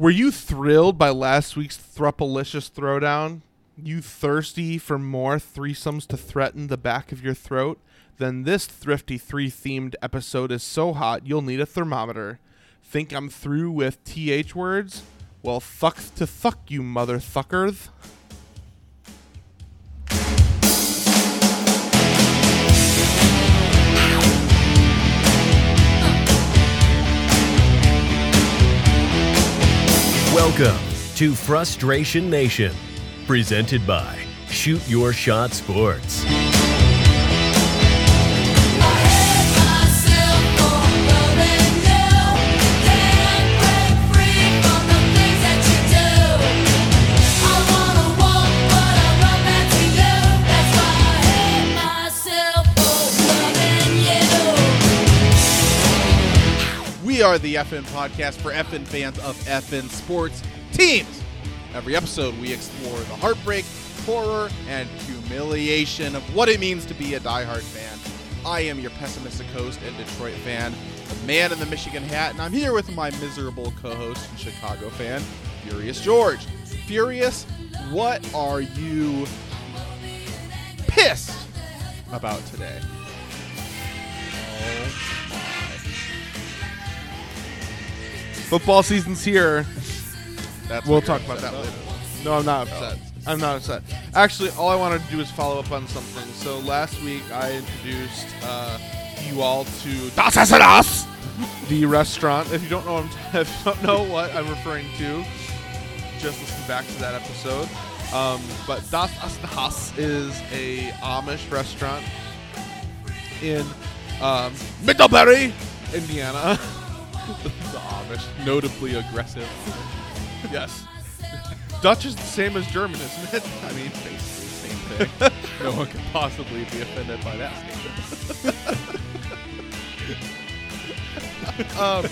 Were you thrilled by last week's Thrupalicious Throwdown? You thirsty for more threesomes to threaten the back of your throat? Then this Thrifty 3 themed episode is so hot you'll need a thermometer. Think I'm through with TH words? Well, fuck to fuck you, mother thuckers. Welcome to Frustration Nation, presented by Shoot Your Shot Sports. We are the FN podcast for FN fans of FN sports teams. Every episode, we explore the heartbreak, horror, and humiliation of what it means to be a diehard fan. I am your pessimistic host and Detroit fan, the man in the Michigan hat, and I'm here with my miserable co host and Chicago fan, Furious George. Furious, what are you pissed about today? Football season's here. That's We'll talk about that later. No, I'm not upset. I'm not upset. Actually, all I wanted to do is follow up on something. So last week I introduced uh, you all to Das Essen the restaurant. If you don't know, what I'm if you don't know what I'm referring to, just listen back to that episode. Um, but Das Essen Das is a Amish restaurant in um, Middlebury, Indiana. the Amish, notably aggressive. yes. Dutch is the same as German, isn't it? I mean, basically the same thing. no one could possibly be offended by that statement. Um,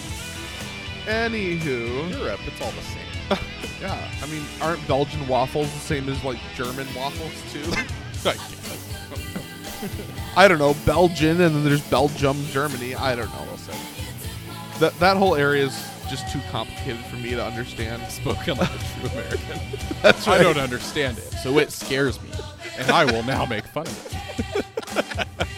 anywho, Europe, it's all the same. yeah, I mean, aren't Belgian waffles the same as like German waffles too? I don't know, Belgian, and then there's Belgium, Germany. I don't know. That that whole area is just too complicated for me to understand. Spoken like a true American. That's I don't understand it, so it scares me, and I will now make fun of it.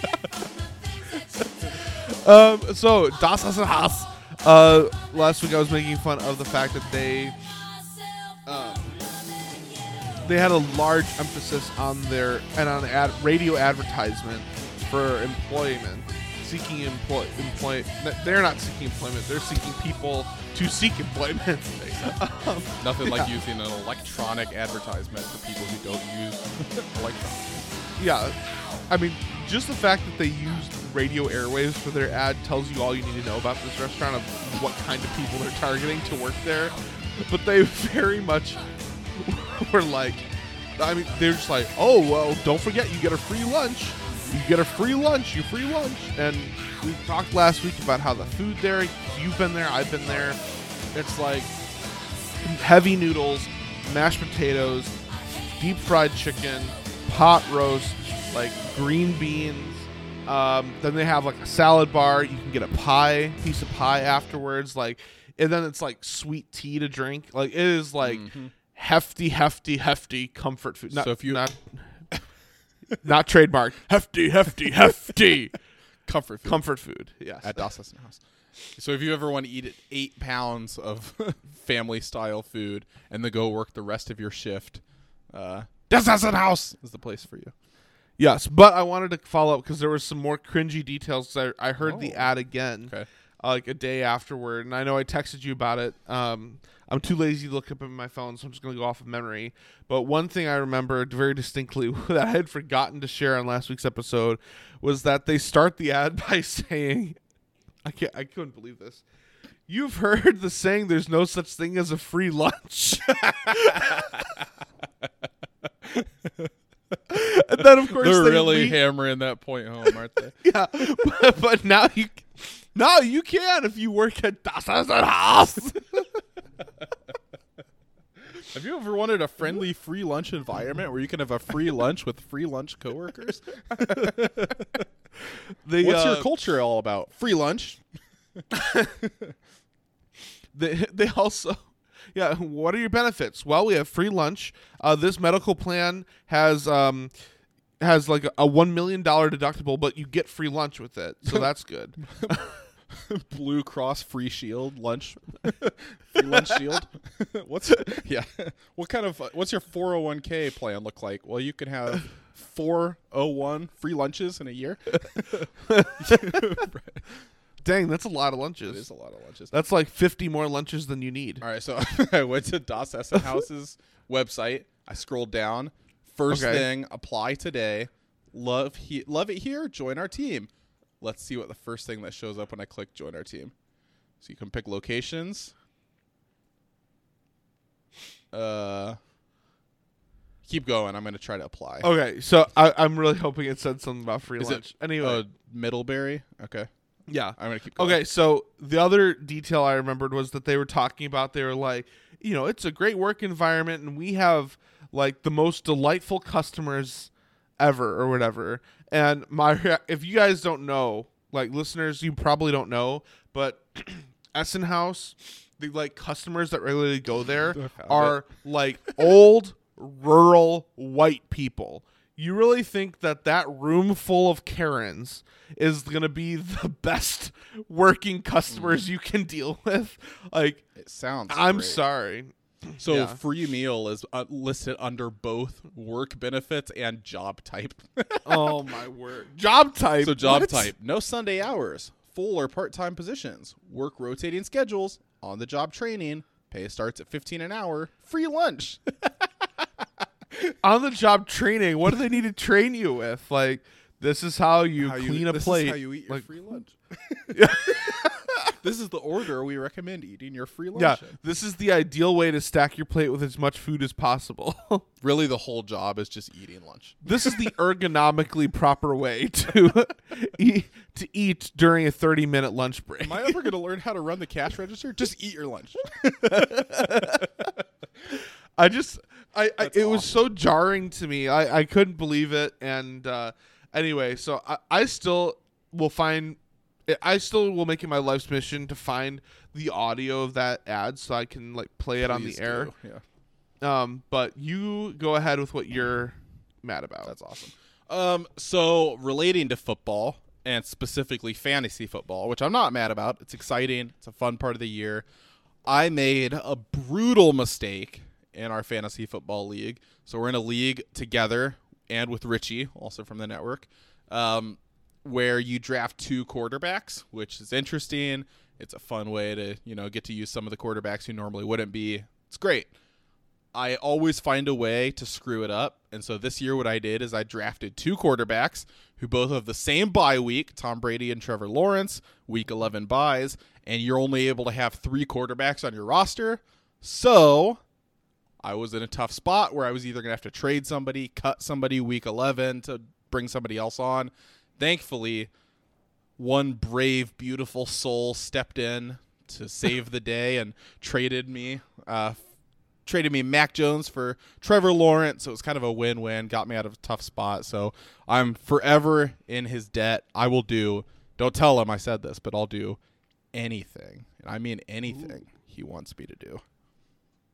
Um, so Das Essen Haus. Uh, last week I was making fun of the fact that they, um, they had a large emphasis on their and on ad, radio advertisement for employment, seeking employ employ. They're not seeking employment. They're seeking people to seek employment. um, Nothing like using an electronic advertisement for people who don't use electronics. yeah, I mean, just the fact that they used radio airwaves for their ad tells you all you need to know about this restaurant of what kind of people they're targeting to work there. But they very much were like, I mean, they're just like, oh well, don't forget you get a free lunch. You get a free lunch. You free lunch. And we talked last week about how the food there. You've been there. I've been there. It's like heavy noodles, mashed potatoes, deep fried chicken, pot roast, like green beans. Um, then they have like a salad bar. You can get a pie, piece of pie afterwards. Like, and then it's like sweet tea to drink. Like it is like hefty, hefty, hefty comfort food. Not, So if you- not not trademark hefty, hefty, hefty Comfort food comfort food. Yes. at Das House. So if you ever want to eat eight pounds of family style food and then go work the rest of your shift, uh, Das House is the place for you. Yes, but I wanted to follow up because there was some more cringy details. I, I heard the Oh. ad again, Okay. uh, like a day afterward, and I know I texted you about it. Um, I'm too lazy to look up in my phone, so I'm just gonna go off of memory. But one thing I remembered very distinctly that I had forgotten to share on last week's episode was that they start the ad by saying, "I can't, I couldn't believe this." You've heard the saying, "There's no such thing as a free lunch." and then, of course, They're they really leak- hammering that point home, aren't they? yeah, but, but now you now you can if you work at Das Haus. Have you ever wanted a friendly free lunch environment where you can have a free lunch with free lunch coworkers? They, What's uh, your culture all about? Free lunch. they they also Yeah, what are your benefits? Well, we have free lunch. Uh, this medical plan has um, has like a, a one million dollar deductible, but you get free lunch with it, so that's good. Blue Cross free shield lunch, free lunch shield. what's yeah? What kind of uh, what's your 401k plan look like? Well, you can have 401 free lunches in a year. Dang, that's a lot of lunches. is a lot of lunches. That's like fifty more lunches than you need. All right, so I went to Das Essenhaus's website. I scrolled down. First Okay. thing, apply today. Love he- love it here. Join our team. Let's see what the first thing that shows up when I click join our team. So you can pick locations. Uh, keep going. I'm gonna try to apply. Okay, so I, I'm really hoping it said something about free Is lunch. it anyway, uh, Middlebury? Okay, yeah. I'm gonna keep going. Okay, so the other detail I remembered was that they were talking about they were like, you know, it's a great work environment and we have like the most delightful customers ever or whatever. And my rea- if you guys don't know, like listeners, you probably don't know, but Essen House, the like customers that regularly go there are like old rural white people. You really think that that room full of Karens is going to be the best working customers mm. you can deal with? Like, It sounds. I'm great. sorry. So Yeah. free meal is uh, listed under both work benefits and job type. Oh my word. Job type. so job What? type, no Sunday hours, full or part-time positions, work rotating schedules, on the job training, pay starts at 15 an hour, free lunch. On the job training. What do they need to train you with? Like, this is how you How you- clean a this is plate. how you eat your like, free lunch. this is the order we recommend eating your free lunch. yeah, in. this is the ideal way to stack your plate with as much food as possible. Really the whole job is just eating lunch. this is the ergonomically proper way to eat to eat during a 30 minute lunch break. Am I ever going to learn how to run the cash register? Just eat your lunch. I just I, I it was so jarring to me. I I couldn't believe it and uh anyway, so I I still will find I still will make it my life's mission to find the audio of that ad so I can like play it on the air. Yeah. Um but you go ahead with what you're mad about. That's awesome. Um, so relating to football and specifically fantasy football, which I'm not mad about. It's exciting. It's a fun part of the year. I made a brutal mistake in our fantasy football league. So we're in a league together and with Richie, also from the network, um, where you draft two quarterbacks, which is interesting. It's a fun way to you know get to use some of the quarterbacks who normally wouldn't be. It's great. I always find a way to screw it up. And so this year, what I did is I drafted two quarterbacks who both have the same bye week Tom Brady and Trevor Lawrence, week 11 buys, and you're only able to have three quarterbacks on your roster. So I was in a tough spot where I was either going to have to trade somebody, cut somebody week 11 to bring somebody else on. Thankfully, one brave, beautiful soul stepped in to save the day and traded me uh, traded me Mac Jones for Trevor Lawrence. So it was kind of a win win. Got me out of a tough spot. So I'm forever in his debt. I will do, don't tell him I said this, but I'll do anything. And I mean anything he wants me to do.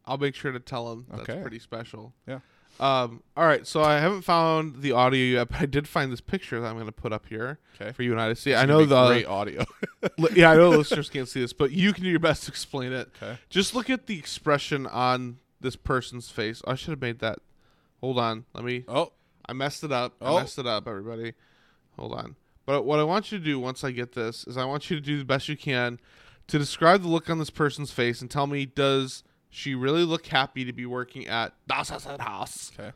I'll make sure to tell him that's Okay. pretty special. Yeah. Um, all right, so I haven't found the audio yet, but I did find this picture that I'm going to put up here Okay. for you and I to see. It's I know the great audio. li- yeah, I know the listeners can't see this, but you can do your best to explain it. Okay. Just look at the expression on this person's face. I should have made that. Hold on, let me. oh, I messed it up. Oh. I messed it up, everybody. Hold on. But what I want you to do once I get this is I want you to do the best you can to describe the look on this person's face and tell me does she really looked happy to be working at Das House? okay.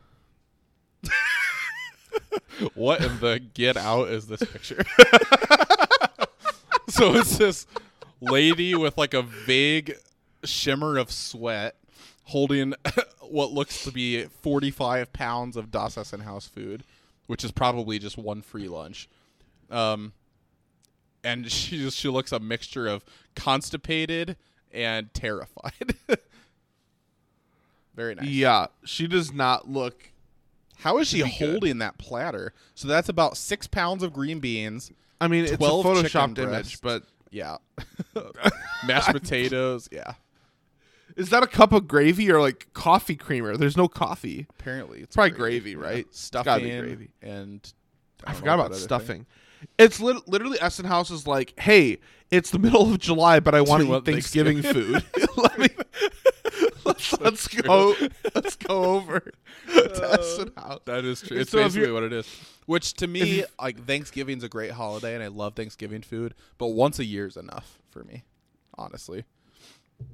what in the get out is this picture? so it's this lady with like a vague shimmer of sweat holding what looks to be 45 pounds of Das House food, which is probably just one free lunch. Um, and she just, she looks a mixture of constipated and terrified. Very nice. Yeah, she does not look. How is she holding that platter? So that's about six pounds of green beans. I mean, it's a 12 chicken photoshopped breasts. image, but Yeah. Mashed potatoes. Yeah. Is that a cup of gravy or like coffee creamer? There's no coffee. Apparently, it's It's probably gravy, right? Stuffing gotta be gravy. and I don't forgot about other stuffing. It's lit- literally Essen House is like, hey, it's the middle of July, but I want to eat want Thanksgiving food. Let me. Let's, let's go. Let's go over to Essen uh, House. That is true. It's So if basically you're- what it is. Which to me, like Thanksgiving's a great holiday, and I love Thanksgiving food. But once a year is enough for me, honestly.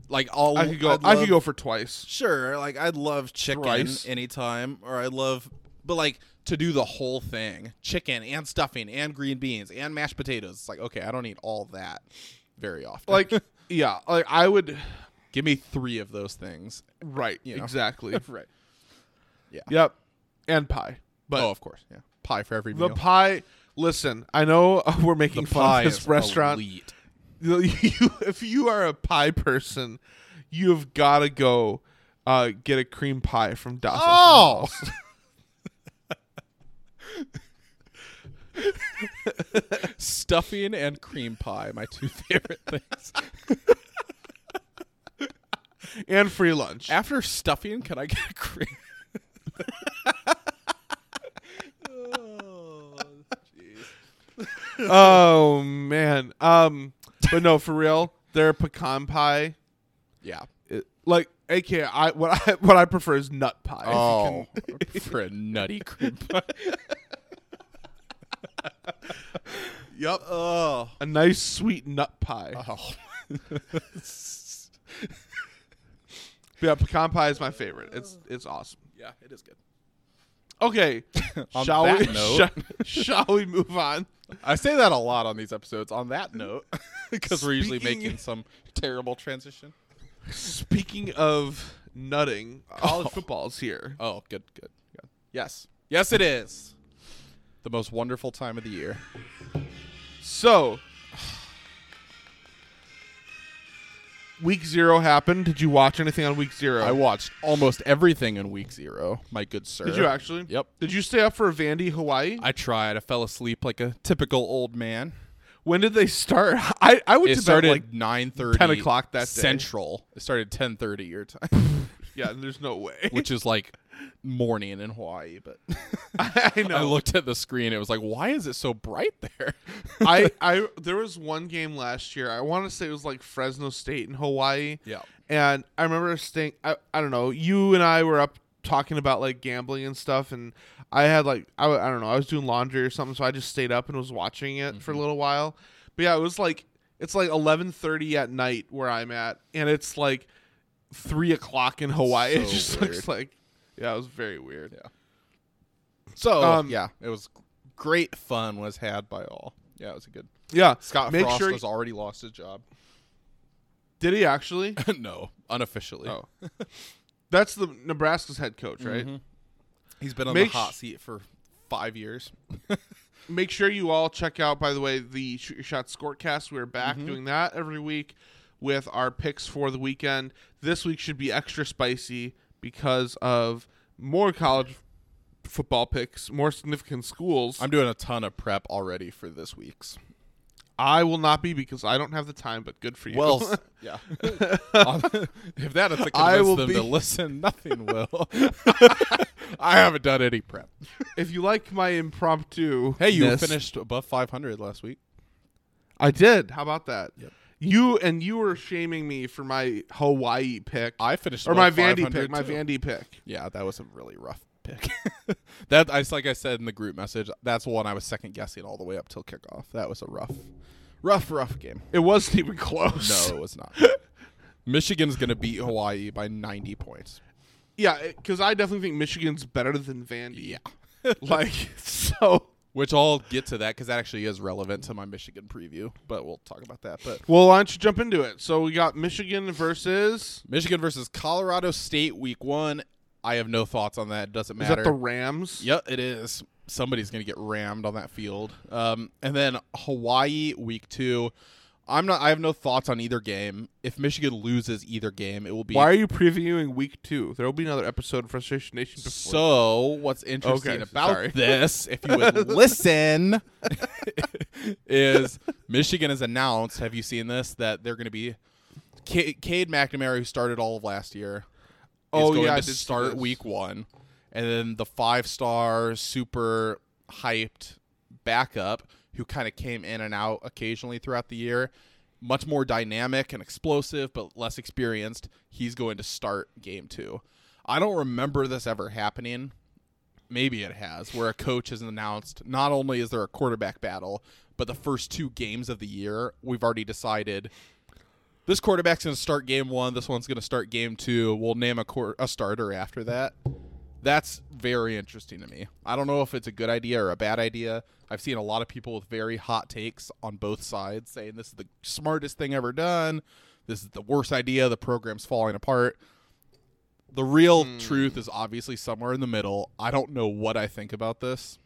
Like all I could go. I'd I could go for twice. Sure, like I'd love chicken Rice. anytime, or I love, but like to do the whole thing, chicken and stuffing and green beans and mashed potatoes. It's like okay, I don't eat all that very often. Like, yeah, like I would. Give me three of those things. Right. You know. Exactly. right. Yeah. yep. And pie, but oh, of course. Yeah. Pie for every the meal. pie. Listen, I know we're the making fun pie of this is restaurant. you, if you are a pie person, you have got to go uh, get a cream pie from Das. Oh! Stuffing and cream pie, my two favorite things. And free lunch. After stuffing, can I get a cream? oh man. Um, but no, for real, their pecan pie, Yeah. it, like AKA, I what I what I prefer is nut pie. Oh, for a nutty cream pie. yep, Oh. a nice sweet nut pie. Oh. Yeah, pecan pie is my favorite. It's it's awesome. yeah, it is good. Okay, On shall that we? note- shall, shall we move on? I say that a lot on these episodes. On that note, because we're usually making some terrible transition. Speaking of nutting, college Oh. football's here. Oh, good, good, good. Yes, yes, it is. The most wonderful time of the year. So, week zero happened. Did you watch anything on week zero? I watched almost everything in week zero. My good sir. Did you actually? Yep. Did you stay up for Vandy Hawaii? I tried. I fell asleep like a typical old man. when did they start? I I went It to started bed like like nine thirty, 10 o'clock that day. Central. It started ten thirty your time, yeah. There's no way. which is like morning in Hawaii. But I know. I looked at the screen. It was like, why is it so bright there? I I there was one game last year. I want to say it was like Fresno State in Hawaii. Yeah. And I remember staying. I, I don't know. You and I were up talking about like gambling and stuff, and I had like I, I don't know. I was doing laundry or something, so I just stayed up and was watching it for a Mm-hmm. little while. But yeah, it was like it's like eleven thirty at night where I'm at, and it's like three o'clock in Hawaii. it just weird. looks like yeah, it was very weird. Yeah. So Um, yeah, it was great fun was had by all. Yeah, it was a good. Yeah, Scott make Frost sure. has already lost his job. did he actually? no, unofficially. Oh, that's the Nebraska's head coach, right? Mhm. He's been on Make the hot sh- seat for five years. make sure you all check out by the way the shoot your shot scorecast we're back Mm-hmm. doing that every week with our picks for the weekend this week should be extra spicy because of more college football picks more significant schools I'm doing a ton of prep already for this week's. i will not be because i don't have the time but good for you Well, yeah. If that is to I convince will them be- to listen, nothing will. I haven't done any prep. if you like my impromptu Hey, you finished above 500 last week. i did how about that Yep. You and you were shaming me for my hawaii pick I finished or my vandy 500 pick my too. vandy pick Yeah, that was a really rough pick. that I like I said in the group message. That's one I was second guessing all the way up till kickoff. That was a rough, rough, rough game. it wasn't even close No, it was not. Michigan's gonna beat Hawaii by 90 points. Yeah, because I definitely think Michigan's better than Vandy. Yeah, like so. Which I'll get to that because that actually is relevant to my Michigan preview. But we'll talk about that. But Well, why don't you jump into it? So we got Michigan versus. Michigan versus Colorado State, week one. I have no thoughts on that. It doesn't matter. Is that the Rams? Yep, it is. Somebody's gonna get rammed on that field. Um, and then Hawaii week two. I'm not. I have no thoughts on either game. If Michigan loses either game, it will be. Why are you previewing week two? There will be another episode of Frustration Nation before. so what's interesting Okay, about sorry. this, if you would listen, is Michigan has announced. Have you seen this? That they're going to be Ca- Cade McNamara, who started all of last year, Oh, is going yeah, I to did start week one, and then the five-star, super hyped backup who kind of came in and out occasionally throughout the year, much more dynamic and explosive, but less experienced. He's going to start game two. I don't remember this ever happening. Maybe it has, where a coach has announced not only is there a quarterback battle, but the first two games of the year, we've already decided this quarterback's going to start game one. This one's going to start game two. We'll name a, quar a starter after that. That's very interesting to me. I don't know if it's a good idea or a bad idea. I've seen a lot of people with very hot takes on both sides saying this is the smartest thing ever done. This is the worst idea. The program's falling apart. The real hmm. truth is obviously somewhere in the middle. I don't know what I think about this.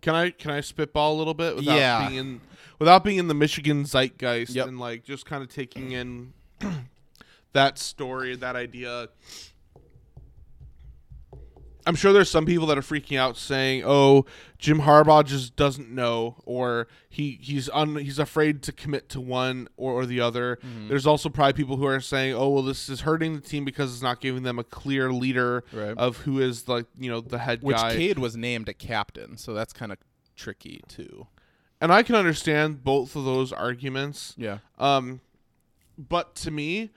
Can I can I spitball a little bit without Yeah. being in without being in the Michigan zeitgeist Yep. and like just kind of taking in that story, that idea. I'm sure there's some people that are freaking out saying, "Oh, Jim Harbaugh just doesn't know or he he's un, he's afraid to commit to one or, or the other." Mm-hmm. There's also probably people who are saying, "Oh, well this is hurting the team because it's not giving them a clear leader Right. of who is like, you know, the head Which guy." Cade was named a captain, so that's kind of tricky too. and I can understand both of those arguments. Yeah. Um, but to me,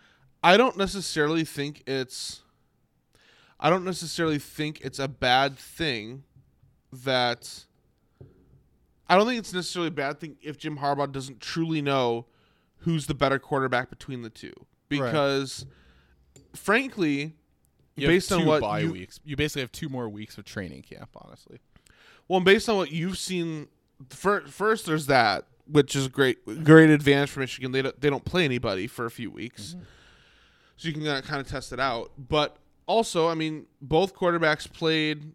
I don't necessarily think it's. I don't necessarily think it's a bad thing that. I don't think it's necessarily a bad thing if Jim Harbaugh doesn't truly know who's the better quarterback between the two, because, frankly, You based on what bye you, weeks, you basically have two more weeks of training camp. Honestly, Well, based on what you've seen, fir- first there's that, which is great, great advantage for Michigan. They don't, they don't play anybody for a few weeks, mm-hmm. so you can kind of test it out. But also, I mean, both quarterbacks played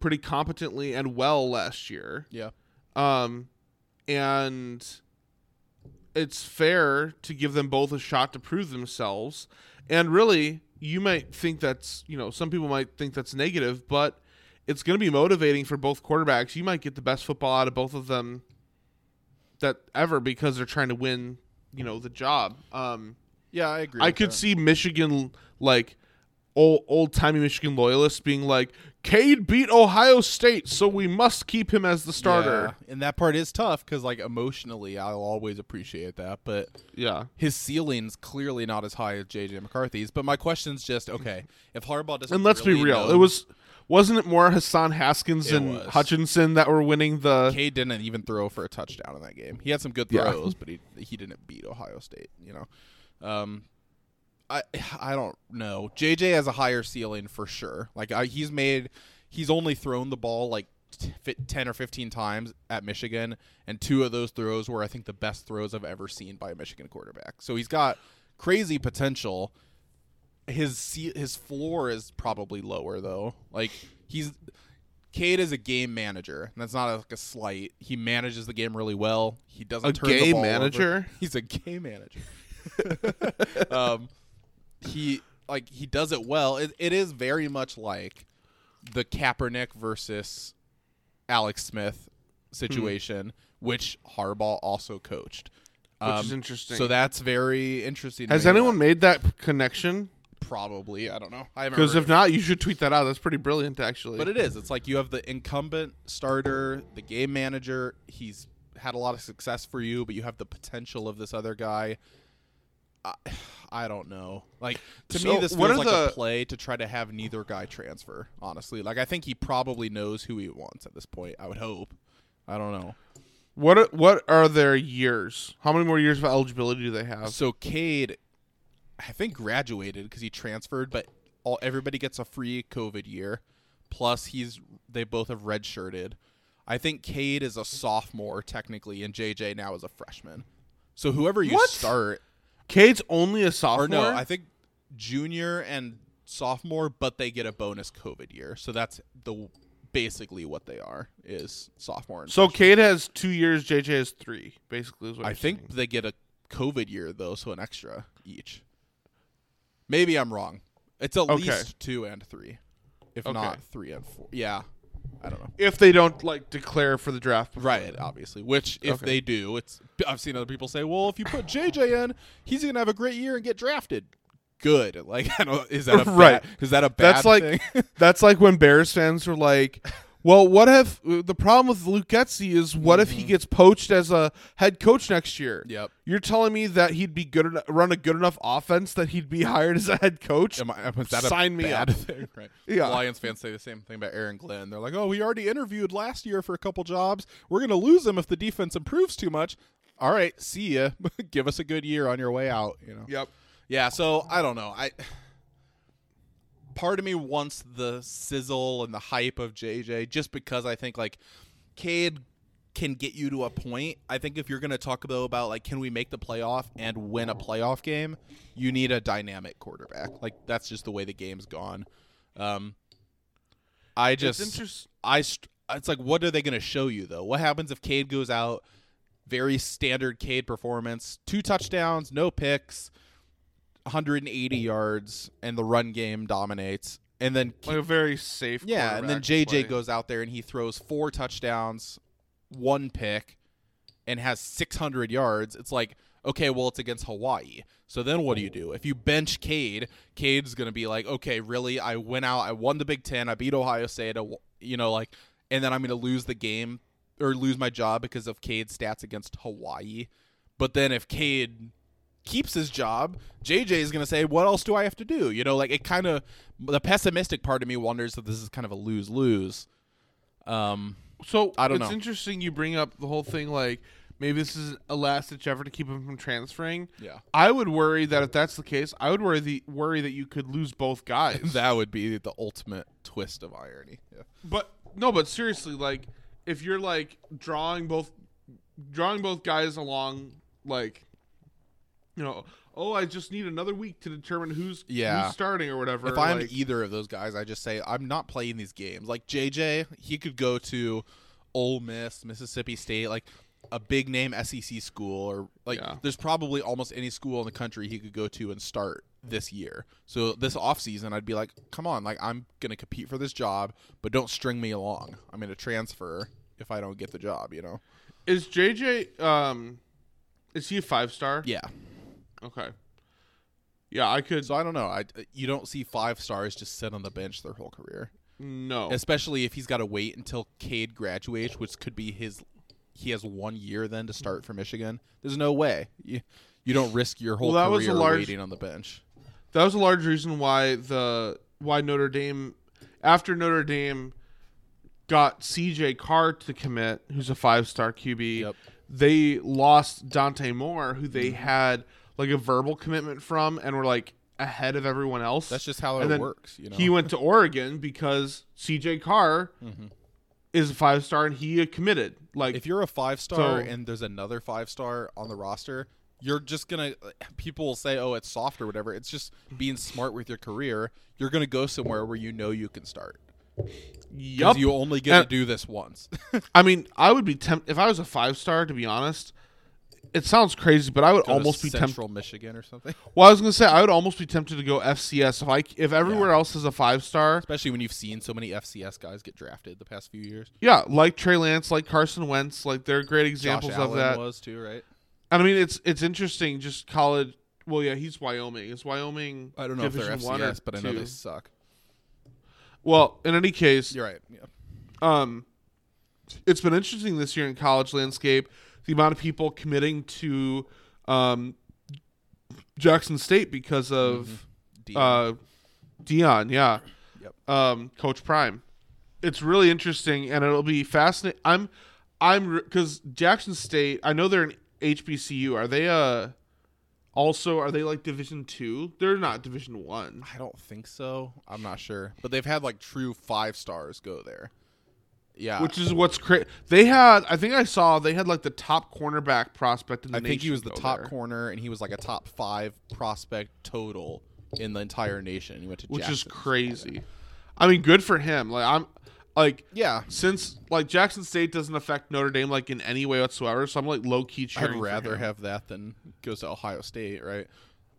pretty competently and well last year, yeah, um, and it's fair to give them both a shot to prove themselves. And really, you might think that's you know some people might think that's negative, but it's going to be motivating for both quarterbacks. You might get the best football out of both of them that ever because they're trying to win, you know, the job. Um, yeah. I agree. I could that. see Michigan like old old timey Michigan loyalists being like, "Cade beat Ohio State, so we must keep him as the starter." Yeah, and that part is tough because, like, emotionally, I'll always appreciate that. But Yeah. his ceiling's clearly not as high as JJ McCarthy's. But my question's just okay: if Harbaugh doesn't, And let's be real, know- it was wasn't it more Hassan Haskins and was. Hutchinson that were winning the Cade didn't even throw for a touchdown in that game. He had some good Yeah. throws, but he he didn't beat Ohio State. You know, um, I I don't know. JJ has a higher ceiling for sure. Like I, he's made, he's only thrown the ball like t- ten or fifteen times at Michigan, and two of those throws were I think the best throws I've ever seen by a Michigan quarterback. So he's got crazy potential. His his floor is probably lower though. Like he's Cade is a game manager. And that's not like a slight. He manages the game really well. He doesn't A turn the gay ball over. manager? He's a game manager. um, he like he does it well. It, it is very much like the Kaepernick versus Alex Smith situation, which Harbaugh also coached. which Um, is interesting. So that's very interesting. Has anyone made that connection? Probably. I don't know. I Because if not, you should tweet that out. That's pretty brilliant, actually. But it is. It's like you have the incumbent starter, the game manager. He's had a lot of success for you, but you have the potential of this other guy. I, I don't know. Like to So, me, this feels like a the- play to try to have neither guy transfer. Honestly, like I think he probably knows who he wants at this point. I would hope. I don't know. what are, what are their years? How many more years of eligibility do they have? So Cade, I think graduated because he transferred, but all everybody gets a free COVID year. Plus, he's they both have redshirted. I think Cade is a sophomore technically, and JJ now is a freshman. So whoever you What? start, Cade's only a sophomore. or no, I think junior and sophomore, but they get a bonus COVID year. So that's the basically what they are is sophomore. And so freshman. Cade has two years. JJ has three. Basically, is what I think saying. they get a COVID year though, so an extra each. Maybe I'm wrong. It's at Okay. least two and three, if Okay. not three and four. Yeah, I don't know. if they don't like declare for the draft. before Right, obviously. Which, if Okay. they do, it's. I've seen other people say, "Well, if you put JJ in, he's gonna have a great year and get drafted." Good. Like, I don't. Is that a Right. Is that a bad That's like thing? that's like when Bears fans were like, "Well, what if the problem with Luke Getsy is what if he gets poached as a head coach next year?" Mm-hmm. Yep. You're telling me that he'd be good enough, run a good enough offense that he'd be hired as a head coach? Am I, is that Sign me up. thing? Right. Yeah. Lions fans say the same thing about Aaron Glenn. They're like, "Oh, he already interviewed last year for a couple jobs. We're gonna lose him if the defense improves too much." All right, see ya. Give us a good year on your way out. You know. Yep. Yeah, so I don't know. I part of me wants the sizzle and the hype of JJ just because I think like Cade can get you to a point. I think if you're going to talk though about like can we make the playoff and win a playoff game, you need a dynamic quarterback. Like that's just the way the game's gone. Um I just it's interesting. I st- it's like what are they going to show you though? What happens if Cade goes out very standard Cade performance, two touchdowns, no picks, 180 yards and the run game dominates. And then Like a very safe. yeah, and then JJ play. goes out there and he throws four touchdowns, one pick, and has 600 yards. It's like, okay, well, it's against Hawaii. So then what do you do? If you bench Cade, Cade's going to be like, okay, really? I went out, I won the Big Ten, I beat Ohio State, I you know, like, and then I'm going to lose the game or lose my job because of Cade's stats against Hawaii. But then if Cade keeps his job, JJ is going to say, "What else do I have to do?" You know, like it kind of the pessimistic part of me wonders that this is kind of a lose lose. Um, So I don't know it's know. interesting you bring up the whole thing like maybe this is a last ditch effort to keep him from transferring. yeah, I would worry that if that's the case, I would worry the worry that you could lose both guys. that would be the ultimate twist of irony. Yeah. But no, but seriously, like if you're like drawing both drawing both guys along like you know, oh I just need another week to determine who's Yeah. who's starting or whatever. If I'm like, either of those guys, I just say I'm not playing these games. Like JJ, he could go to Ole Miss, Mississippi State, like a big name SEC school, or like Yeah. there's probably almost any school in the country he could go to and start this year. So this offseason, I'd be like, come on, like I'm gonna compete for this job, but don't string me along. I'm gonna transfer if I don't get the job. You know? is JJ um is he a five star? Yeah. Okay. Yeah, I could So I don't know. I you don't see five stars just sit on the bench their whole career. no. especially if he's got to wait until Cade graduates, which could be his. He has one year then to start for Michigan. There's no way you, you don't risk your whole Well, that was a career large- waiting on the bench. that was a large reason why the why Notre Dame after Notre Dame got CJ Carr to commit, who's a five star QB. Yep. They lost Dante Moore, who they Mm-hmm. had like a verbal commitment from, and were like ahead of everyone else. That's just how And it works. You know. He went to Oregon because CJ Carr mm-hmm. is a five star and he committed. Like if you're a five star So- and there's another five star on the roster, you're just gonna. People will say, "Oh, it's soft or whatever." It's just being smart with your career. You're gonna go somewhere where you know you can start. yup. You only get And- to do this once. I mean, I would be tempted if I was a five star. To be honest, it sounds crazy, but I would Go almost be tempted. Central Michigan or something. Well, I was gonna say I would almost be tempted to go FCS if I if everywhere else is a five star. Especially when you've seen so many FCS guys get drafted the past few years. Yeah, like Trey Lance, like Carson Wentz, like they're great examples Josh of Allen that. was too, right? And I mean, it's it's interesting. Just college. Well, yeah, he's Wyoming. Is Wyoming? I don't know if Division they're one or FCS, but I know they suck. Well, in any case, You're right. Yeah. um, it's been interesting this year in college landscape. The amount of people committing to um, Jackson State because of Deion. uh, Deion, yeah, Yep. um, Coach Prime. It's really interesting, and it'll be fascinating. I'm, I'm because Jackson State. I know they're an HBCU. Are they uh also are they like Division two? They're not Division one. I don't think so. I'm not sure, but they've had like true five stars go there. Yeah, Which is what's crazy. They had, I think I saw they had like the top cornerback prospect in the I think he was the top there, corner, and he was like a top five prospect total in the entire nation. He went to which is Jackson. crazy. I mean, good for him. Like I'm, like Yeah, since like Jackson State doesn't affect Notre Dame like in any way whatsoever, so I'm like low key cheering. I'd rather have that than goes to Ohio State, right?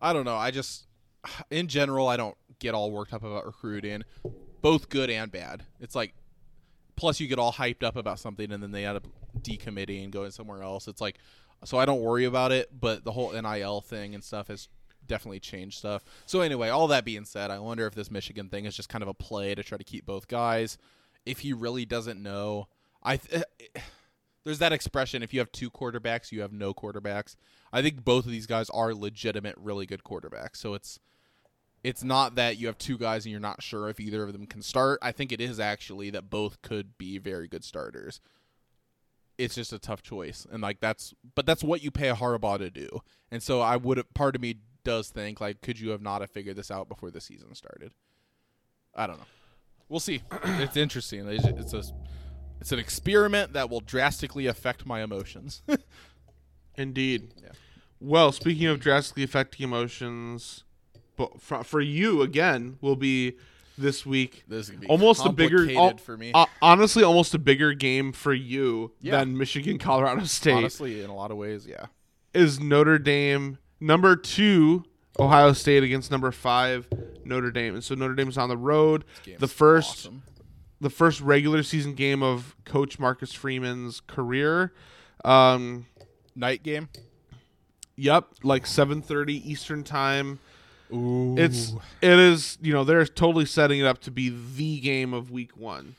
I don't know. I just, in general, I don't get all worked up about recruiting, both good and bad. It's like plus you get all hyped up about something and then they end up decommitting and going somewhere else. It's like so I don't worry about it, but the whole NIL thing and stuff has definitely changed stuff. So anyway, all that being said, I wonder if this Michigan thing is just kind of a play to try to keep both guys. If he really doesn't know, I th- eh, eh, there's that expression if you have two quarterbacks, you have no quarterbacks. I think both of these guys are legitimate really good quarterbacks. So it's it's not that you have two guys and you're not sure if either of them can start. I think it is actually that both could be very good starters. It's just a tough choice, and like that's, but that's what you pay a Harbaugh to do. And so I would, part of me does think like, could you have not have figured this out before the season started? I don't know. We'll see. it's interesting. It's, it's a, it's an experiment that will drastically affect my emotions. Indeed. Yeah. Well, speaking of drastically affecting emotions, but for, for you again will be this week this almost a bigger al- for me. uh, honestly almost a bigger game for you Yeah. than Michigan Colorado State Honestly, in a lot of ways, yeah. is Notre Dame number 2 Ohio State against number 5 Notre Dame and so Notre Dame's on the road the first awesome. the first regular season game of coach Marcus Freeman's career um night game. Yep, like 7:30 Eastern time. Ooh, It's it is, you know, they're totally setting it up to be the game of week 1.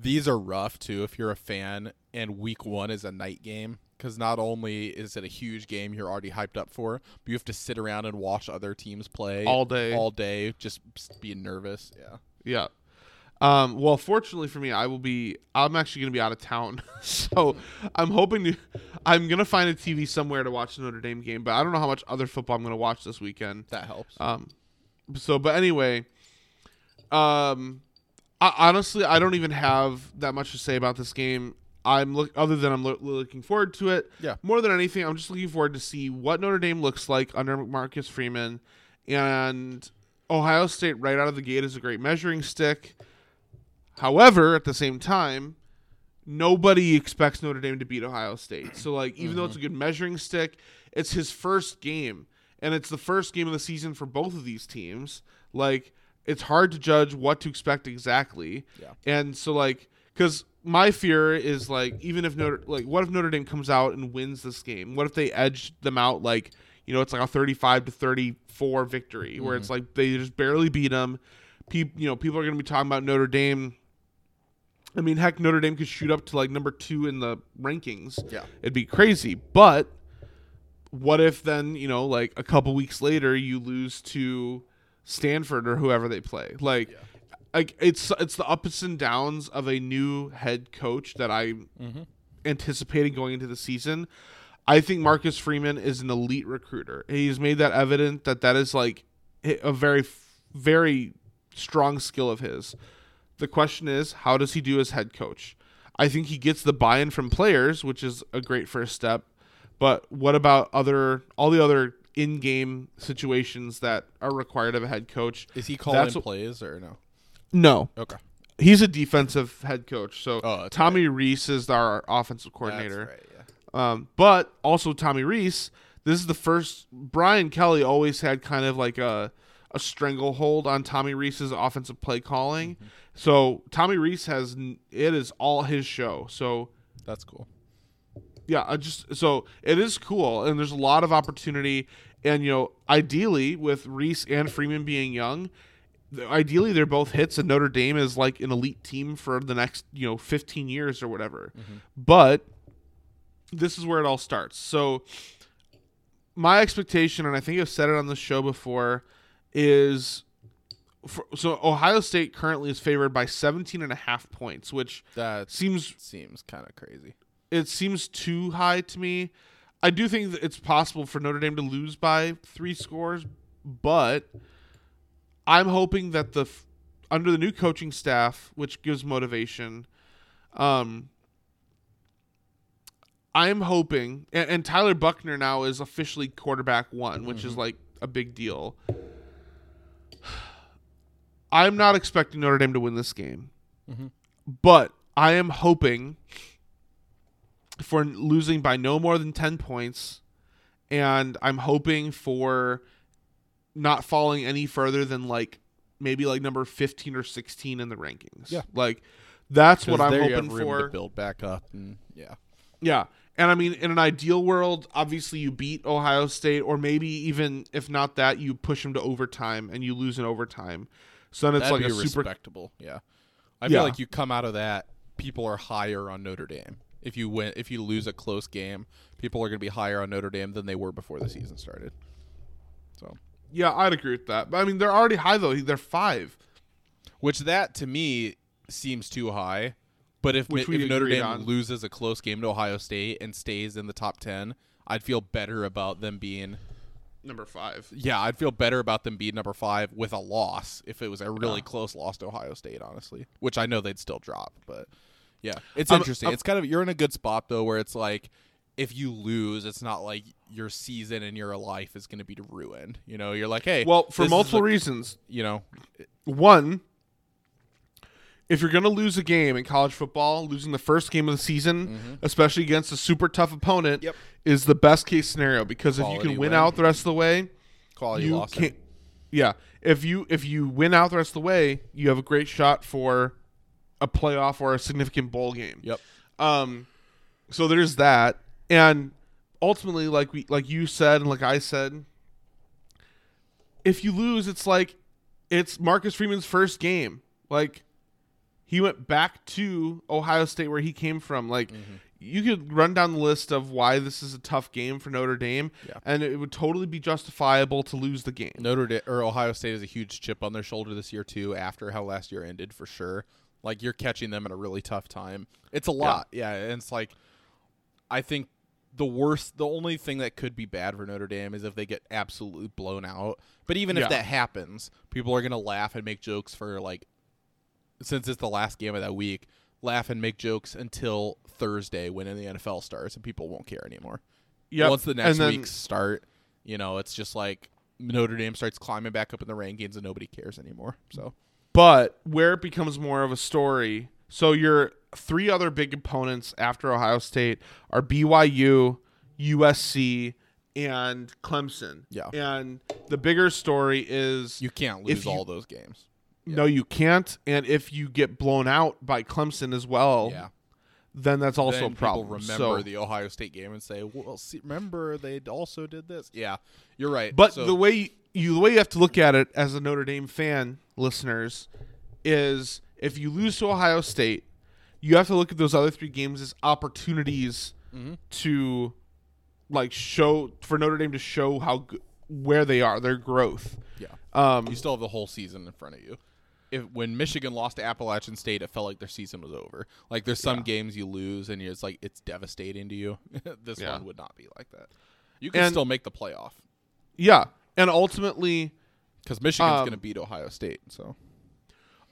these are rough too if you're a fan and week one is a night game because not only is it a huge game you're already hyped up for but you have to sit around and watch other teams play All day. all day just being nervous yeah Yeah. Um, well, fortunately for me, I will be. I'm actually going to be out of town, so I'm hoping to. I'm going to find a TV somewhere to watch the Notre Dame game, but I don't know how much other football I'm going to watch this weekend. that helps Um, so, but anyway, um, I, honestly, I don't even have that much to say about this game. I'm look other than I'm loo- looking forward to it. Yeah. More than anything, I'm just looking forward to see what Notre Dame looks like under Marcus Freeman, and Ohio State right out of the gate is a great measuring stick. However, at the same time, nobody expects Notre Dame to beat Ohio State. So like even though it's a mm-hmm. good measuring stick, it's his first game and it's the first game of the season for both of these teams. Like it's hard to judge what to expect exactly. Yeah. And so like cuz my fear is like even if Notre like what if Notre Dame comes out and wins this game? What if they edge them out like you know it's like a 35 to 34 victory where it's mm-hmm. like they just barely beat them. People you know people are going to be talking about Notre Dame I mean, heck, Notre Dame could shoot up to like number two in the rankings. Yeah. It'd be crazy. But what if then, you know, like a couple weeks later you lose to Stanford or whoever they play? Like like it's it's the ups and downs of a new head coach that I'm mm-hmm. anticipating going into the season. I think Marcus Freeman is an elite recruiter. He's made that evident that that is like a very very strong skill of his. The question is, how does he do as head coach? I think he gets the buy-in from players, which is a great first step. But what about other all the other in-game situations that are required of a head coach? is he calling That's plays or no No, okay he's a defensive head coach. So Oh, Tommy Rees is our offensive coordinator. That's right, yeah. Um, but also Tommy Rees. This is the first. Brian Kelly always had kind of like a a stranglehold on Tommy Rees's offensive play calling. Mm-hmm. So Tommy Rees has it is all his show. So that's cool yeah, I just so it is cool, and there's a lot of opportunity. And you know, ideally with Rees and Freeman being young, ideally they're both hits, and Notre Dame is like an elite team for the next you know 15 years or whatever. But this is where it all starts. So my expectation, and I think I've said it on the show before, is. For, so Ohio State currently is favored by 17 and a half points, which that seems seems kind of crazy it seems too high to me. I do think that it's possible for Notre Dame to lose by three scores, but I'm hoping that the under the new coaching staff, which gives motivation, um, I'm hoping, and, and Tyler Buchner now is officially quarterback one, which is like a big deal. I'm not expecting Notre Dame to win this game, mm-hmm. but I am hoping for losing by no more than 10 points and i'm hoping for not falling any further than like maybe like number 15 or 16 in the rankings Yeah. like That's what I'm hoping for. to build back up. And yeah, Yeah. And I mean, in an ideal world, obviously you beat Ohio State, or maybe even if not that, you push them to overtime and you lose in overtime. So then it's that'd like a super. respectable. Yeah, I Yeah. feel like you come out of that, people are higher on Notre Dame. If you win, if you lose a close game, people are going to be higher on Notre Dame than they were before the season started. So, Yeah, I'd agree with that. But I mean, they're already high though. They're five. which that to me seems too high. But if if Notre Dame on. loses a close game to Ohio State and stays in the top ten, I'd feel better about them being. Number five. Yeah, I'd feel better about them being number five with a loss if it was a really Yeah. close loss to Ohio State, honestly. Which I know they'd still drop, but yeah, it's Um, interesting. um, it's kind of you're in a good spot though, where it's like if you lose, it's not like your season and your life is going to be ruined. You know, you're like, hey, Well, for multiple a- reasons. you know, One, if you're going to lose a game in college football, losing the first game of the season, especially against a super tough opponent, Mm-hmm. Yep. is the best case scenario because if you can win win. out the rest of the way, quality you loss. can't. Yeah, if you if you win out the rest of the way, you have a great shot for a playoff or a significant bowl game. Yep. Um, so there's that, and ultimately, like we like you said and like I said, if you lose, it's like it's Marcus Freeman's first game. Like he went back to Ohio State where he came from. Like Mm-hmm. you could run down the list of why this is a tough game for Notre Dame, Yeah. and it would totally be justifiable to lose the game. Notre Dame or Ohio State has a huge chip on their shoulder this year too. After how last year ended, for sure. Like you're catching them at a really tough time. It's a lot, yeah. and it's like, I think the worst, the only thing that could be bad for Notre Dame is if they get absolutely blown out. But even Yeah. if that happens, people are gonna laugh and make jokes for like, since it's the last game of that week, laugh and make jokes until Thursday when the NFL starts, and people won't care anymore. Yep. Once the next then, weeks start, you know, it's just like Notre Dame starts climbing back up in the rankings and nobody cares anymore. So But where it becomes more of a story, so your three other big opponents after Ohio State are BYU, USC, and Clemson. Yeah. And the bigger story is you can't lose you- all those games. No, you can't. And if you get blown out by Clemson as well, yeah. then that's also then a problem. People remember So- the Ohio State game and say, "Well, see, remember they also did this." Yeah, you're right. But So- the way you the way you have to look at it as a Notre Dame fan, listeners, is if you lose to Ohio State, you have to look at those other three games as opportunities Mm-hmm. to like show for Notre Dame to show how where they are, their growth. yeah, Um, you still have the whole season in front of you. If when Michigan lost to Appalachian State, it felt like their season was over. Like there's some Yeah. games you lose and it's like it's devastating to you. this Yeah. one would not be like that. You can And- still make the playoff yeah, and ultimately, because Michigan's Um, going to beat Ohio State. So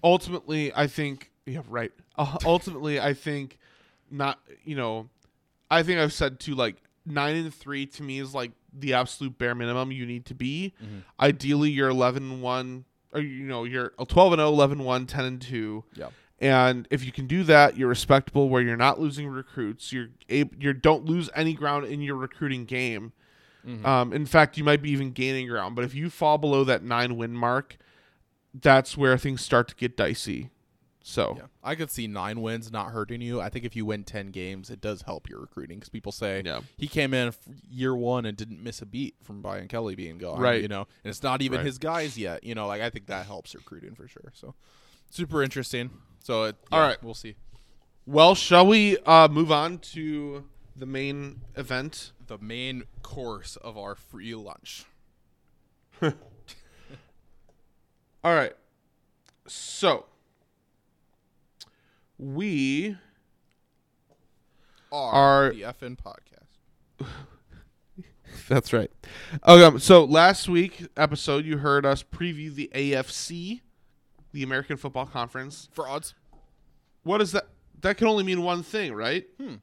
ultimately, I think yeah, right. Uh, ultimately, I think not. You know, I think I've said too. Like nine and three to me is like the absolute bare minimum you need to be. Ideally, you're eleven and one, or you know, you're 12 and 0, 11 1, 10 and two. yeah, And if you can do that, you're respectable. Where you're not losing recruits, you're able, you don't lose any ground in your recruiting game. Um, in fact, you might be even gaining ground. But if you fall below that nine win mark, that's where things start to get dicey. So yeah. I could see nine wins not hurting you. I think if you win ten games, it does help your recruiting because people say Yeah. he came in year one and didn't miss a beat from Brian Kelly being gone. Right. You know, and it's not even Right. his guys yet. You know, like I think that helps recruiting for sure. So super interesting. So it, All yeah, right. we'll see. Well, shall we uh, move on to the main event? The main course of our free lunch. All right. So we Are, Are- the FN podcast. That's right. Okay, um, so last week episode you heard us preview the AFC, the American Football Conference. Frauds. What is that? That can only mean one thing, right? Hmm.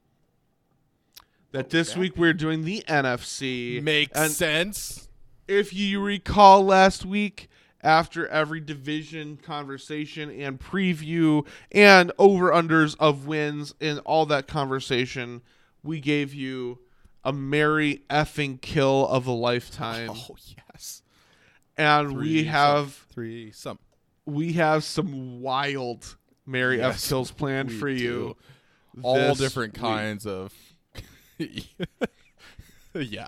That this week we're doing the NFC. Makes and sense. if you recall last week, after every division conversation and preview and over unders of wins and all that conversation, we gave you a merry effing kill of a lifetime. Oh yes. and we have some, three some. we have some wild Mary Yes, F kills planned for you. All different week. kinds of. yeah,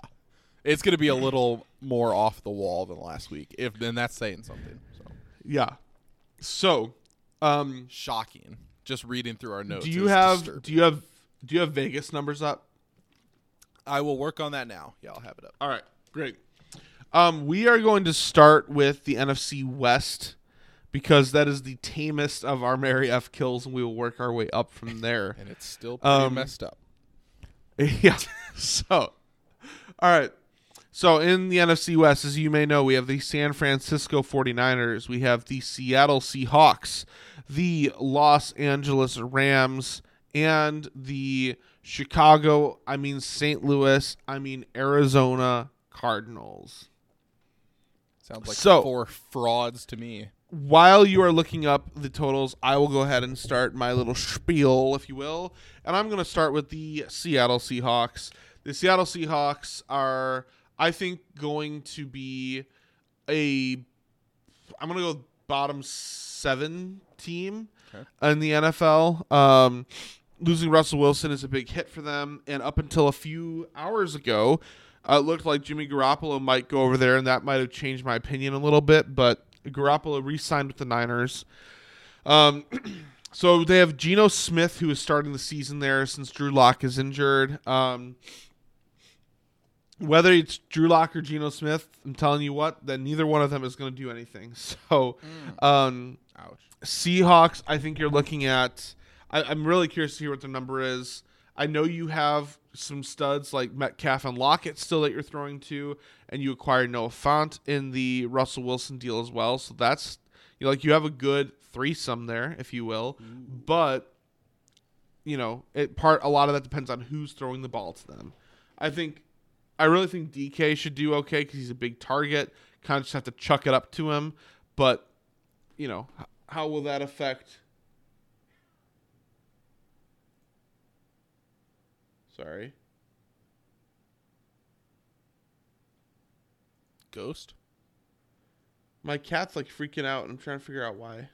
it's gonna be a little more off the wall than last week. If then that's saying something. So Yeah. So, um, shocking. Just reading through our notes. do you have disturbing. do you have do you have Vegas numbers up? I will work on that now. Yeah, I'll have it up. All right, great. Um, we are going to start with the NFC West because that is the tamest of our Mary F kills, and we will work our way up from there. And it's still pretty Um, messed up. yeah. So, all right. So in the NFC West, as you may know, we have the San Francisco 49ers, we have the Seattle Seahawks, the Los Angeles Rams, and the Chicago, I mean St. Louis, I mean Arizona Cardinals. Sounds like so- four frauds to me. while you are looking up the totals, I will go ahead and start my little spiel, if you will. And I'm going to start with the Seattle Seahawks. The Seattle Seahawks are, I think, going to be a. I'm going to go bottom seven team Okay. in the NFL. Um, losing Russell Wilson is a big hit for them. And up until a few hours ago, uh, it looked like Jimmy Garoppolo might go over there, and that might have changed my opinion a little bit. But Garoppolo re-signed with the Niners. Um, so they have Geno Smith, who is starting the season there since Drew Lock is injured. Um, whether it's Drew Lock or Geno Smith, I'm telling you what, that neither one of them is going to do anything. So, um, Ouch. Seahawks, I think you're looking at. I, I'm really curious to hear what the number is. I know you have some studs like Metcalf and Lockett still that you're throwing to, and you acquired Noah Fant in the Russell Wilson deal as well. So that's you know, like you have a good threesome there, if you will. But you know, it part a lot of that depends on who's throwing the ball to them. I think, I really think DK should do okay because he's a big target. Kind of just have to chuck it up to him, but you know, how will that affect? Sorry. Ghost. My cat's like freaking out, and I'm trying to figure out why.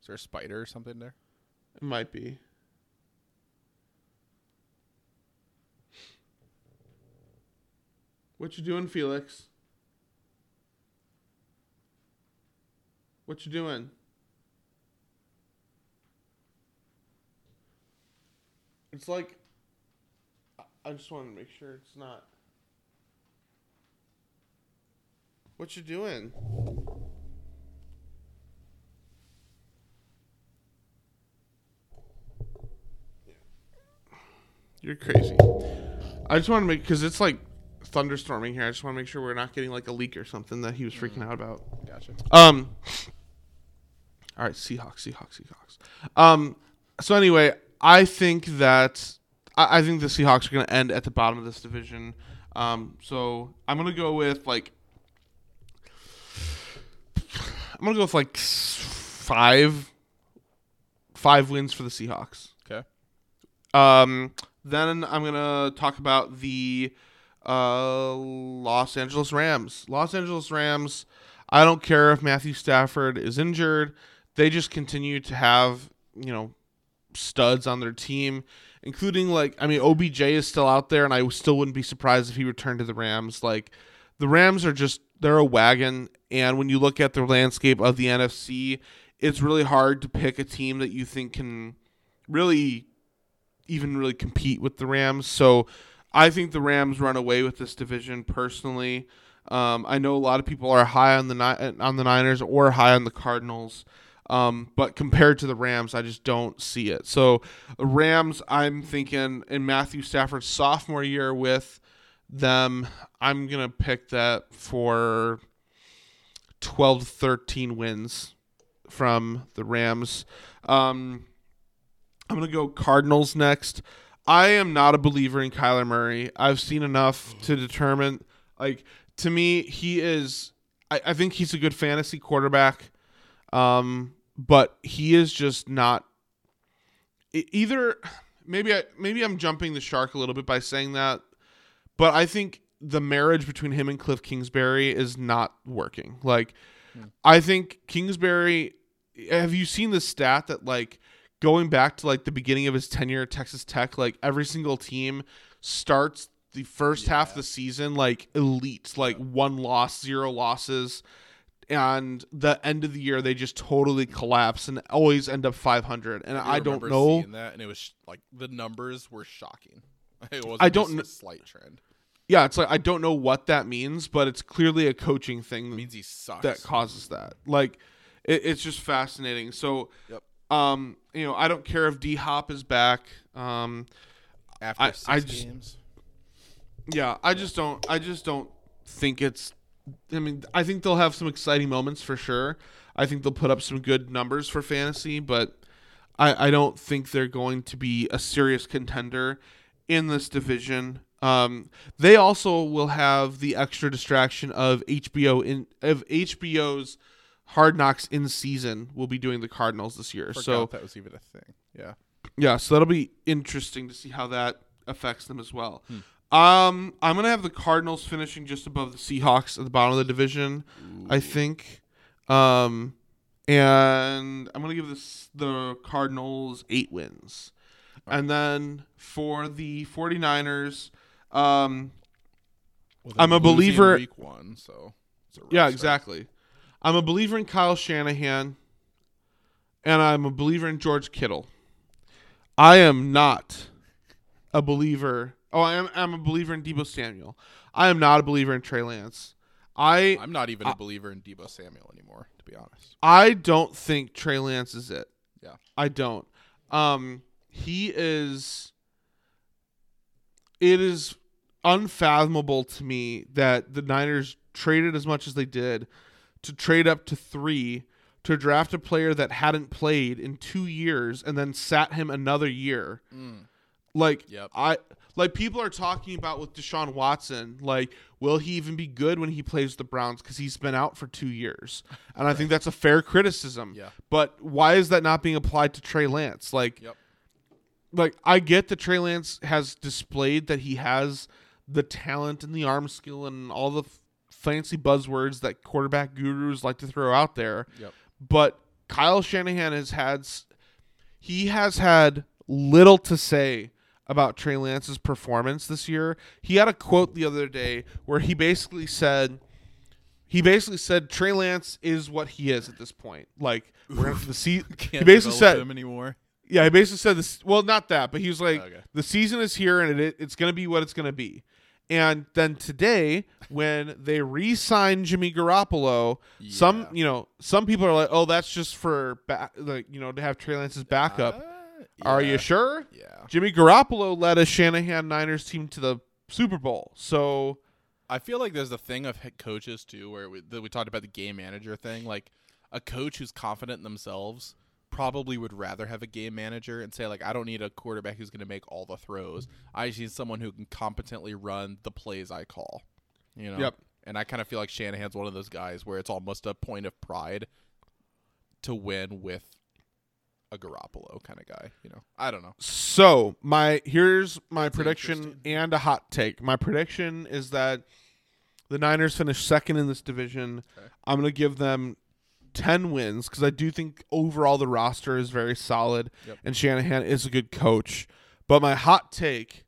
Is there a spider or something there? It might be. What you doing, Felix? What you doing? It's like I- just wanted to make sure it's not. What you doing? You're crazy. I just want to make because it's like thunderstorming here. I just want to make sure we're not getting like a leak or something that he was freaking out about. Gotcha. Um. All right, Seahawks, Seahawks, Seahawks. Um. So anyway, I think that I, I think the Seahawks are going to end at the bottom of this division. Um. So I'm going to go with like I'm going to go with like five five wins for the Seahawks. Okay. Um, then I'm gonna talk about the uh, Los Angeles Rams. Los Angeles Rams. I don't care if Matthew Stafford is injured; they just continue to have you know studs on their team, including like I mean OBJ is still out there, and I still wouldn't be surprised if he returned to the Rams. Like the Rams are just they're a wagon, and when you look at the landscape of the NFC, it's really hard to pick a team that you think can really even really compete with the Rams. So I think the Rams run away with this division personally. Um, I know a lot of people are high on the on the Niners or high on the Cardinals. Um, but compared to the Rams, I just don't see it. So, Rams, I'm thinking in Matthew Stafford's sophomore year with them, I'm to pick that for 12 13 wins from the Rams. Um, I'm to go Cardinals next. I am not a believer in Kyler Murray. I've seen enough to determine, like, to me, he is, I, I think he's a good fantasy quarterback. Um, but he is just not either maybe I maybe I'm jumping the shark a little bit by saying that, but I think the marriage between him and Cliff Kingsbury is not working. Like I think Kingsbury have you seen the stat that like going back to like the beginning of his tenure at Texas Tech, like every single team starts the first half of the season like elite, like one loss, zero losses, and the end of the year they just totally collapse and always end up 500. And I don't know. that, and it was like the numbers were shocking. It wasn't I don't a slight trend. Yeah, it's like I don't know what that means, but it's clearly a coaching thing It means he sucks. that causes that. Like, it, it's just fascinating. So, Yep. Um, you know, I don't care if D Hop is back. Um, After I- six I just- games, yeah, I just don't. I just don't think it's. I mean, I think they'll have some exciting moments for sure. I think they'll put up some good numbers for fantasy, but I, I don't think they're going to be a serious contender in this division. Um, they also will have the extra distraction of HBO in of HBO's Hard Knocks in season. Will be doing the Cardinals this year, forgot so that was even a thing. Yeah. yeah, so that'll be interesting to see how that affects them as well. Um, I'm gonna have the Cardinals finishing just above the Seahawks at the bottom of the division, I think. Um, and I'm gonna give this the Cardinals eight wins, and then for the 49ers, um, Well, I'm a believer- Week one, so it's a rough yeah, start. I'm a believer in Kyle Shanahan, and I'm a believer in George Kittle. I am not a believer. Oh, I am. I'm a believer in Deebo Samuel. I am not a believer in Trey Lance. I I'm not even a believer in Deebo Samuel anymore, to be honest. I don't think Trey Lance is it. Yeah. I don't. Um, he is. It is unfathomable to me that the Niners traded as much as they did to trade up to three to draft a player that hadn't played in two years and then sat him another year. Mm. Like Yep. I like people are talking about with Deshaun Watson, like, will he even be good when he plays the Browns? Because he's been out for two years. And I think that's a fair criticism. Yeah. But why is that not being applied to Trey Lance? Like Yep. like I get that Trey Lance has displayed that he has the talent and the arm skill and all the fancy buzzwords that quarterback gurus like to throw out there. Yep. But Kyle Shanahan has had he has had little to say about Trey Lance's performance this year. He had a quote the other day where he basically said he basically said Trey Lance is what he is at this point. Like we're gonna the se- he basically said him anymore. yeah, he basically said this. Well, not that, but he was like, Okay. the season is here and it, it's going to be what it's going to be. And then today, when they re-signed Jimmy Garoppolo, some you know some people are like, oh, that's just for back, like you know to have Trey Lance's backup. Uh, Are you sure? Yeah. Jimmy Garoppolo led a Shanahan Niners team to the Super Bowl, so I feel like there's a thing of head coaches too, where we, that we talked about the game manager thing. Like a coach who's confident in themselves probably would rather have a game manager and say like, I don't need a quarterback who's going to make all the throws. I just need someone who can competently run the plays I call. You know. Yep. And I kind of feel like Shanahan's one of those guys where it's almost a point of pride to win with a Garoppolo kind of guy. You know. I don't know. So my here's my prediction and a hot take. My prediction is that the Niners finish second in this division. Okay. I'm gonna give them ten wins because I do think overall the roster is very solid Yep. and Shanahan is a good coach. But my hot take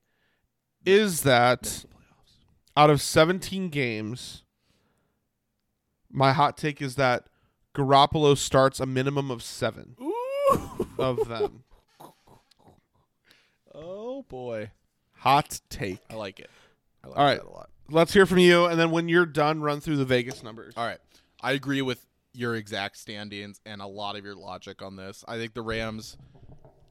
is that out of 17 games, my hot take is that Garoppolo starts a minimum of seven of them. Oh boy. Hot take. I like it. I like All right. that a lot. Let's hear from you, and then when you're done, run through the Vegas numbers. All right. I agree with your exact standings and a lot of your logic on this. I think the Rams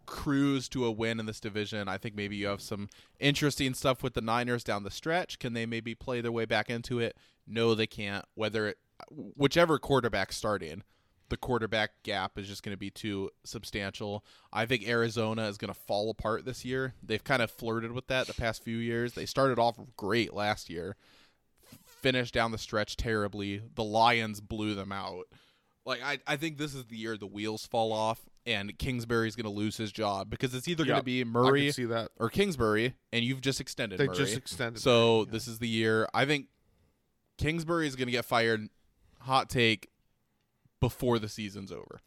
cruise to a win in this division. I think maybe you have some interesting stuff with the Niners down the stretch. Can they maybe play their way back into it? No, they can't. Whether it, whichever quarterback starting, the quarterback gap is just going to be too substantial. I think Arizona is going to fall apart this year. They've kind of flirted with that the past few years. They started off great last year finished down the stretch terribly. The Lions blew them out. Like I, I think this is the year the wheels fall off and Kingsbury's going to lose his job because it's either going to be Murray or Kingsbury, and you've just extended. They Murray. just extended. So Murray, yeah. this is the year. I think Kingsbury is going to get fired. Hot take before the season's over.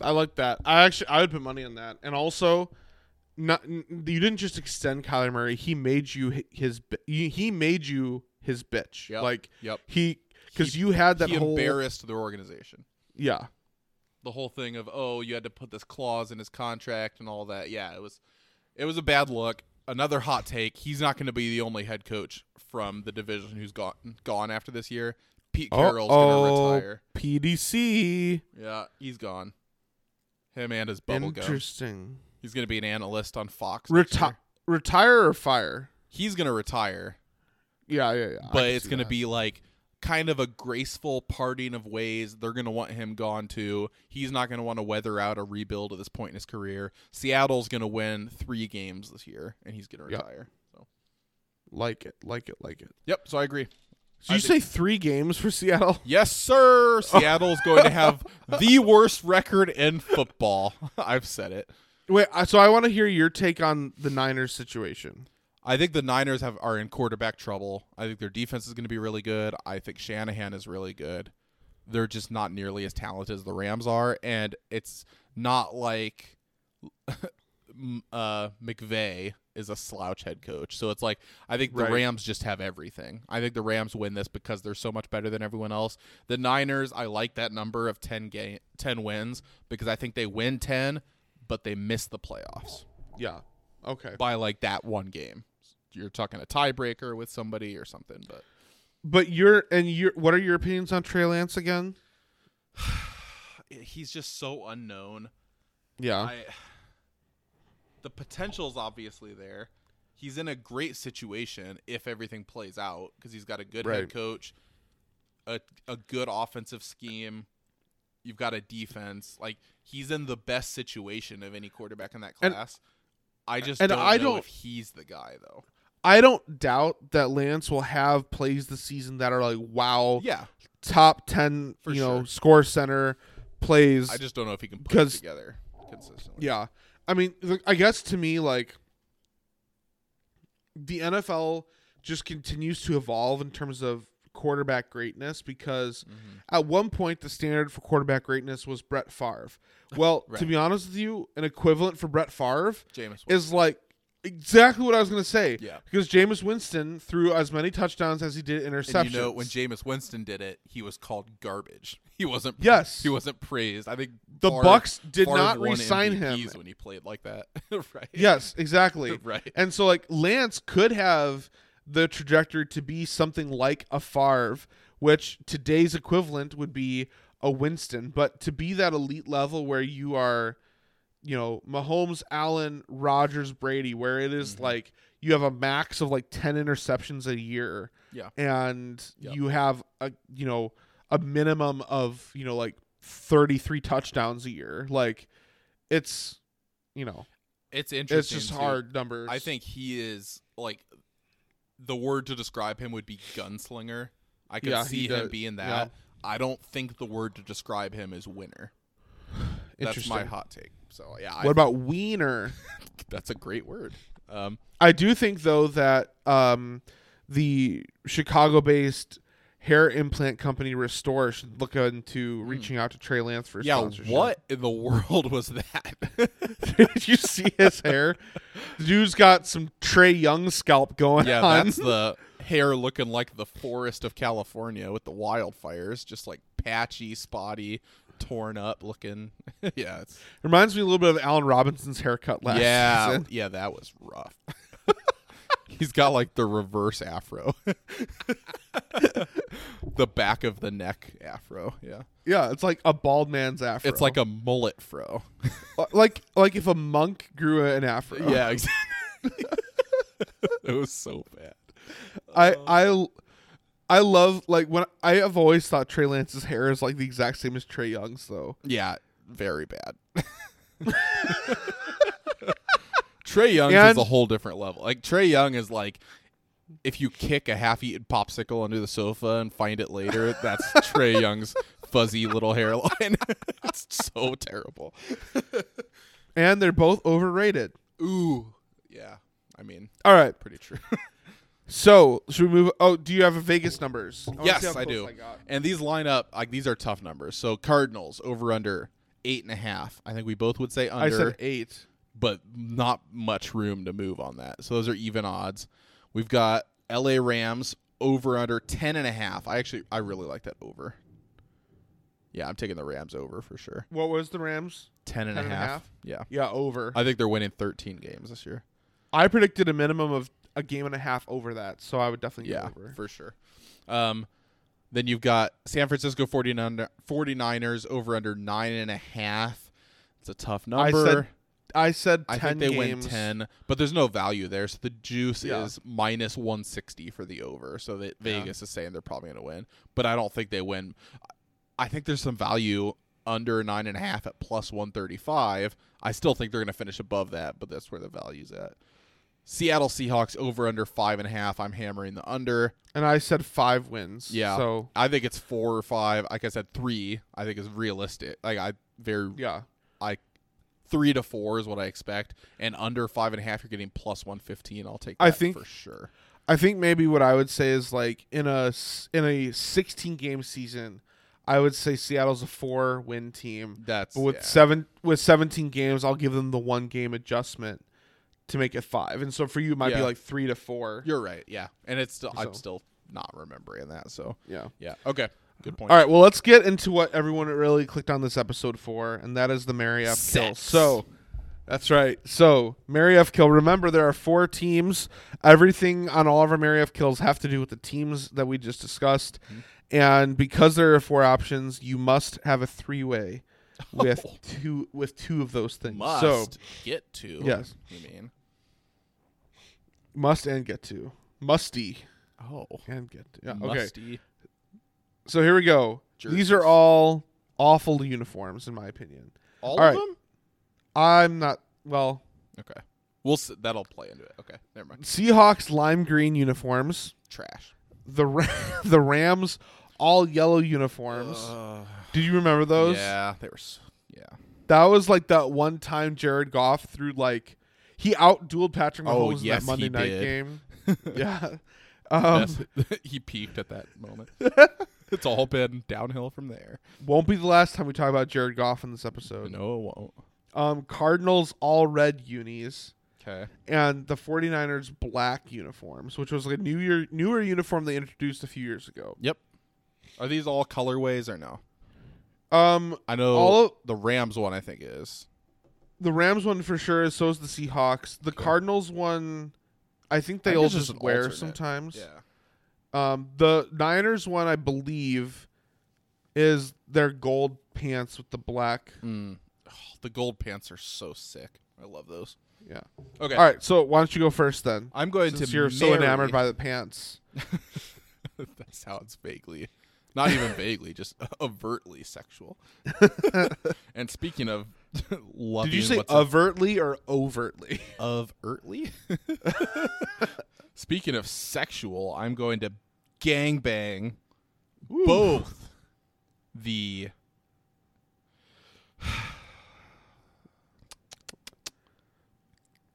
I like that. I actually I would put money on that. And also, not you didn't just extend Kyler Murray. He made you his he made you his bitch. Yep. Like Yep. he because you had that he whole embarrassed their organization. yeah The whole thing of oh, you had to put this clause in his contract and all that. Yeah, it was it was a bad look. Another hot take. He's not going to be the only head coach from the division who's gone gone after this year. Pete Carroll's going to retire. PDC. Yeah, he's gone. Him and his bubble gum. Interesting. He's going to be an analyst on Fox. Retire, retire or fire? He's going to retire, Yeah, yeah, yeah. But it's going to be like kind of a graceful parting of ways. They're going to want him gone too. He's not going to want to weather out a rebuild at this point in his career. Seattle's going to win three games this year, and he's going to Yep. retire. So, like it, like it, like it. yep. So I agree. So I you say three games for Seattle? Yes, sir. Seattle's going to have the worst record in football. I've said it. Wait, uh, so I want to hear your take on the Niners situation. I think the Niners have are in quarterback trouble. I think their defense is going to be really good. I think Shanahan is really good. They're just not nearly as talented as the Rams are, and it's not like uh, McVay is a slouch head coach. So it's like I think the Right. Rams just have everything. I think the Rams win this because they're so much better than everyone else. The Niners, I like that number of 10 game 10 wins because I think they win 10 but they miss the playoffs Yeah. Okay. by like that one game. You're talking a tiebreaker with somebody or something, but But you're and you're what are your opinions on Trey Lance again? he's just so unknown. Yeah. I the potential's obviously there. He's in a great situation if everything plays out because he's got a good Right. head coach, a a good offensive scheme. You've got a defense. Like he's in the best situation of any quarterback in that And- class. I just and don't I know don't- if he's the guy though. I don't doubt that Lance will have plays this season that are like wow, Yeah, top 10, For you know, sure. SportsCenter plays. I just don't know if he can put it together consistently. Yeah. I mean, I guess to me, like, the NFL just continues to evolve in terms of quarterback greatness because Mm-hmm. at one point the standard for quarterback greatness was Brett Favre. Well, to be honest with you, an equivalent for Brett Favre Jameis is like exactly what I was going to say. Yeah. Because Jameis Winston threw as many touchdowns as he did interceptions. And you know, when Jameis Winston did it, he was called garbage. He wasn't. Yes. he wasn't praised. I think The Favre- Bucks did Favre not re-sign him. When he played like that. right. Yes, exactly. Right. And so like Lance could have the trajectory to be something like a Favre, which today's equivalent would be a Winston, but to be that elite level where you are, you know, Mahomes, Allen, Rodgers, Brady, where it is Mm-hmm. like you have a max of like 10 interceptions a year Yeah. and Yep. you have a you know a minimum of, you know, like 33 touchdowns a year. Like it's you know, It's interesting. it's just too. hard numbers. I think he is like the word to describe him would be gunslinger. I could Yeah, see him being yeah. that. I don't think the word to describe him is winner. That's my hot take. So yeah, I What about Wiener? that's a great word. Um, I do think though that um, the Chicago-based hair implant company Restore should look into reaching out to Trey Lance for Hmm. yeah, sponsorship. what in the world was that? Did you see his hair? The dude's got some Trae Young scalp going Yeah, on. that's the hair looking like the forest of California with the wildfires, just like patchy, spotty, torn up looking. yeah, it's Reminds me a little bit of Allen Robinson's haircut last yeah, season. yeah, that was rough. He's got like the reverse afro, the back of the neck afro. Yeah, Yeah, it's like a bald man's afro. it's like a mullet fro. like like if a monk grew an afro. Yeah, exactly. it was so bad. I I I love like when I have always thought Trey Lance's hair is like the exact same as Trae Young's though. Yeah, very bad. Trae Young is a whole different level. Like Trae Young is like if you kick a half-eaten popsicle under the sofa and find it later, that's Trae Young's fuzzy little hairline. it's so terrible. And they're both overrated. Ooh, yeah. I mean, All right. pretty true. So, should we move Oh, do you have a Vegas numbers? I yes, I do. I and these line up like these are tough numbers. So Cardinals over under eight and a half. I think we both would say under. I said eight. but not much room to move on that. So those are even odds. We've got LA Rams over under ten and a half. I actually I really like that over. Yeah, I'm taking the Rams over for sure. What was the Rams? Ten and a 10 and a half. half? Yeah. Yeah, over. I think they're winning 13 games this year. I predicted a minimum of a game and a half over that, so I would definitely Yeah, go over. for sure. Um, then you've got San Francisco 49 49ers over under nine and a half. It's a tough I number. said I said I think they games. win 10, but there's no value there. So the juice Yeah. is minus 160 for the over. So that Yeah. Vegas is saying they're probably going to win, but I don't think they win. I think there's some value under nine and a half at plus 135. I still think they're going to finish above that, but that's where the value's at. Seattle Seahawks over under five and a half. I'm hammering the under. And I said five wins. Yeah. So I think it's four or five. Like I said, three. I think is realistic. Like I very yeah. I three to four is what I expect, and under five and a half, you're getting plus one fifteen. I'll take. That I think- for sure. I think maybe what I would say is like in a in a 16 game season, I would say Seattle's a four win team. That's But with yeah. seven with 17 games, I'll give them the one game adjustment to make it five. And so for you, it might be like three to four. You're right. Yeah, and it's still I'm still not remembering that. So yeah. yeah. Okay. Good point. All right. Well, let's get into what everyone really clicked on this episode for, and that is the Mary F. Kill. So, that's right. So, Mary F. Kill. Remember, there are four teams. Everything on all of our Mary F. Kills have to do with the teams that we just discussed. Mm-hmm. And because there are four options, you must have a three way with Oh. two with two of those things. Must So, get to. Yes. You mean? Must and get to. Musty Oh. and get to. Yeah. Okay. Musty. So here we go. These are all awful uniforms, in my opinion. All, All of right. them. I'm not well. Okay. We'll s- that'll play into it. Okay. Never mind. Seahawks lime green uniforms. Trash. The Ra- the Rams all yellow uniforms. Ugh. Did you remember those? Yeah, they were. s- Yeah. That was like that one time Jared Goff threw like he outdueled Patrick Oh, Mahomes yes, in that Monday night did. game. yeah. Um, he peaked at that moment. it's all been downhill from there. won't be the last time we talk about Jared Goff in this episode. No, it won't. Um, Cardinals all red unis. Okay. and the 49ers black uniforms, which was like a new year newer uniform they introduced a few years ago. Yep. Are these all colorways or no? Um I know All of- the Rams one. I think is. The Rams one for sure is so is the Seahawks. The Cardinals one I think they I all just, just wear alternate. sometimes. Yeah. Um the Niners one I believe is their gold pants with the black. Mm. Oh, the gold pants are so sick. I love those. Yeah. Okay. All right, so why don't you go first then? I'm going Since to. you're so enamored by the pants. that sounds vaguely, not even vaguely, just overtly sexual. and speaking of loving, Did you say what's overtly or overtly? overtly? speaking of sexual, I'm going to gangbang both the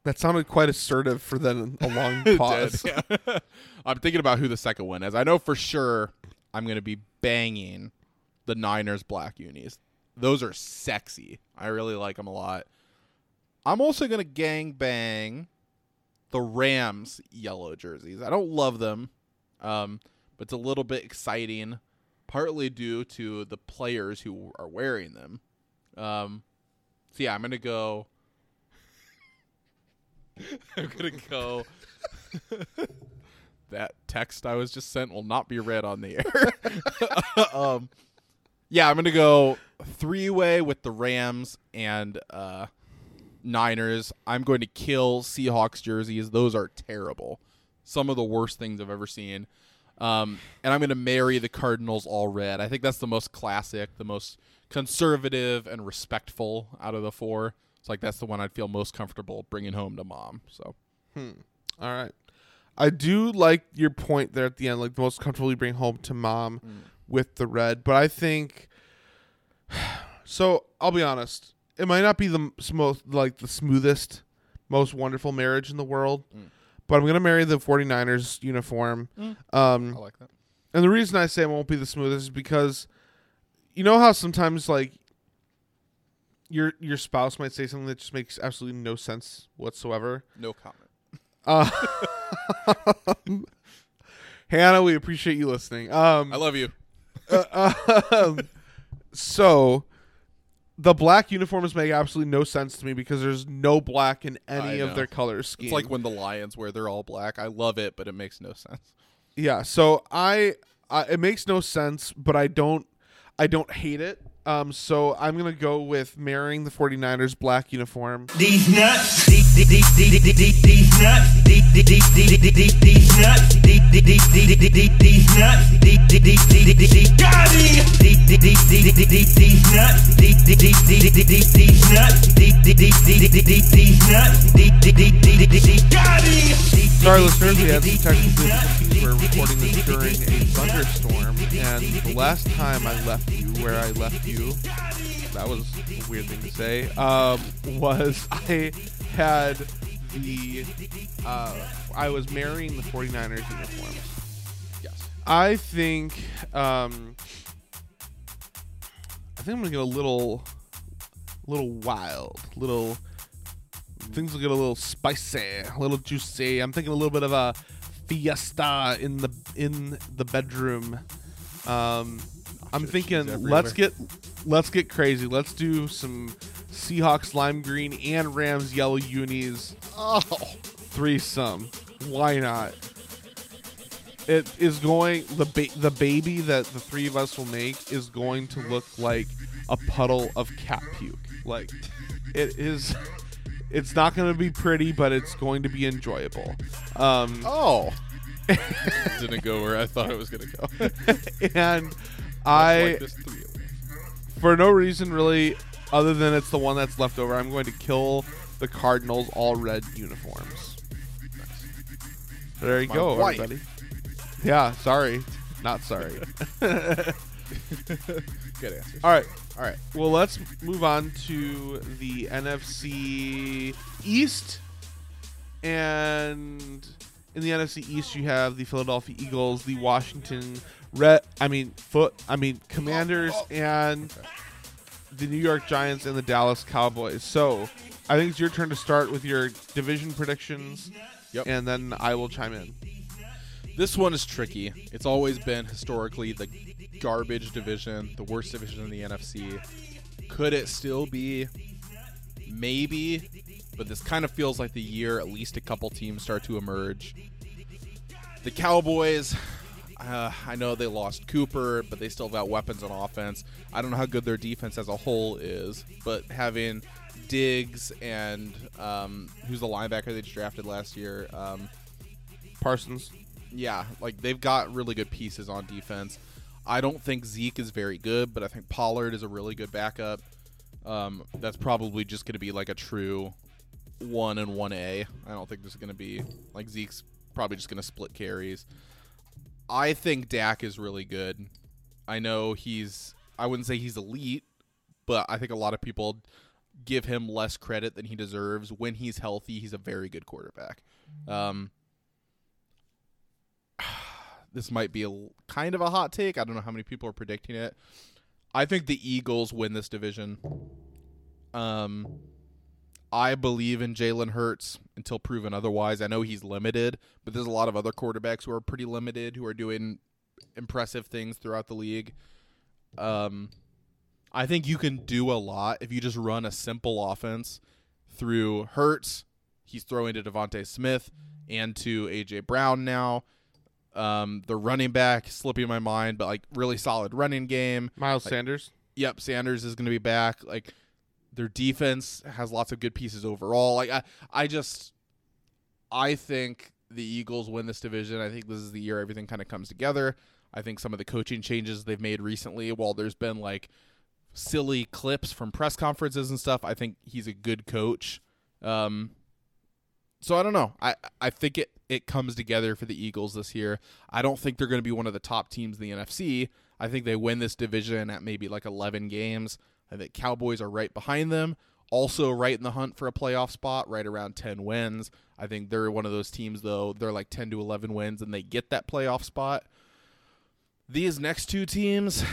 That sounded quite assertive for then a long pause. Dead. Yeah. I'm thinking about who the second one is. I know for sure I'm going to be banging the Niners black unis. Those are sexy. I really like them a lot. I'm also going to gang bang the Rams yellow jerseys. I don't love them, um, but it's a little bit exciting, partly due to the players who are wearing them. Um, so yeah, I'm going to go. I'm to go. that text I was just sent will not be read on the air. um, yeah, I'm gonna go three way with the Rams and uh, Niners. I'm going to kill Seahawks jerseys. Those are terrible. Some of the worst things I've ever seen. Um, and I'm going to marry the Cardinals all red. I think that's the most classic, the most conservative and respectful out of the four. It's like that's the one I'd feel most comfortable bringing home to mom. So All right. I do like your point there at the end, like the most comfortable you bring home to mom with the red. But I think so. I'll be honest. It might not be the most like the smoothest, most wonderful marriage in the world, but I'm gonna marry the 49ers uniform. I Um, like that. and the reason I say it won't be the smoothest is because you know how sometimes like your your spouse might say something that just makes absolutely no sense whatsoever. No comment. Uh, Hannah, we appreciate you listening. Um, I love you. um, so the black uniforms make absolutely no sense to me because there's no black in any I of know. their color scheme. It's like when the Lions wear they're all black. I love it, but it makes no sense. yeah. So I, I it makes no sense, but I don't I don't hate it. Um, so I'm gonna go with marrying the 49ers black uniform. These nuts, these these these these these these nuts, these these these these these these nuts, Sorry, listeners, we had some technical difficulties. We're recording this during a thunderstorm, and the last time I left you, where I left you, that was a weird thing to say, um, was I had the, uh, I was marrying the 49ers uniforms. Yes. I think, um, I think I'm gonna get a little, little wild, little. Things will get a little spicy, a little juicy. I'm thinking a little bit of a fiesta in the in the bedroom. Um, I'm thinking let's get let's get crazy. Let's do some Seahawks lime green and Rams yellow unis Oh, threesome. Why not? It is going the ba- the baby that the three of us will make is going to look like a puddle of cat puke. Like it is. It's not going to be pretty, but it's going to be enjoyable. Um, oh. Didn't go where I thought it was gonna go. and I, like for no reason really, other than it's the one that's left over, I'm going to kill the Cardinals all red uniforms. There you My go, wife. everybody. Yeah, sorry, not sorry. Good answer. all right, all right. Well, let's move on to the NFC East, and in the NFC East, you have the Philadelphia Eagles, the Washington Red. I mean, foot. I mean, Commanders, oh, oh. and the New York Giants and the Dallas Cowboys. So, I think it's your turn to start with your division predictions, Yep. and then I will chime in. This one is tricky. It's always been historically the garbage division, the worst division in the NFC. Could it still be? Maybe, but this kind of feels like the year at least a couple teams start to emerge. The Cowboys, uh, I know they lost Cooper, but they still got weapons on offense. I don't know how good their defense as a whole is, but having Diggs and um, who's the linebacker they just drafted last year? Um, Parsons. yeah, like they've got really good pieces on defense. I don't think Zeke is very good, but I think Pollard is a really good backup. Um, that's probably just going to be like a true one and one A. I don't think there's going to be like Zeke's probably just going to split carries. I think Dak is really good. I know he's I wouldn't say he's elite, but I think a lot of people give him less credit than he deserves. When he's healthy, he's a very good quarterback. Um, this might be a kind of a hot take. I don't know how many people are predicting it. I think the Eagles win this division. Um, I believe in Jalen Hurts until proven otherwise. I know he's limited, but there's a lot of other quarterbacks who are pretty limited who are doing impressive things throughout the league. Um, I think you can do a lot if you just run a simple offense through Hurts. He's throwing to DeVonta Smith and to AJ Brown now. Um, the running back slipping my mind, but like really solid running game. Miles Like- Sanders. Yep, Sanders is going to be back. Like their defense has lots of good pieces overall. Like I, I just, I think the Eagles win this division. I think this is the year everything kind of comes together. I think some of the coaching changes they've made recently, while there's been like silly clips from press conferences and stuff, I think he's a good coach. Um, so I don't know. I I think it it comes together for the Eagles this year. I don't think they're going to be one of the top teams in the NFC. I think they win this division at maybe like 11 games. I think Cowboys are right behind them, also right in the hunt for a playoff spot, right around 10 wins. I think they're one of those teams though. They're like 10 to 11 wins and they get that playoff spot. These next two teams,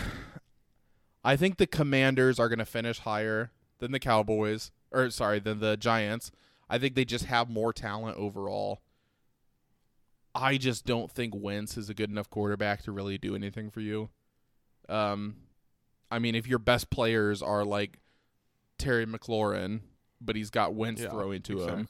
I think the Commanders are going to finish higher than the Cowboys, or sorry, than the Giants. I think they just have more talent overall. I just don't think Wentz is a good enough quarterback to really do anything for you. Um, I mean, if your best players are like Terry McLaurin, but he's got Wentz Yeah, throwing to him,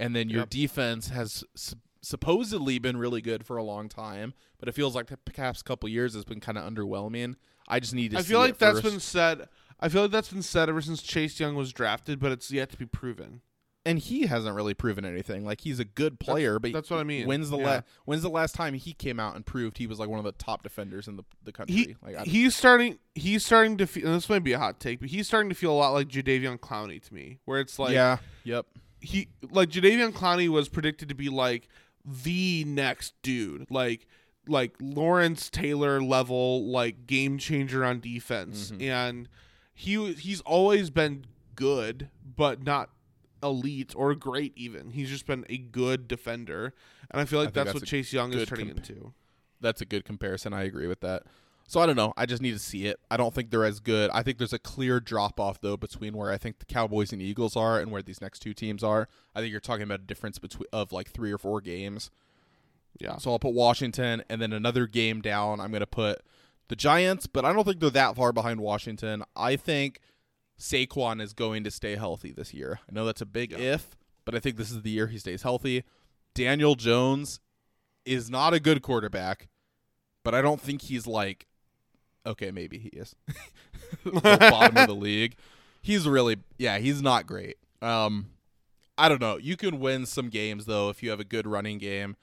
and then your Yep. defense has s- supposedly been really good for a long time, but it feels like the past couple years has been kind of underwhelming. I just need to. I see feel like that's first. been said. I feel like that's been said ever since Chase Young was drafted, but it's yet to be proven. and he hasn't really proven anything. Like he's a good player, but that's what I mean. When's the Yeah. la- When's the last time he came out and proved he was like one of the top defenders in the the country? He like he's starting. He's starting to feel. And this might be a hot take, but he's starting to feel a lot like Jadeveon Clowney to me, where it's like yeah, yep. he like Jadeveon Clowney was predicted to be like the next dude, like like Lawrence Taylor level, like game changer on defense, Mm-hmm. and he he's always been good, but not elite or great. Even he's just been a good defender, and I feel like think that's, that's what Chase Young is turning comp- into. That's a good comparison. I agree with that. So I don't know. I just need to see it. I don't think they're as good. I think there's a clear drop off though between where I think the Cowboys and Eagles are and where these next two teams are. I think you're talking about a difference between of like three or four games. Yeah. So I'll put Washington and then another game down. I'm going to put the Giants, but I don't think they're that far behind Washington. I think Saquon is going to stay healthy this year. I know that's a big if, but I think this is the year he stays healthy. Daniel Jones is not a good quarterback, but I don't think he's like okay, maybe he is. bottom of the league. He's really yeah, he's not great. Um I don't know. You can win some games though if you have a good running game.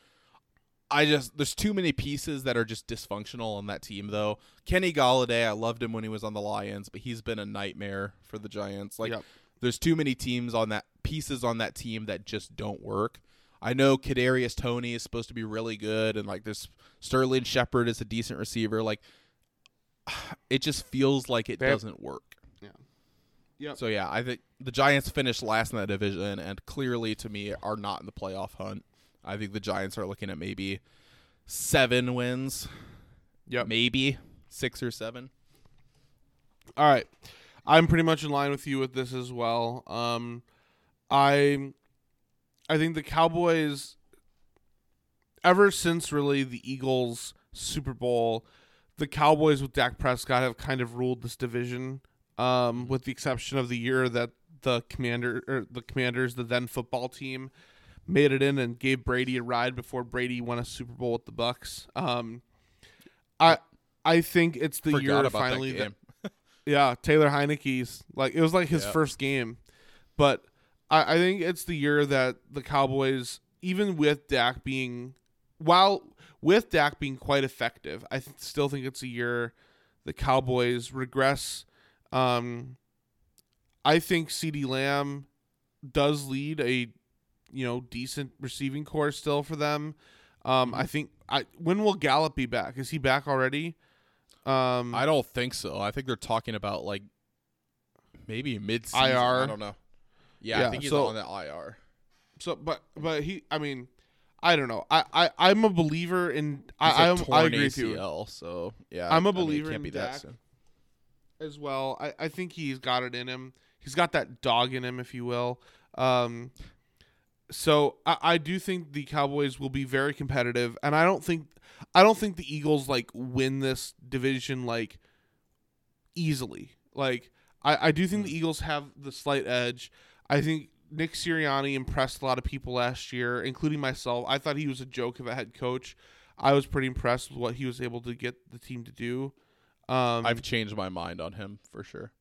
I just there's too many pieces that are just dysfunctional on that team though. Kenny Golladay, I loved him when he was on the Lions, but he's been a nightmare for the Giants. Like Yep. there's too many teams on that pieces on that team that just don't work. I know Kadarius Toney is supposed to be really good and like this Sterling Shepard is a decent receiver. Like it just feels like it They doesn't work. Yeah. Yep. So yeah, I think the Giants finished last in that division and clearly to me are not in the playoff hunt. I think the Giants are looking at maybe seven wins, Yep. maybe six or seven. All right. I'm pretty much in line with you with this as well. Um I I think the Cowboys ever since really the Eagles Super Bowl, the Cowboys with Dak Prescott have kind of ruled this division. Um with the exception of the year that the commander or the commanders, the then football team, made it in and gave Brady a ride before Brady won a Super Bowl with the Bucks. Um I I think it's the Forgot year finally that that yeah, Taylor Heinicke's like it was like his first game, but I, I think it's the year that the Cowboys, even with Dak being, while with Dak being quite effective, I th- still think it's a year the Cowboys regress. Um, I think CeeDee Lamb does lead a, you know, decent receiving corps still for them. Um. I think I when will Gallup be back? Is he back already? Um, I don't think so. I think they're talking about like maybe mid. IR. I don't know. Yeah, Yeah, I think he's so- on the IR. So, but but he, I mean, I don't know. I I I'm a believer in. I I'm, I agree with you so yeah. I'm a mean, believer can't in be that Dak. soon. as well. I I think he's got it in him. He's got that dog in him, if you will. Um, so I, I do think the Cowboys will be very competitive, and I don't think I don't think the Eagles like win this division like easily. Like I, I do think the Eagles have the slight edge. I think Nick Sirianni impressed a lot of people last year, including myself. I thought he was a joke of a head coach. I was pretty impressed with what he was able to get the team to do. Um, I've changed my mind on him for sure.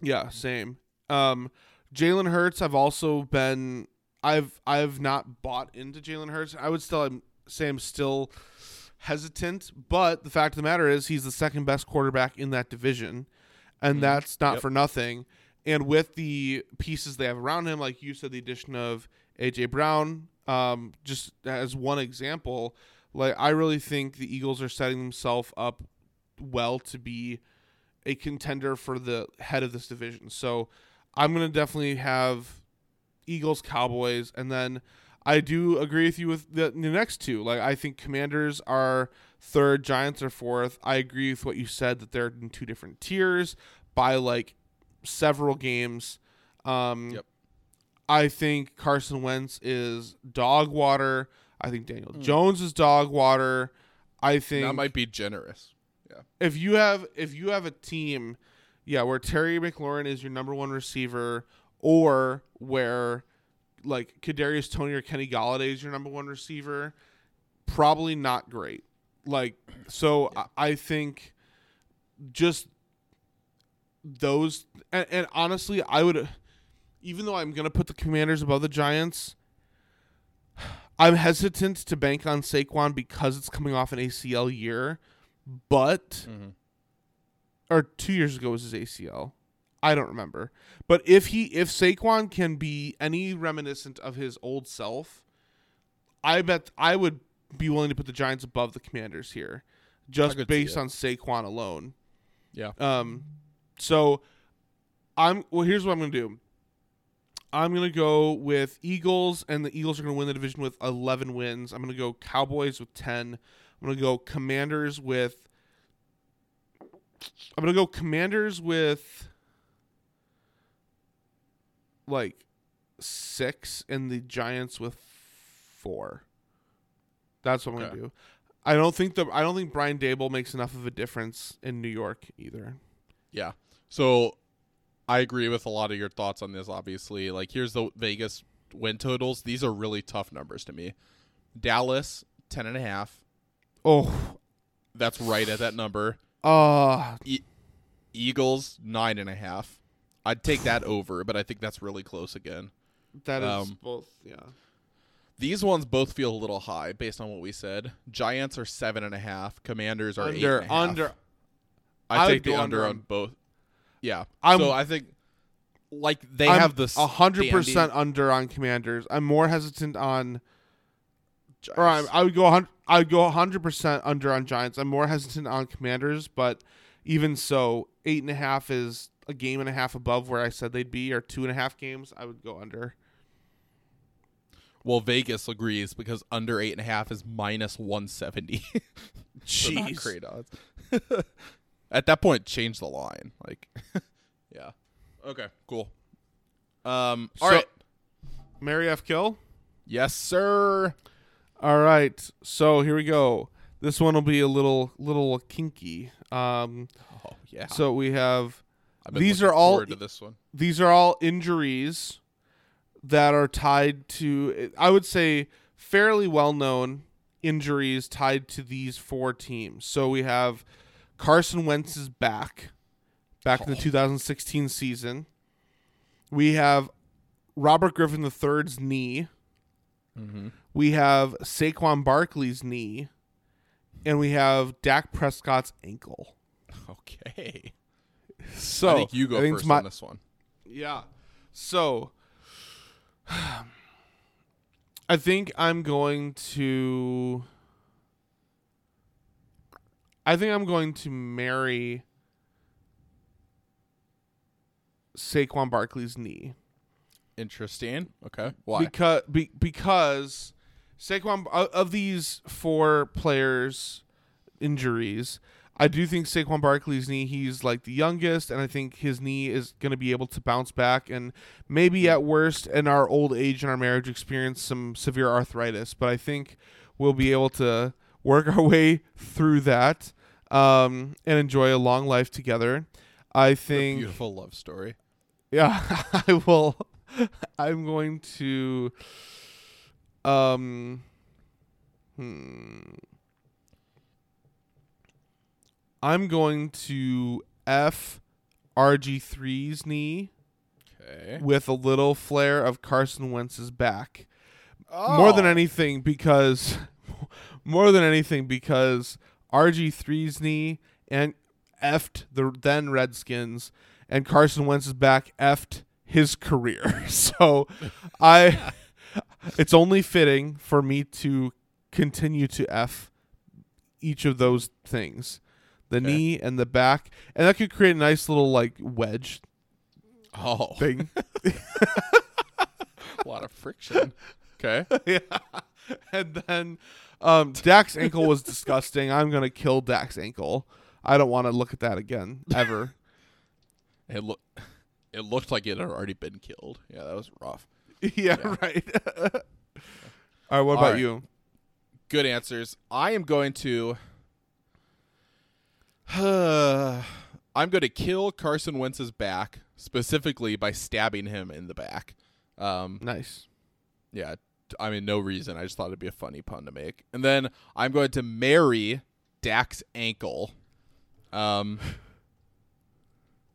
yeah, same. Um, Jalen Hurts, I've also been, I've I've not bought into Jalen Hurts. I would still say I'm still hesitant, but the fact of the matter is he's the second best quarterback in that division, and that's not Yep. for nothing. And with the pieces they have around him, like you said, the addition of AJ Brown, um, just as one example, like I really think the Eagles are setting themselves up well to be a contender for the head of this division. So I'm gonna definitely have Eagles, Cowboys, and then I do agree with you with the, the next two. Like I think Commanders are third, Giants are fourth. I agree with what you said that they're in two different tiers by like several games. Um, Yep. I think Carson Wentz is dog water. I think Daniel Jones is dog water. I think That might be generous. Yeah. if you have if you have a team, yeah, where Terry McLaurin is your number one receiver, or where like Kadarius Toney or Kenny Golladay is your number one receiver, probably not great. Like so, I, I think just those and, and honestly, I would even though I'm gonna put the Commanders above the Giants. I'm hesitant to bank on Saquon because it's coming off an ACL year, but mm-hmm. or two years ago was his ACL. I don't remember. But if he if Saquon can be any reminiscent of his old self, I bet I would be willing to put the Giants above the Commanders here, just based on Saquon alone. Yeah. Um, so I'm well. Here's what I'm gonna do. I'm gonna go with Eagles, and the Eagles are gonna win the division with 11 wins. I'm gonna go Cowboys with 10. I'm gonna go Commanders with. I'm gonna go Commanders with. Like, six, and the Giants with four. That's what I'm gonna do. I don't think the I don't think Brian Daboll makes enough of a difference in New York either. Yeah. So I agree with a lot of your thoughts on this, obviously. Like, here's the Vegas win totals. These are really tough numbers to me. Dallas, 10.5. Oh, That's right at that number. uh Eagles, 9.5. I'd take that over, but I think that's really close again. that is Um, both. Yeah, These ones both feel a little high based on what we said. Giants are 7.5. Commanders are under 8.5. under. I I take the under under on both. Yeah. I'm- so I think, like, they I'm have this a hundred percent under on Commanders. I'm more hesitant on, or I, I would go. a hun- I would go hundred percent under on Giants. I'm more hesitant on Commanders, but even so, eight and a half is a game and a half above where I said they'd be, or two and a half games. I would go under. Well, Vegas agrees because under eight and a half is minus one seventy. Jeez. great odds. At that point, change the line. Like, yeah. Okay, cool. Um. All So- right. Mary F. Kill. Yes, sir. All right, so here we go. This one will be a little little kinky. Um, Oh yeah. so we have these are all- to this one. these are all injuries that are tied to I would say fairly well known injuries tied to these four teams. So we have Carson Wentz's back back in the 2016 season. We have Robert Griffin III's knee. Mm-hmm. We have Saquon Barkley's knee. And we have Dak Prescott's ankle. Okay. So I think you go I think first my- on this one. Yeah. So I think I'm going to I think I'm going to marry Saquon Barkley's knee. Interesting. Okay. Why? Because be, because Saquon of of these four players injuries, I do think Saquon Barkley's knee, he's like the youngest, and I think his knee is going to be able to bounce back and maybe at worst in our old age and our marriage experience some severe arthritis, but I think we'll be able to work our way through that um, and enjoy a long life together. I think Beautiful love story. yeah, I will. I'm going to. Um. Hmm. I'm going to F RG3's knee Okay. with a little flare of Carson Wentz's back. More than Oh. anything, because more than anything, because RG3's knee and effed the then Redskins, and Carson Wentz's back effed his career. so, I, it's only fitting for me to continue to f each of those things, the Okay. knee and the back, and that could create a nice little like wedge Oh, thing. a lot of friction. Okay. yeah. And then um, Dak's ankle was disgusting. I'm gonna kill Dak's ankle. I don't want to look at that again ever. Hey, look. It looked like it had already been killed. Yeah, that was rough. yeah, Yeah. right. All right, what All about right. you? Good answers. I am going to. I'm going to kill Carson Wentz's back specifically by stabbing him in the back. Um, Nice. yeah, I mean, no reason. I just thought it'd be a funny pun to make. And then I'm going to marry Dak's ankle. Um,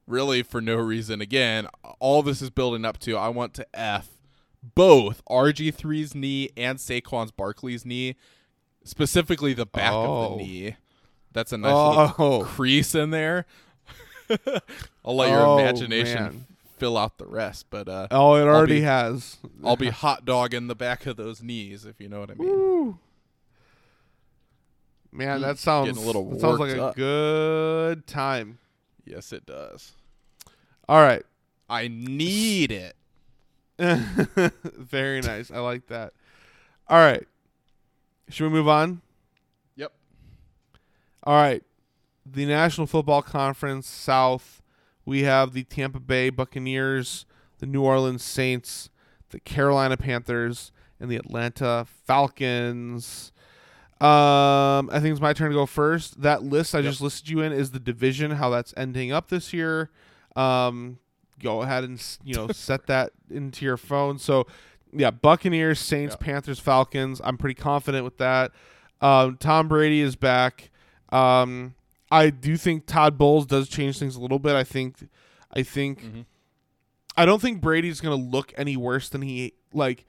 really for no reason. Again, all this is building up to I want to F both RG3's knee and Saquon's Barkley's knee, specifically the back of Oh. the knee. That's a nice little Oh. crease in there. I'll let your Oh, imagination man. fill out the rest, but uh, Oh, it already be- has. I'll be hot dog in the back of those knees, if you know what I mean. Woo. Man, that sounds a little that sounds like worked a good time. Yes, it does. All right. I need it. Very nice. I like that. All right. Should we move on? Yep. All right. The National Football Conference South. We have the Tampa Bay Buccaneers, the New Orleans Saints, the Carolina Panthers, and the Atlanta Falcons. Um, I think it's my turn to go first. That list I just listed you in is the division, how that's ending up this year. Um, go ahead and you know set that into your phone. So, yeah, Buccaneers, Saints, Yeah. Panthers, Falcons. I'm pretty confident with that. Um, Tom Brady is back. Um, I do think Todd Bowles does change things a little bit. I think, I think, Mhm. I don't think Brady's gonna look any worse than he like.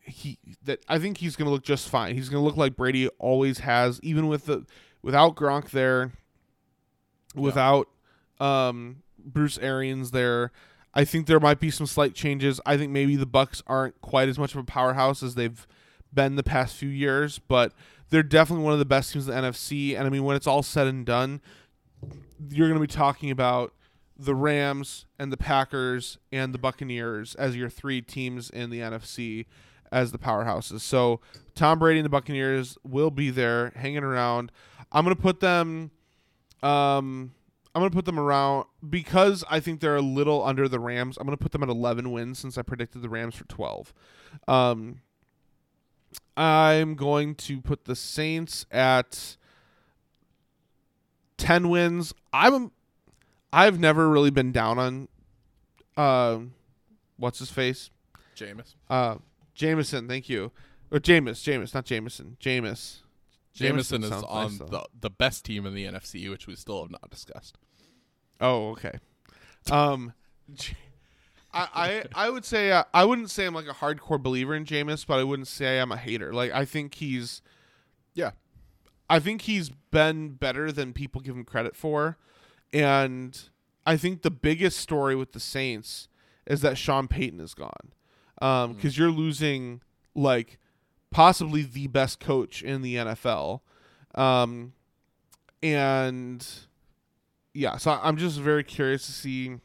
He that I think he's gonna look just fine. He's gonna look like Brady always has, even with the without Gronk there, without um, Bruce Arians there. I think there might be some slight changes. I think maybe the Bucks aren't quite as much of a powerhouse as they've been the past few years, but they're definitely one of the best teams in the NFC. And I mean, when it's all said and done, you're going to be talking about the Rams and the Packers and the Buccaneers as your three teams in the NFC as the powerhouses. So Tom Brady and the Buccaneers will be there hanging around. I'm going to put them um I'm going to put them around because I think they're a little under the Rams. I'm going to put them at 11 wins since I predicted the Rams for 12. Um I'm going to put the Saints at 10 wins. I'm I've never really been down on uh, what's his face? Jameis. Uh Jameson, thank you. Or Jameis, Jameis, not Jameson. Jameis. Jameson is on nice, the, the best team in the NFC, which we still have not discussed. Oh, okay. Um, I, I I would say uh, I wouldn't say I'm like a hardcore believer in Jameis, but I wouldn't say I'm a hater. Like I think he's, Yeah. I think he's been better than people give him credit for, and I think the biggest story with the Saints is that Sean Payton is gone, um, because you're losing like possibly the best coach in the NFL, um, and yeah, so I'm just very curious to see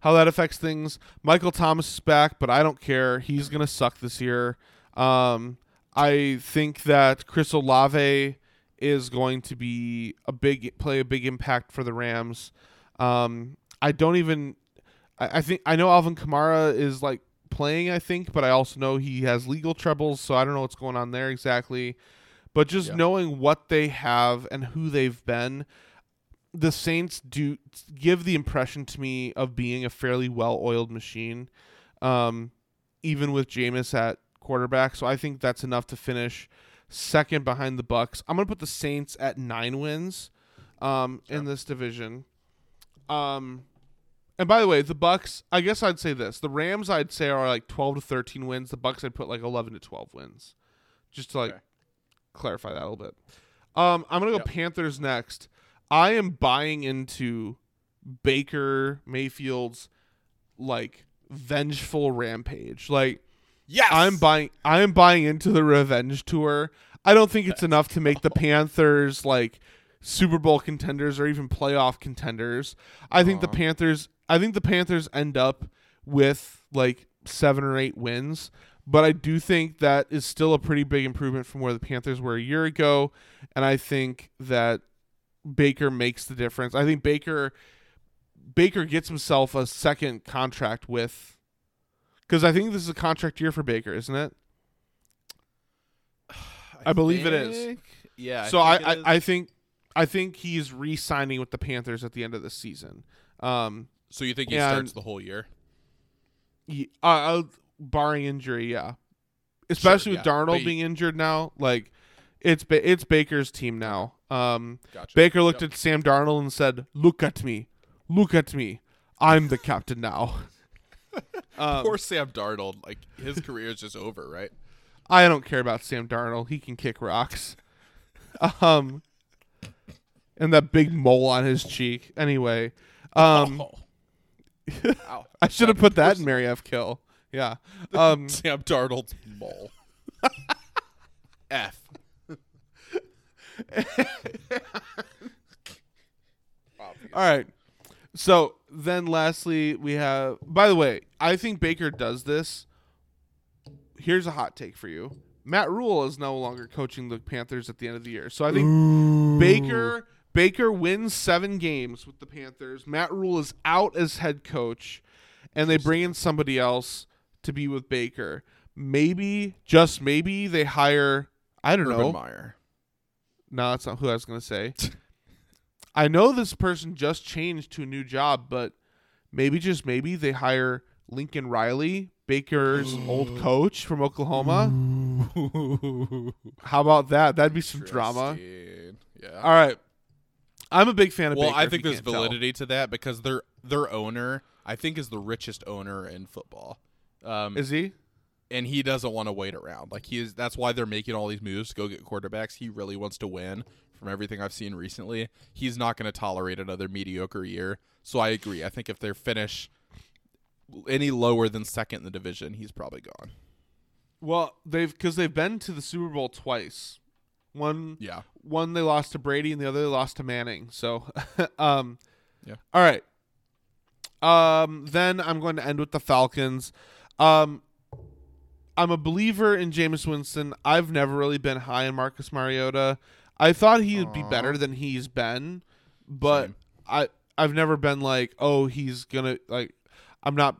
how that affects things. Michael Thomas is back, but I don't care. He's gonna suck this year. Um, I think that Chris Olave is going to be a big play a big impact for the Rams. Um, I don't even. I, I think I know Alvin Kamara is like playing. I think, but I also know he has legal troubles, so I don't know what's going on there exactly. But just Yeah. knowing what they have and who they've been, the Saints do give the impression to me of being a fairly well-oiled machine, um, even with Jameis at quarterback. So I think that's enough to finish second behind the Bucks. I'm gonna put the Saints at nine wins, um, in this division. Um, and by the way, the Bucks. I guess I'd say this: the Rams, I'd say, are like 12 to 13 wins. The Bucks, I'd put like 11 to 12 wins, just to like Okay. clarify that a little bit. Um, I'm gonna go Yep. Panthers next. I am buying into Baker Mayfield's like vengeful rampage. Like Yes, I'm buying I am buying into the revenge tour. I don't think it's enough to make the Panthers like Super Bowl contenders or even playoff contenders. I think the uh-huh. Panthers I think the Panthers end up with like 7 or 8 wins, but I do think that is still a pretty big improvement from where the Panthers were a year ago, and I think that Baker makes the difference. I think Baker Baker gets himself a second contract with, because I think this is a contract year for Baker, isn't it? I believe it is. Yeah. so I, think it I, is. I think I think he's re-signing with the Panthers at the end of the season. Um, so you think he and- starts the whole year? Yeah, uh, uh, barring injury, yeah. Especially with yeah. Darnold But he- being injured now, like it's it's Baker's team now. Um, Gotcha. Baker looked Yep. at Sam Darnold and said, "Look at me, look at me. I'm the captain now." um, Poor Sam Darnold. Like his career is just over, right? I don't care about Sam Darnold. He can kick rocks. Um, and that big mole on his cheek. Anyway, um, Oh. I should have put that in Mary F. Kill. Yeah. Um, Sam Darnold's mole. F. all right. So then, lastly, we have. By the way, I think Baker does this. Here's a hot take for you. Matt Rhule is no longer coaching the Panthers at the end of the year. So I think Baker Baker wins seven games with the Panthers. Matt Rhule is out as head coach, and they bring in somebody else to be with Baker. Maybe, just maybe, they hire. I don't know. Meyer. No, that's not who I was gonna say. I know this person just changed to a new job, but maybe just maybe they hire Lincoln Riley, Baker's old coach from Oklahoma. How about that? That'd be some drama. Yeah. All right. I'm a big fan of well, Baker. I think there's can't tell. validity to that because their their owner, I think, is the richest owner in football. Um, Is he? And he doesn't want to wait around. Like he is. That's why they're making all these moves to go get quarterbacks. He really wants to win. From everything I've seen recently, he's not going to tolerate another mediocre year. So I agree. I think if they're finish any lower than second in the division, he's probably gone. Well, they've because they've been to the Super Bowl twice. One, Yeah. one they lost to Brady, and the other they lost to Manning. So, um, Yeah. All right. Um, then I'm going to end with the Falcons. Um, I'm a believer in Jameis Winston. I've never really been high in Marcus Mariota. I thought he would be better than he's been, but Same. I I've never been like, oh, he's gonna like. I'm not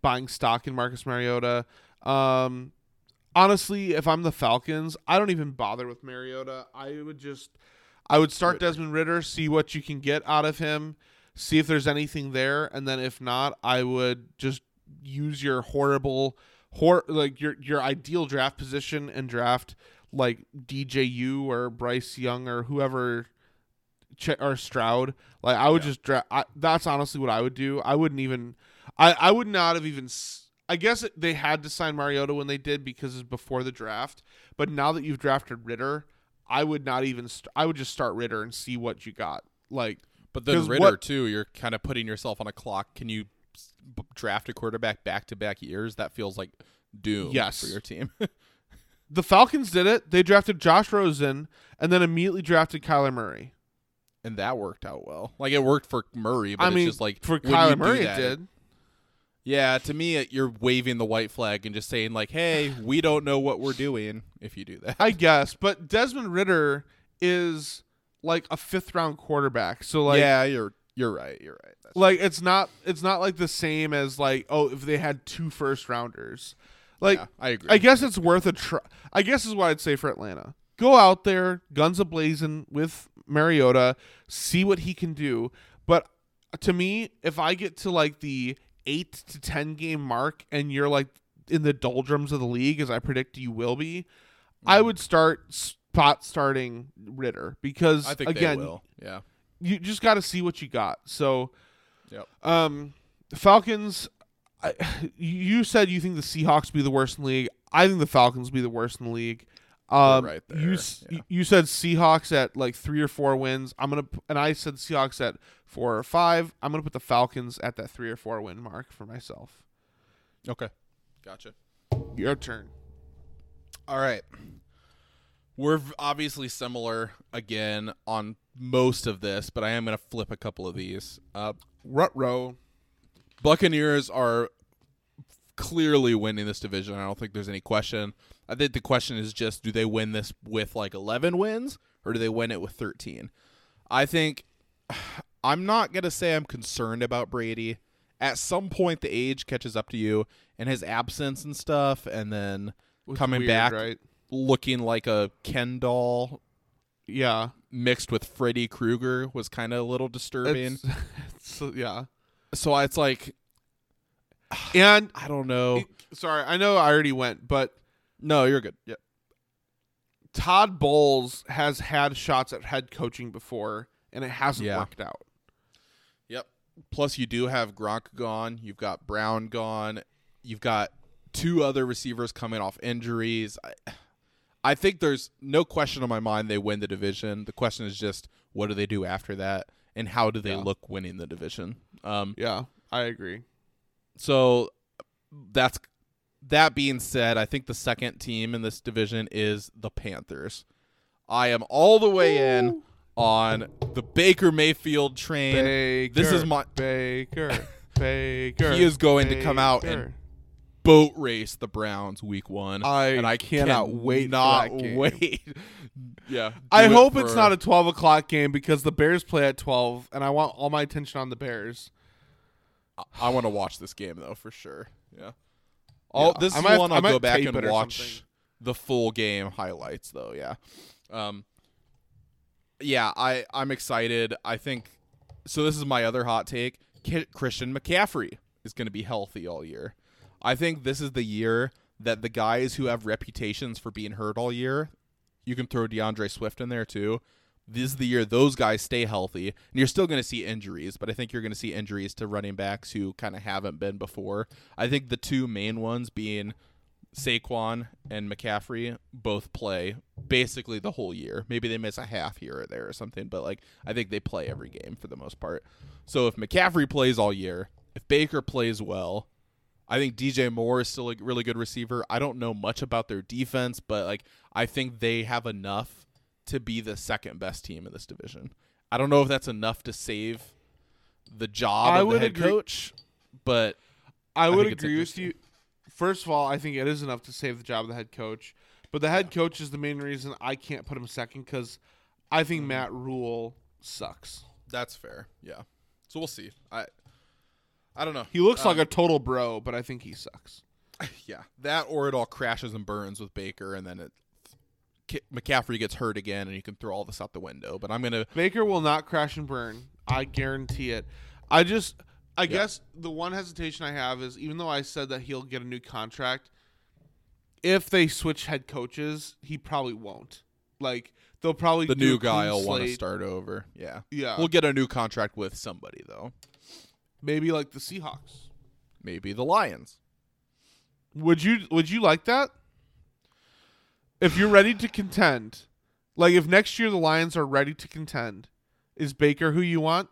buying stock in Marcus Mariota. Um, honestly, if I'm the Falcons, I don't even bother with Mariota. I would just, I would start Desmond Ridder, see what you can get out of him, see if there's anything there, and then if not, I would just use your horrible, hor like your your ideal draft position and draft like DJU or Bryce Young or whoever. Ch- or Stroud, like I would just draft. I, that's honestly what I would do. I wouldn't even. I I would not have even. s- I guess it, they had to sign Mariota when they did because it's before the draft. But now that you've drafted Ridder, I would not even. St- I would just start Ridder and see what you got. Like, But then Ridder what- too, you're kind of putting yourself on a clock. Can you draft a quarterback back to back years? That feels like doom Yes. for your team. the Falcons did it. They drafted Josh Rosen and then immediately drafted Kyler Murray. and that worked out well. Like it worked for Murray, but I it's mean, just like for Kyler Murray, that, it did. Yeah, to me, you're waving the white flag and just saying like, "Hey, we don't know what we're doing." If you do that, I guess, but Desmond Ridder is like a fifth round quarterback. So like, yeah, you're you're right. You're right. That's like it's not it's not like the same as like oh if they had two first rounders like yeah, I agree. i guess it's worth a try i guess is what i'd say for atlanta go out there guns ablazing with mariota see what he can do but to me if i get to like the 8 to 10 game mark and you're like in the doldrums of the league as i predict you will be i Mm-hmm. would start spot starting ridder because I think again. Yeah. You just got to see what you got so Yep. um, Falcons. I, you said you think the Seahawks be the worst in the league. I think the Falcons be the worst in the league. Um, right You there, s- yeah. you said Seahawks at like three or four wins. I'm gonna and I said Seahawks at four or five. I'm gonna put the Falcons at that three or four win mark for myself. Okay. Gotcha. Your turn. All right. We're obviously similar again on most of this, but I am going to flip a couple of these. Uh, Rut row. Buccaneers are clearly winning this division. I don't think there's any question. I think the question is just do they win this with like 11 wins or do they win it with 13? I think I'm not gonna say I'm concerned about Brady. At some point, the age catches up to you, and his absence and stuff, and then coming weird, back right? looking like a Ken doll Yeah. mixed with Freddy Krueger was kind of a little disturbing. It's, so, uh, yeah. so it's like And I don't know. sorry, I know I already went, but no, you're good. Yeah. Todd Bowles has had shots at head coaching before, and it hasn't Yeah. worked out. Yep. Plus, you do have Gronk gone. You've got Brown gone. You've got two other receivers coming off injuries. I, I think there's no question in my mind they win the division. The question is just what do they do after that, and how do they Yeah. look winning the division? Um, Yeah, I agree. so that's that being said, I think the second team in this division is the Panthers. I am all the way in on the Baker Mayfield train. Baker, This is my- Baker. Baker. He is going to come out and boat race the Browns week one. I and I cannot wait Not wait. yeah. I hope it's not a twelve o'clock game because the Bears play at twelve, and I want all my attention on the Bears. I want to watch this game though for sure. Yeah. All Yeah. this I is might have- one I I'll go back and watch something. the full game highlights though. Yeah. Um. Yeah, I I'm excited. I think so. This is my other hot take. Christian McCaffrey is going to be healthy all year. I think this is the year that the guys who have reputations for being hurt all year, you can throw D'Andre Swift in there too. This is the year those guys stay healthy, and you're still going to see injuries, but I think you're going to see injuries to running backs who kind of haven't been before. I think the two main ones being Saquon and McCaffrey both play basically the whole year. Maybe they miss a half here or there or something, but like I think they play every game for the most part. So if McCaffrey plays all year, if Baker plays well, I think DJ Moore is still a really good receiver. I don't know much about their defense, but like I think they have enough to be the second best team in this division. I don't know if that's enough to save the job I of the would head agree- coach, but I would think it's agree with you. First of all, I think it is enough to save the job of the head coach, but the head coach is the main reason I can't put him second because I think Mm-hmm. Matt Rhule sucks. that's fair. Yeah. So we'll see. I I don't know. He looks Um, like a total bro, but I think he sucks. Yeah, that or it all crashes and burns with Baker, and then it K- McCaffrey gets hurt again, and you can throw all this out the window. But I'm gonna Baker will not crash and burn. I guarantee it. I just, I guess the one hesitation I have is even though I said that he'll get a new contract, if they switch head coaches, he probably won't. Like they'll probably the new guy will want to start over. Yeah, Yeah, we'll get a new contract with somebody though. Maybe like the Seahawks. Maybe the Lions. Would you Would you like that? If you're ready to contend, like if next year the Lions are ready to contend, is Baker who you want?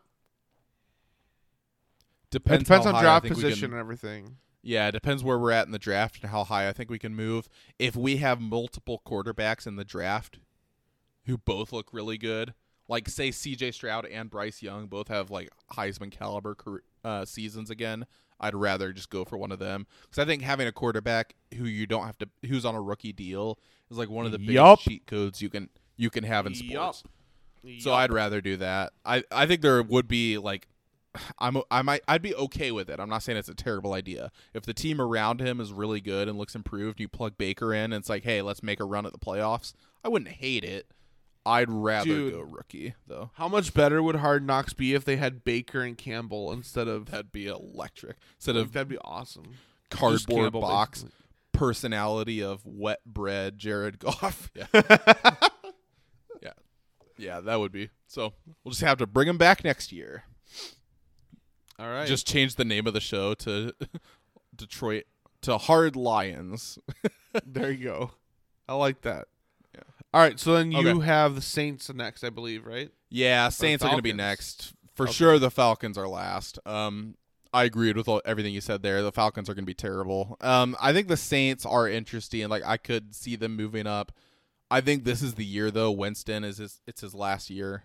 Depends, it depends on draft position can- and everything. yeah, it depends where we're at in the draft and how high I think we can move. If we have multiple quarterbacks in the draft who both look really good, like say C.J. Stroud and Bryce Young both have like Heisman caliber uh, seasons again, I'd rather just go for one of them because I think having a quarterback who you don't have to who's on a rookie deal is like one of the biggest Yup. cheat codes you can you can have in Yup. sports. So I'd rather do that. I, I think there would be like I'm I might I'd be okay with it. I'm not saying it's a terrible idea. If the team around him is really good and looks improved, you plug Baker in and it's like, "Hey, let's make a run at the playoffs." I wouldn't hate it. I'd rather Dude. go rookie though. How much better would Hard Knocks be if they had Baker and Campbell instead of That'd be electric. Instead of that'd be awesome. Cardboard Campbell, box basically. personality of wet bread Jared Goff. Yeah. yeah. Yeah, that would be. So, we'll just have to bring him back next year. All right. just change the name of the show to Detroit to Hard Lions. there you go. I like that. Yeah. All right, so then you Okay. have the Saints next, I believe, right? yeah, Saints are going to be next for Okay. sure. The Falcons are last. Um, I agreed with all, everything you said there. The Falcons are going to be terrible. Um, I think the Saints are interesting. Like I could see them moving up. I think this is the year though. Winston is his, it's his last year.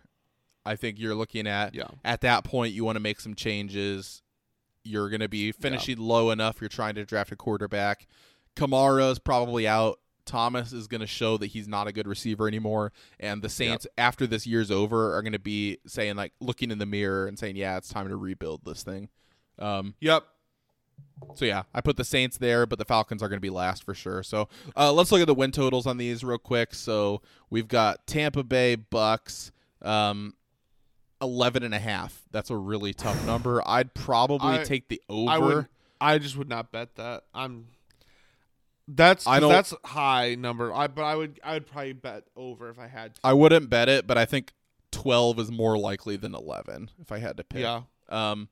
I think you're looking at Yeah. at that point you want to make some changes. You're going to be finishing low enough. You're trying to draft a quarterback. Kamara's probably out Thomas is going to show that he's not a good receiver anymore, and the Saints after this year's over are going to be saying like looking in the mirror and saying, "Yeah, it's time to rebuild this thing." Um, Yep. so yeah, I put the Saints there, but the Falcons are going to be last for sure. So uh, let's look at the win totals on these real quick. So we've got Tampa Bay Bucks, um, 11 and a half. That's a really tough number. I'd probably I- take the over. I would. I just would not bet that. I'm. That's I don't- that's high number. I but I would I would probably bet over if I had to. I wouldn't bet it, but I think 12 is more likely than 11 if I had to pick. Yeah. Um,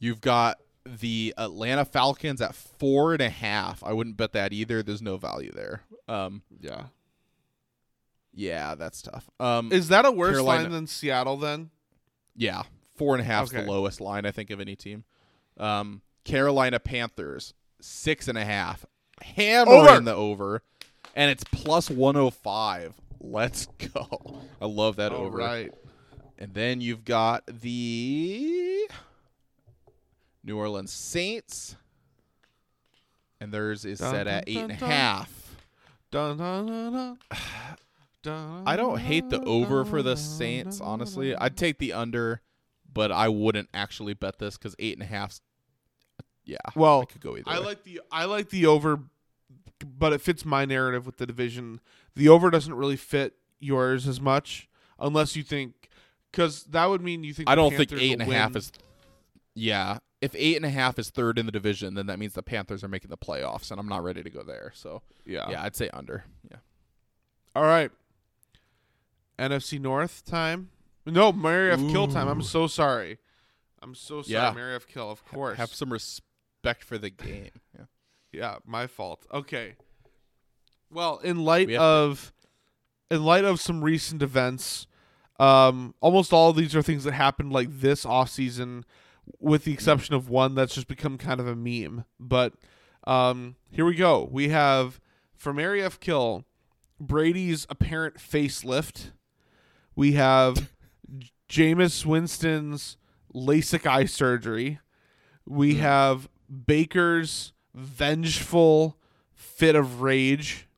you've got the Atlanta Falcons at four and a half. I wouldn't bet that either. There's no value there. Um, Yeah. yeah, that's tough. Um, Is that a worse Carolina- line than Seattle then? yeah, four and a half is Okay. the lowest line I think of any team. Um, Carolina Panthers six and a half, hammering Over. the over, and it's plus 105. Let's go. I love that Oh, over. right. And then you've got the New Orleans Saints. And theirs is Dun, set dun, at eight dun, and a half. Dun, dun, dun, dun. Dun, I don't hate the over for the Saints, honestly. I'd take the under, but I wouldn't actually bet this because eight and a half. Yeah. Well, I could go either. I way. like the I like the over, but it fits my narrative with the division. The over doesn't really fit yours as much, unless you think, because that would mean you think. I don't think Panthers eight and a half is. Yeah. If eight and a half is third in the division, then that means the Panthers are making the playoffs, and I'm not ready to go there. So Yeah. yeah, I'd say under. Yeah. All right. NFC North time. No, Mary F. Kill time. I'm so sorry. I'm so sorry, Yeah. Mary F. Kill. Of course. Have some respect for the game. Yeah. Yeah, my fault. Okay. Well, in light We of in light of some recent events, um, almost all of these are things that happened like this off season, with the exception of one that's just become kind of a meme. But um, here we go. We have for Mary F. Kill, Brady's apparent facelift. We have Jameis Winston's LASIK eye surgery. We have Baker's vengeful fit of rage.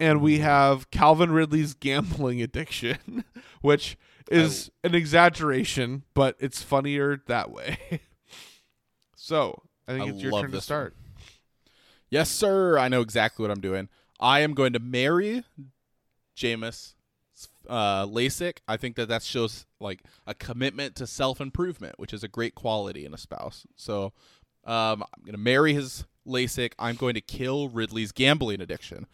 And we have Calvin Ridley's gambling addiction, which is an exaggeration, but it's funnier that way. so I think I it's your turn to start. Yes, sir. I know exactly what I'm doing. I am going to marry Jameis uh, LASIK. I think that that shows like a commitment to self improvement, which is a great quality in a spouse. So um, I'm going to marry his LASIK. I'm going to kill Ridley's gambling addiction.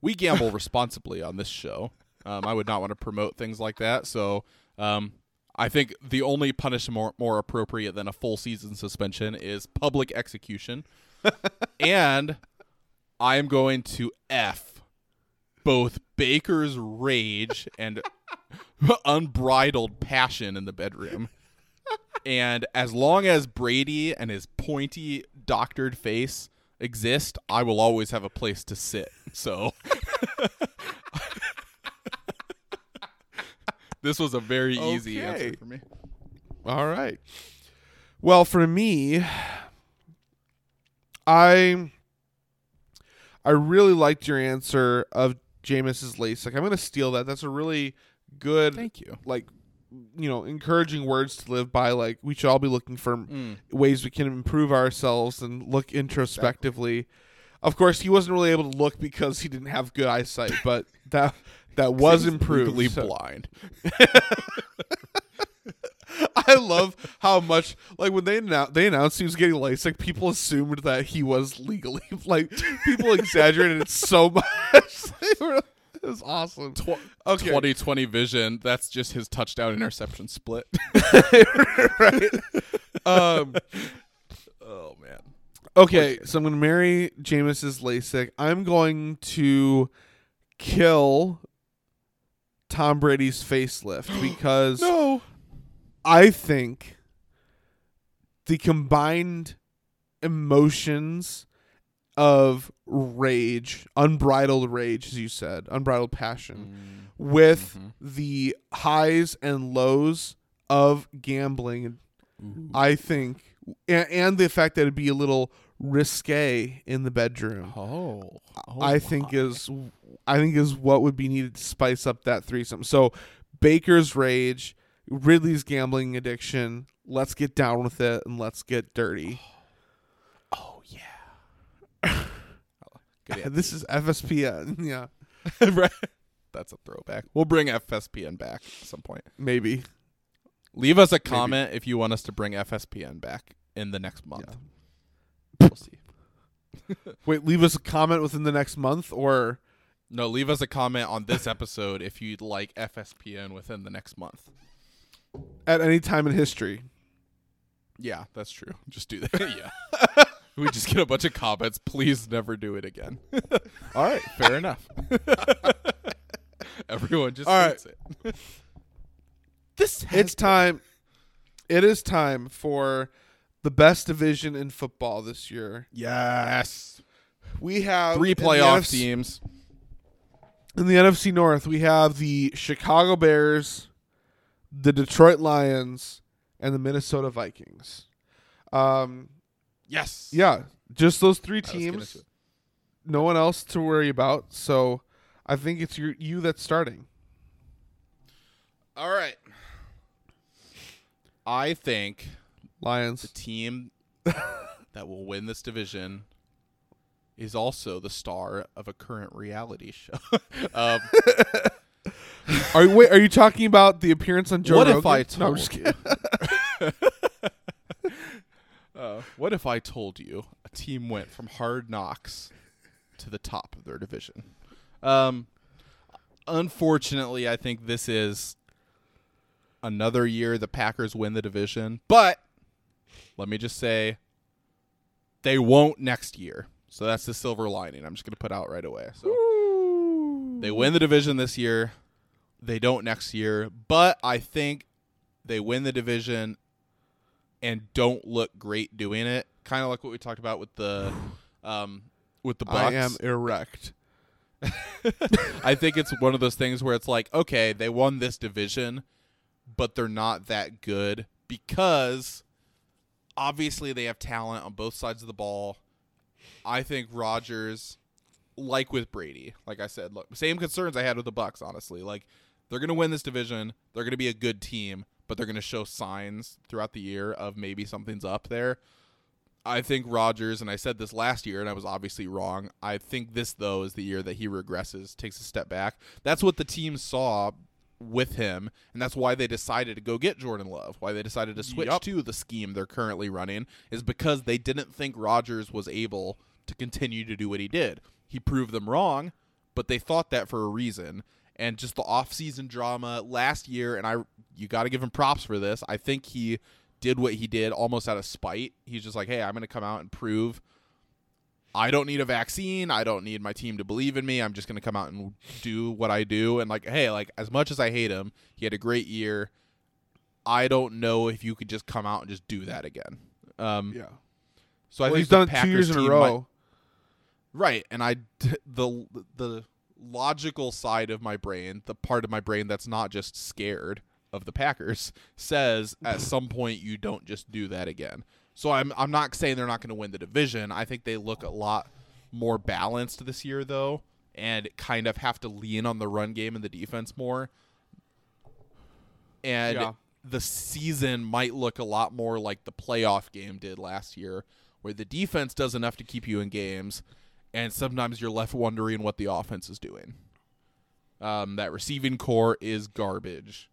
We gamble responsibly on this show. Um, I would not want to promote things like that. So um, I think the only punishment more, more appropriate than a full season suspension is public execution. and I am going to F both Baker's rage and unbridled passion in the bedroom. And as long as Brady and his pointy doctored face exist, I will always have a place to sit. So this was a very easy Okay. answer for me. All right. Well, for me, I I really liked your answer of Jameis's LASIK. I'm going to steal that. That's a really good, Thank you. like, you know, encouraging words to live by. Like, we should all be looking for Mm. ways we can improve ourselves and look introspectively. Of course, he wasn't really able to look because he didn't have good eyesight, but that that was improved. legally so- blind. I love how much like when they announced they announced he was getting LASIK, people assumed that he was legally like people exaggerated it so much. They were- it was awesome. Tw- Okay. 2020 vision. That's just his touchdown interception split. right. Um. oh man. Okay, so I'm gonna marry Jameis's LASIK. I'm going to kill Tom Brady's facelift because No. I think the combined emotions of rage, unbridled rage, as you said, unbridled passion, mm. with mm-hmm. the highs and lows of gambling, I think, and, and the fact that it'd be a little risque in the bedroom. Oh, oh I think is I think is what would be needed to spice up that threesome. So Baker's rage, Ridley's gambling addiction. Let's get down with it and let's get dirty. Oh yeah. Answer. This is FSPN. Yeah, right. That's a throwback. We'll bring FSPN back at some point. maybe. Leave us a comment if you want us to bring FSPN back in the next month. We'll see. Wait, leave us a comment within the next month or No, leave us a comment on this episode if you'd like FSPN within the next month. at any time in history. Yeah, that's true. Just do that. yeah. We just get a bunch of comments. Please never do it again. All right, fair enough. Everyone just All right. hates it. this It's time. It is time for the best division in football this year. yes. We have Three in playoff NFC teams. In the NFC North, we have the Chicago Bears, the Detroit Lions, and the Minnesota Vikings. Um, Yes. yeah, just those three Let's get into teams. No one else to worry about. So I think it's your, you that's starting. All right. I think Lions the team that will win this division is also the star of a current reality show. um, Are you, wait, are you talking about the appearance on Joe what Rogan? if I No, told I'm just kidding. uh, what if I told you a team went from hard knocks to the top of their division? Um, unfortunately, I think this is another year the Packers win the division, but let me just say they won't next year. So that's the silver lining. I'm just going to put out right away. So they win the division this year. They don't next year, but I think they win the division and don't look great doing it. Kind of like what we talked about with the um with the Bucks. I am erect. I think it's one of those things where it's like, okay, they won this division, but they're not that good because obviously they have talent on both sides of the ball. I think Rodgers, like with Brady, like I said, look, same concerns I had with the Bucks. Honestly, like they're gonna win this division, they're gonna be a good team, but they're gonna show signs throughout the year of maybe something's up there. I think Rodgers, and I said this last year, and I was obviously wrong. I think this though is the year that he regresses, takes a step back. That's what the team saw with him, and that's why they decided to go get Jordan Love. Why they decided to switch Yup. to the scheme they're currently running is because they didn't think Rodgers was able to continue to do what he did. He proved them wrong, but they thought that for a reason. And just the off-season drama last year, and I, you got to give him props for this. I think he did what he did almost out of spite. He's just like, hey, I'm going to come out and prove I don't need a vaccine. I don't need my team to believe in me. I'm just going to come out and do what I do. And like, hey, like as much as I hate him, he had a great year. I don't know if you could just come out and just do that again. Um, Yeah. So I well, think he's done it two years in a row. might- right? And I the the logical side of my brain, the part of my brain that's not just scared of the Packers, says at some point you don't just do that again. So I'm I'm not saying they're not going to win the division. I think they look a lot more balanced this year though, and kind of have to lean on the run game and the defense more. And Yeah. the season might look a lot more like the playoff game did last year, where the defense does enough to keep you in games, and sometimes you're left wondering what the offense is doing. Um, that receiving corps is garbage.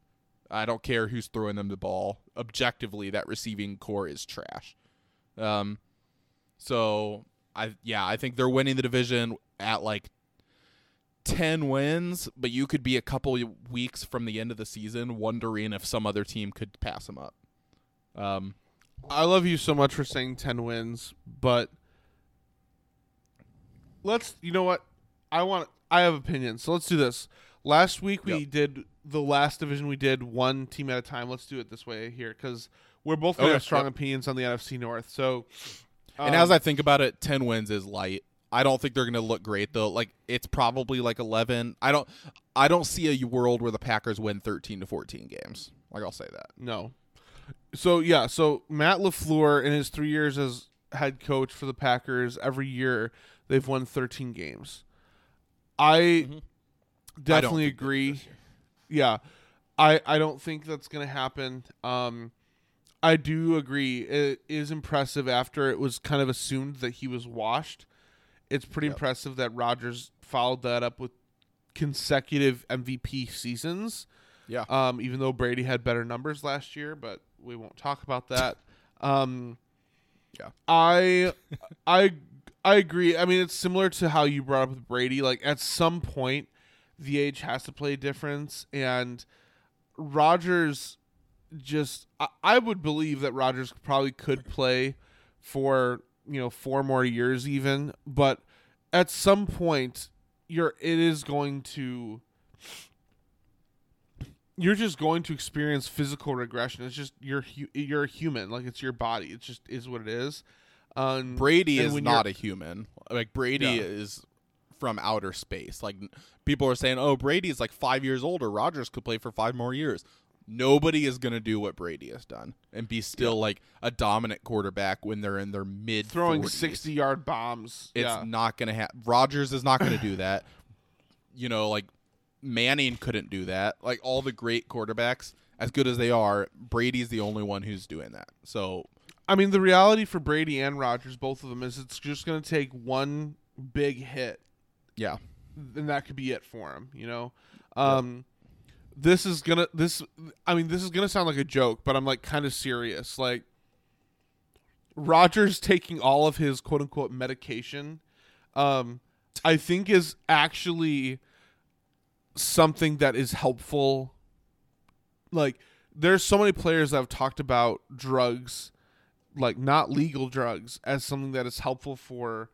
I don't care who's throwing them the ball. Objectively, that receiving corps is trash. Um, so I yeah, I think they're winning the division at like 10 wins, but you could be a couple weeks from the end of the season wondering if some other team could pass them up. Um, I love you so much for saying 10 wins, but let's, you know what? I want, I have opinions. So let's do this. Last week we Yep. did the last division, we did one team at a time. Let's do it this way here because we're both going to Okay, have strong yep. opinions on the NFC North. So, and um, as I think about it, 10 wins is light. I don't think they're going to look great though. Like it's probably like 11. I don't I don't see a world where the Packers win 13 to 14 games. Like I'll say that. No. So yeah, so Matt LaFleur in his three years as head coach for the Packers every year they've won 13 games. I I don't definitely that agree. Yeah. I I don't think that's going to happen. Um I do agree. It is impressive after it was kind of assumed that he was washed. It's pretty Yep. impressive that Rodgers followed that up with consecutive MVP seasons. Yeah. Um, even though Brady had better numbers last year, but we won't talk about that. Um, Yeah. I, I, I agree. I mean, it's similar to how you brought up with Brady. Like at some point, the age has to play a difference, and Rodgers just. I, I would believe that Rodgers probably could play for you know four more years even, but at some point, you're it is going to you're just going to experience physical regression. It's just you're hu- you're a human, like it's your body. It just is what it is. Um, Brady is not a human. Like Brady Yeah. is from outer space. Like people are saying, "Oh, Brady's like 5 years older. Rodgers could play for 5 more years." Nobody is going to do what Brady has done and be still like a dominant quarterback when they're in their mid throwing sixty yard bombs. It's yeah. not going to happen. Rodgers is not going to do that. You know, like Manning couldn't do that. Like all the great quarterbacks, as good as they are, Brady's the only one who's doing that. So I mean, the reality for Brady and Rodgers, both of them, is it's just going to take one big hit, yeah, and that could be it for him. You know, um, this is gonna this. I mean, this is gonna sound like a joke, but I'm like kind of serious. Like Rodgers taking all of his quote unquote medication, um, I think is actually something that is helpful. Like, there's so many players that have talked about drugs, like not legal drugs, as something that is helpful for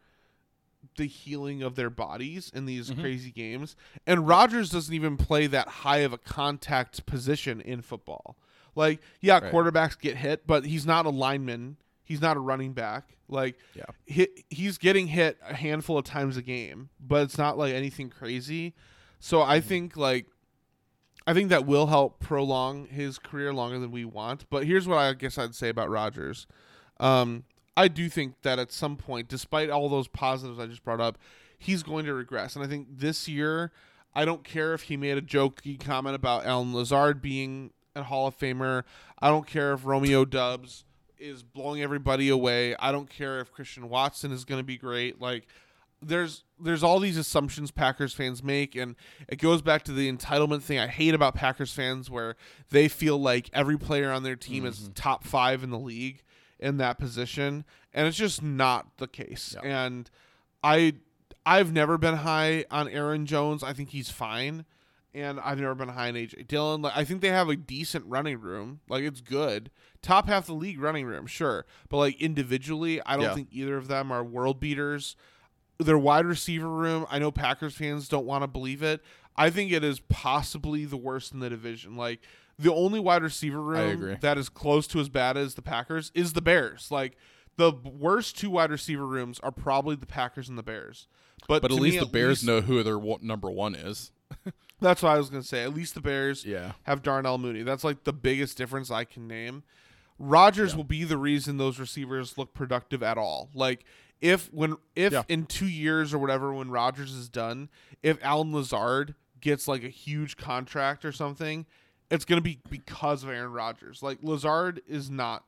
the healing of their bodies in these crazy games. And Rodgers doesn't even play that high of a contact position in football. Like, yeah, Right. quarterbacks get hit, but he's not a lineman. He's not a running back. Like, Yeah. he, he's getting hit a handful of times a game, but it's not like anything crazy. So I think like I think that will help prolong his career longer than we want. But here's what I guess I'd say about Rodgers. Um, I do think that at some point, despite all those positives I just brought up, he's going to regress. And I think this year, I don't care if he made a jokey comment about Allen Lazard being a Hall of Famer. I don't care if Romeo Doubs is blowing everybody away. I don't care if Christian Watson is going to be great. Like there's there's all these assumptions Packers fans make and it goes back to the entitlement thing I hate about Packers fans where they feel like every player on their team is mm-hmm. top 5 in the league in that position and it's just not the case. Yeah. And I I've never been high on Aaron Jones. I think he's fine. And I've never been high on AJ Dillon. Like I think they have a decent running room. Like it's good. Top half the league running room, sure. But like individually, I don't Yeah. think either of them are world beaters. Their wide receiver room, I know Packers fans don't want to believe it. I think it is possibly the worst in the division. Like the only wide receiver room that is close to as bad as the Packers is the Bears. Like the worst two wide receiver rooms are probably the Packers and the Bears. But but at least me, the Bears least- know who their number one is. That's what I was gonna say. At least the Bears Yeah. have Darnell Mooney. That's like the biggest difference I can name. Rodgers will be the reason those receivers look productive at all. Like if when if Yeah. in two years or whatever when Rodgers is done, if Allen Lazard gets like a huge contract or something, it's gonna be because of Aaron Rodgers. Like Lazard is not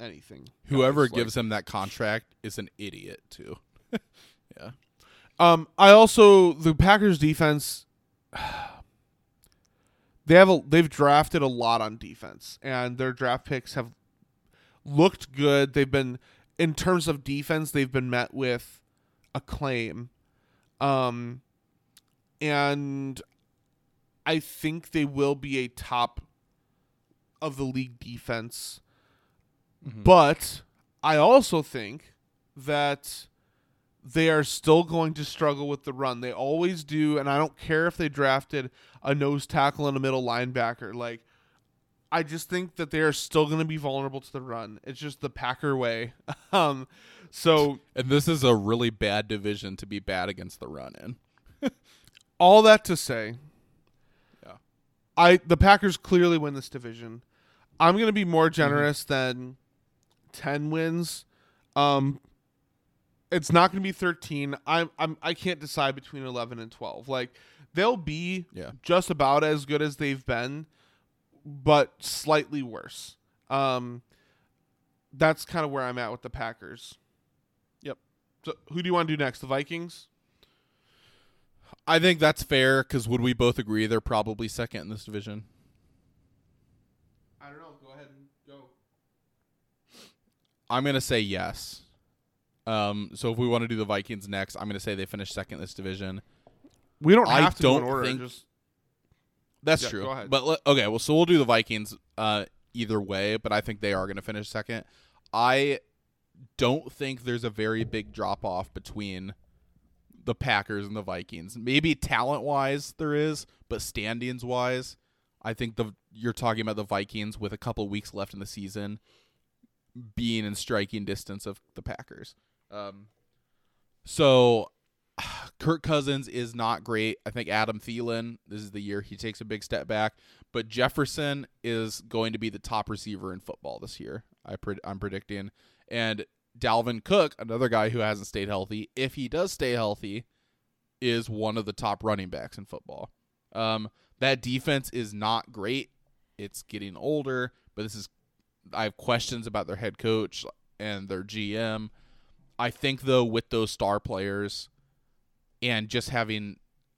anything. Whoever. Like- gives him that contract is an idiot too. yeah. Um, I also the Packers defense. They have a they've drafted a lot on defense, and their draft picks have looked good. They've been in terms of defense, they've been met with acclaim, um, and I think they will be a top of the league defense. But I also think that they are still going to struggle with the run. They always do, and I don't care if they drafted a nose tackle and a middle linebacker. Like, I just think that they are still going to be vulnerable to the run. It's just the Packer way. um, so And this is a really bad division to be bad against the run in. all that to say. I the Packers clearly win this division. I'm going to be more generous than ten wins. Um, it's not going to be 13. I'm I'm I can't decide between 11 and 12. Like they'll be Yeah. just about as good as they've been, but slightly worse. Um, that's kind of where I'm at with the Packers. Yep. So who do you want to do next? The Vikings? I think that's fair because would we both agree they're probably second in this division? I don't know. Go ahead and go. I'm gonna say yes. Um, so if we want to do the Vikings next, I'm gonna say they finished second in this division. We don't I have to go in don't order. think- just That's Yeah, true. go ahead. But le- okay, well, so we'll do the Vikings uh, either way, but I think they are going to finish second. I don't think there's a very big drop off between the Packers and the Vikings. Maybe talent wise there is, but standings wise, I think the you're talking about the Vikings with a couple weeks left in the season being in striking distance of the Packers. Um, so Kirk Cousins is not great. I think Adam Thielen, this is the year he takes a big step back. But Jefferson is going to be the top receiver in football this year. I I'm predicting. And Dalvin Cook, another guy who hasn't stayed healthy, if he does stay healthy, is one of the top running backs in football. Um, that defense is not great. It's getting older, but this is I have questions about their head coach and their GM. I think though with those star players and just having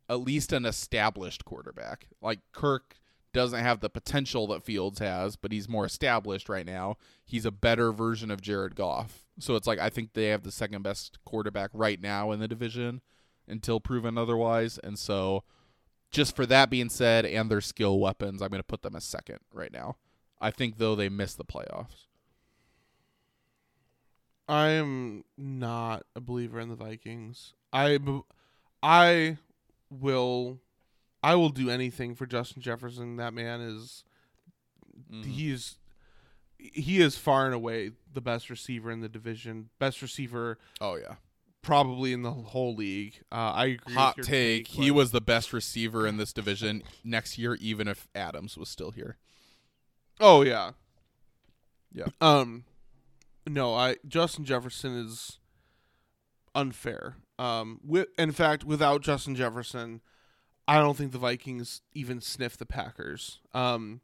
at least an established quarterback. Like Kirk doesn't have the potential that Fields has, but he's more established right now. He's a better version of Jared Goff. So it's like I think they have the second best quarterback right now in the division until proven otherwise. And so just for that being said and their skill weapons, I'm going to put them as second right now. I think though they missed the playoffs. I am not a believer in the Vikings. I I will I will do anything for Justin Jefferson. That man is mm-hmm. he's he is far and away the best receiver in the division. Best receiver Oh yeah. probably in the whole league. Uh, I agree. Hot with your take. He like- was the best receiver in this division next year, even if Adams was still here. Oh yeah. Yeah. Um no, I Justin Jefferson is unfair. Um wi- in fact, without Justin Jefferson, I don't think the Vikings even sniff the Packers. Um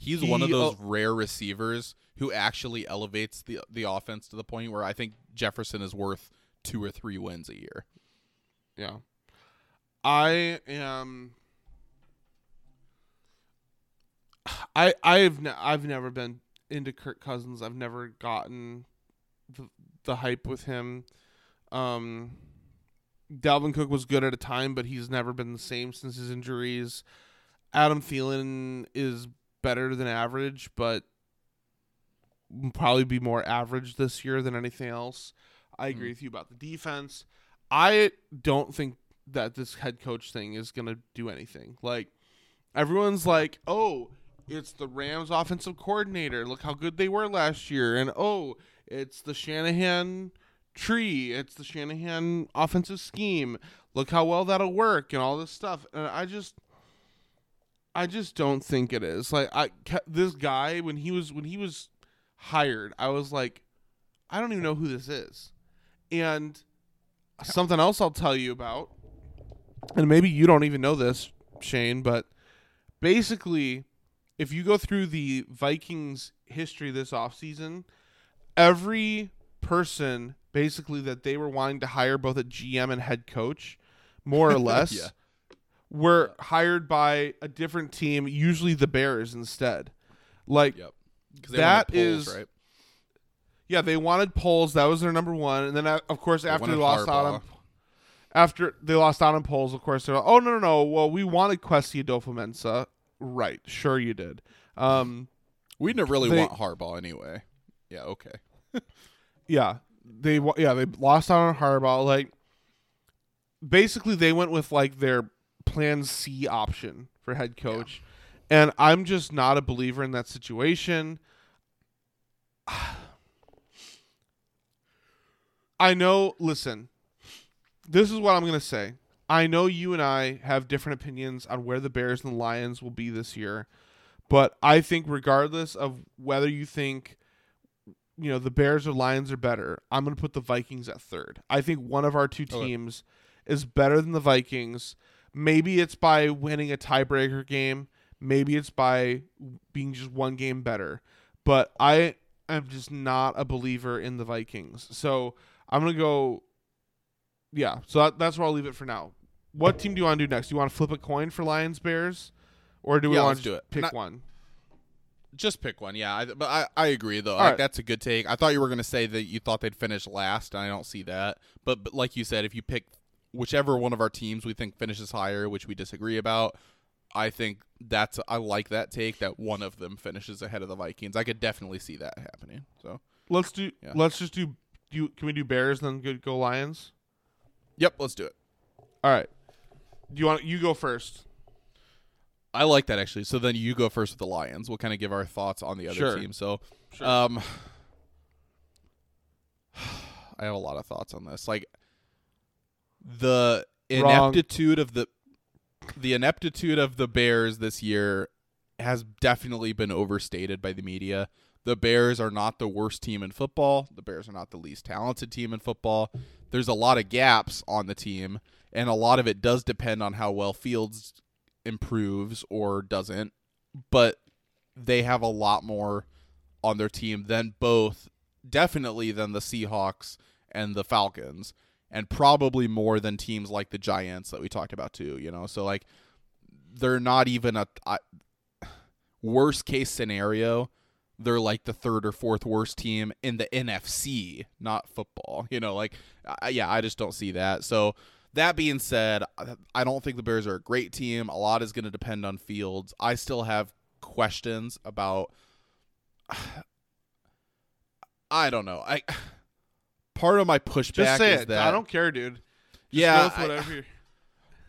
He's one of those oh. rare receivers who actually elevates the the offense to the point where I think Jefferson is worth two or three wins a year. yeah. I am I I've ne- I've never been into Kirk Cousins. I've never gotten the the hype with him. Um, Dalvin Cook was good at a time, but he's never been the same since his injuries. Adam Thielen is better than average, but probably be more average this year than anything else. I hmm. agree with you about the defense. I don't think that this head coach thing is going to do anything. Like everyone's like, "Oh, it's the Rams offensive coordinator. Look how good they were last year." And, "Oh, it's the Shanahan tree. It's the Shanahan offensive scheme. Look how well that'll work and all this stuff." And I just I just don't think it is. Like I this guy when he was when he was hired, I was like I don't even know who this is. And something else I'll tell you about and maybe you don't even know this, Shane, but basically if you go through the Vikings history this offseason, every person basically that they were wanting to hire both a GM and head coach, more or less, Yeah. Were hired by a different team, usually the Bears instead. Like Yep. That Poles, is- right. yeah, they wanted Poles. That was their number one, and then uh, of course after they wanted lost out Harbaugh. on after they lost out on Poles, of course they're like, oh no no no. Well, we wanted Kwesi Adofo-Mensah. Right, sure you did. Um, We didn't really They- want Harbaugh anyway. Yeah, okay. yeah, they yeah they lost out on Harbaugh. Like basically they went with like their Plan C option for head coach, and I'm just not a believer in that situation. I know. Listen, this is what I'm gonna say. I know you and I have different opinions on where the Bears and the Lions will be this year, but I think regardless of whether you think you know the Bears or Lions are better, I'm going to put the Vikings at third. I think one of our two Okay. teams is better than the Vikings. Maybe it's by winning a tiebreaker game. Maybe it's by being just one game better. But I am just not a believer in the Vikings. So I'm going to go. Yeah, so that, that's where I'll leave it for now. What team do you want to do next? Do you want to flip a coin for Lions Bears, or do we Yeah, want to do it. pick Not- one? Just pick one, yeah. I, but I, I agree though. Like, right. That's a good take. I thought you were gonna say that you thought they'd finish last, and I don't see that. But, but like you said, if you pick whichever one of our teams we think finishes higher, which we disagree about, I think that's I like that take that one of them finishes ahead of the Vikings. I could definitely see that happening. So Let's do. Yeah. Let's just do. Do can we do Bears then go, go Lions? yep, let's do it. All right. Do you want you go first? I like that actually. So then you go first with the Lions. We'll kind of give our thoughts on the other Sure. team. So, Sure. um, I have a lot of thoughts on this. Like the Wrong. ineptitude of the the ineptitude of the Bears this year has definitely been overstated by the media. The Bears are not the worst team in football. The Bears are not the least talented team in football. There's a lot of gaps on the team, and a lot of it does depend on how well Fields improves or doesn't. But they have a lot more on their team than both, definitely than the Seahawks and the Falcons, and probably more than teams like the Giants that we talked about too. You know, so like they're not even a I, worst case scenario. They're like the third or fourth worst team in the NFC, not football. You know, like I, yeah, I just don't see that. So that being said, I- I don't think the Bears are a great team. A lot is going to depend on Fields. I still have questions about. I don't know. I part of my pushback Just say is it. that I don't care, dude. Just yeah, I-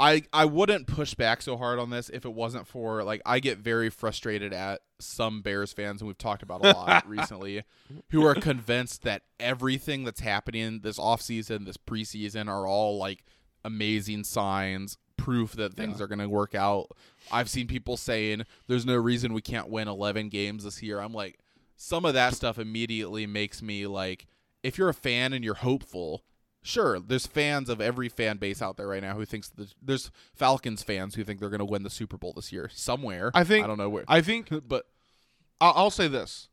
I I wouldn't push back so hard on this if it wasn't for like I get very frustrated at some Bears fans and we've talked about a lot recently who are convinced that everything that's happening this offseason, this preseason are all like amazing signs, proof that things are going to work out. I've seen people saying there's no reason we can't win 11 games this year. I'm like some of that stuff immediately makes me like if you're a fan and you're hopeful, sure, there's fans of every fan base out there right now who thinks the, there's Falcons fans who think they're going to win the Super Bowl this year somewhere. I think- I don't know where. I think but I'll, I'll say this.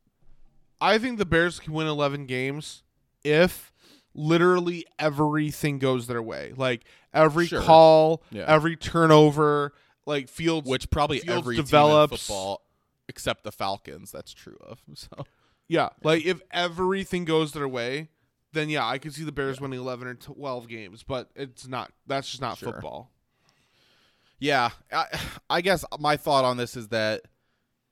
I think the Bears can win 11 games if literally everything goes their way. Like every Sure. call, Yeah. every turnover, like Fields which probably every develops- team in football except the Falcons that's true of. So Yeah, like if everything goes their way, then yeah, I could see the Bears winning 11 or 12 games, but it's not that's just not Sure. football. Yeah, I, I guess my thought on this is that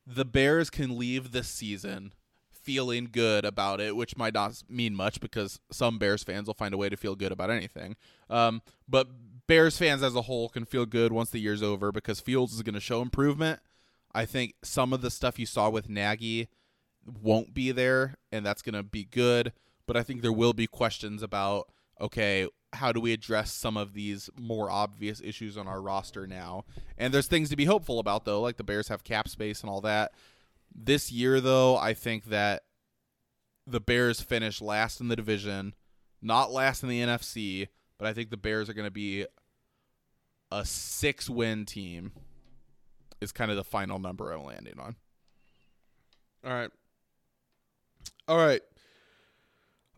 the Bears can leave this season feeling good about it, which might not mean much because some Bears fans will find a way to feel good about anything. Um, but Bears fans as a whole can feel good once the year's over because Fields is going to show improvement. I think some of the stuff you saw with Nagy won't be there, and that's going to be good. But I think there will be questions about okay, how do we address some of these more obvious issues on our roster now? And there's things to be hopeful about though, like the Bears have cap space and all that. This year though, I think that the Bears finish last in the division, not last in the NFC, but I think the Bears are going to be a 6-win team. Is kind of the final number I'm landing on. All right. All right.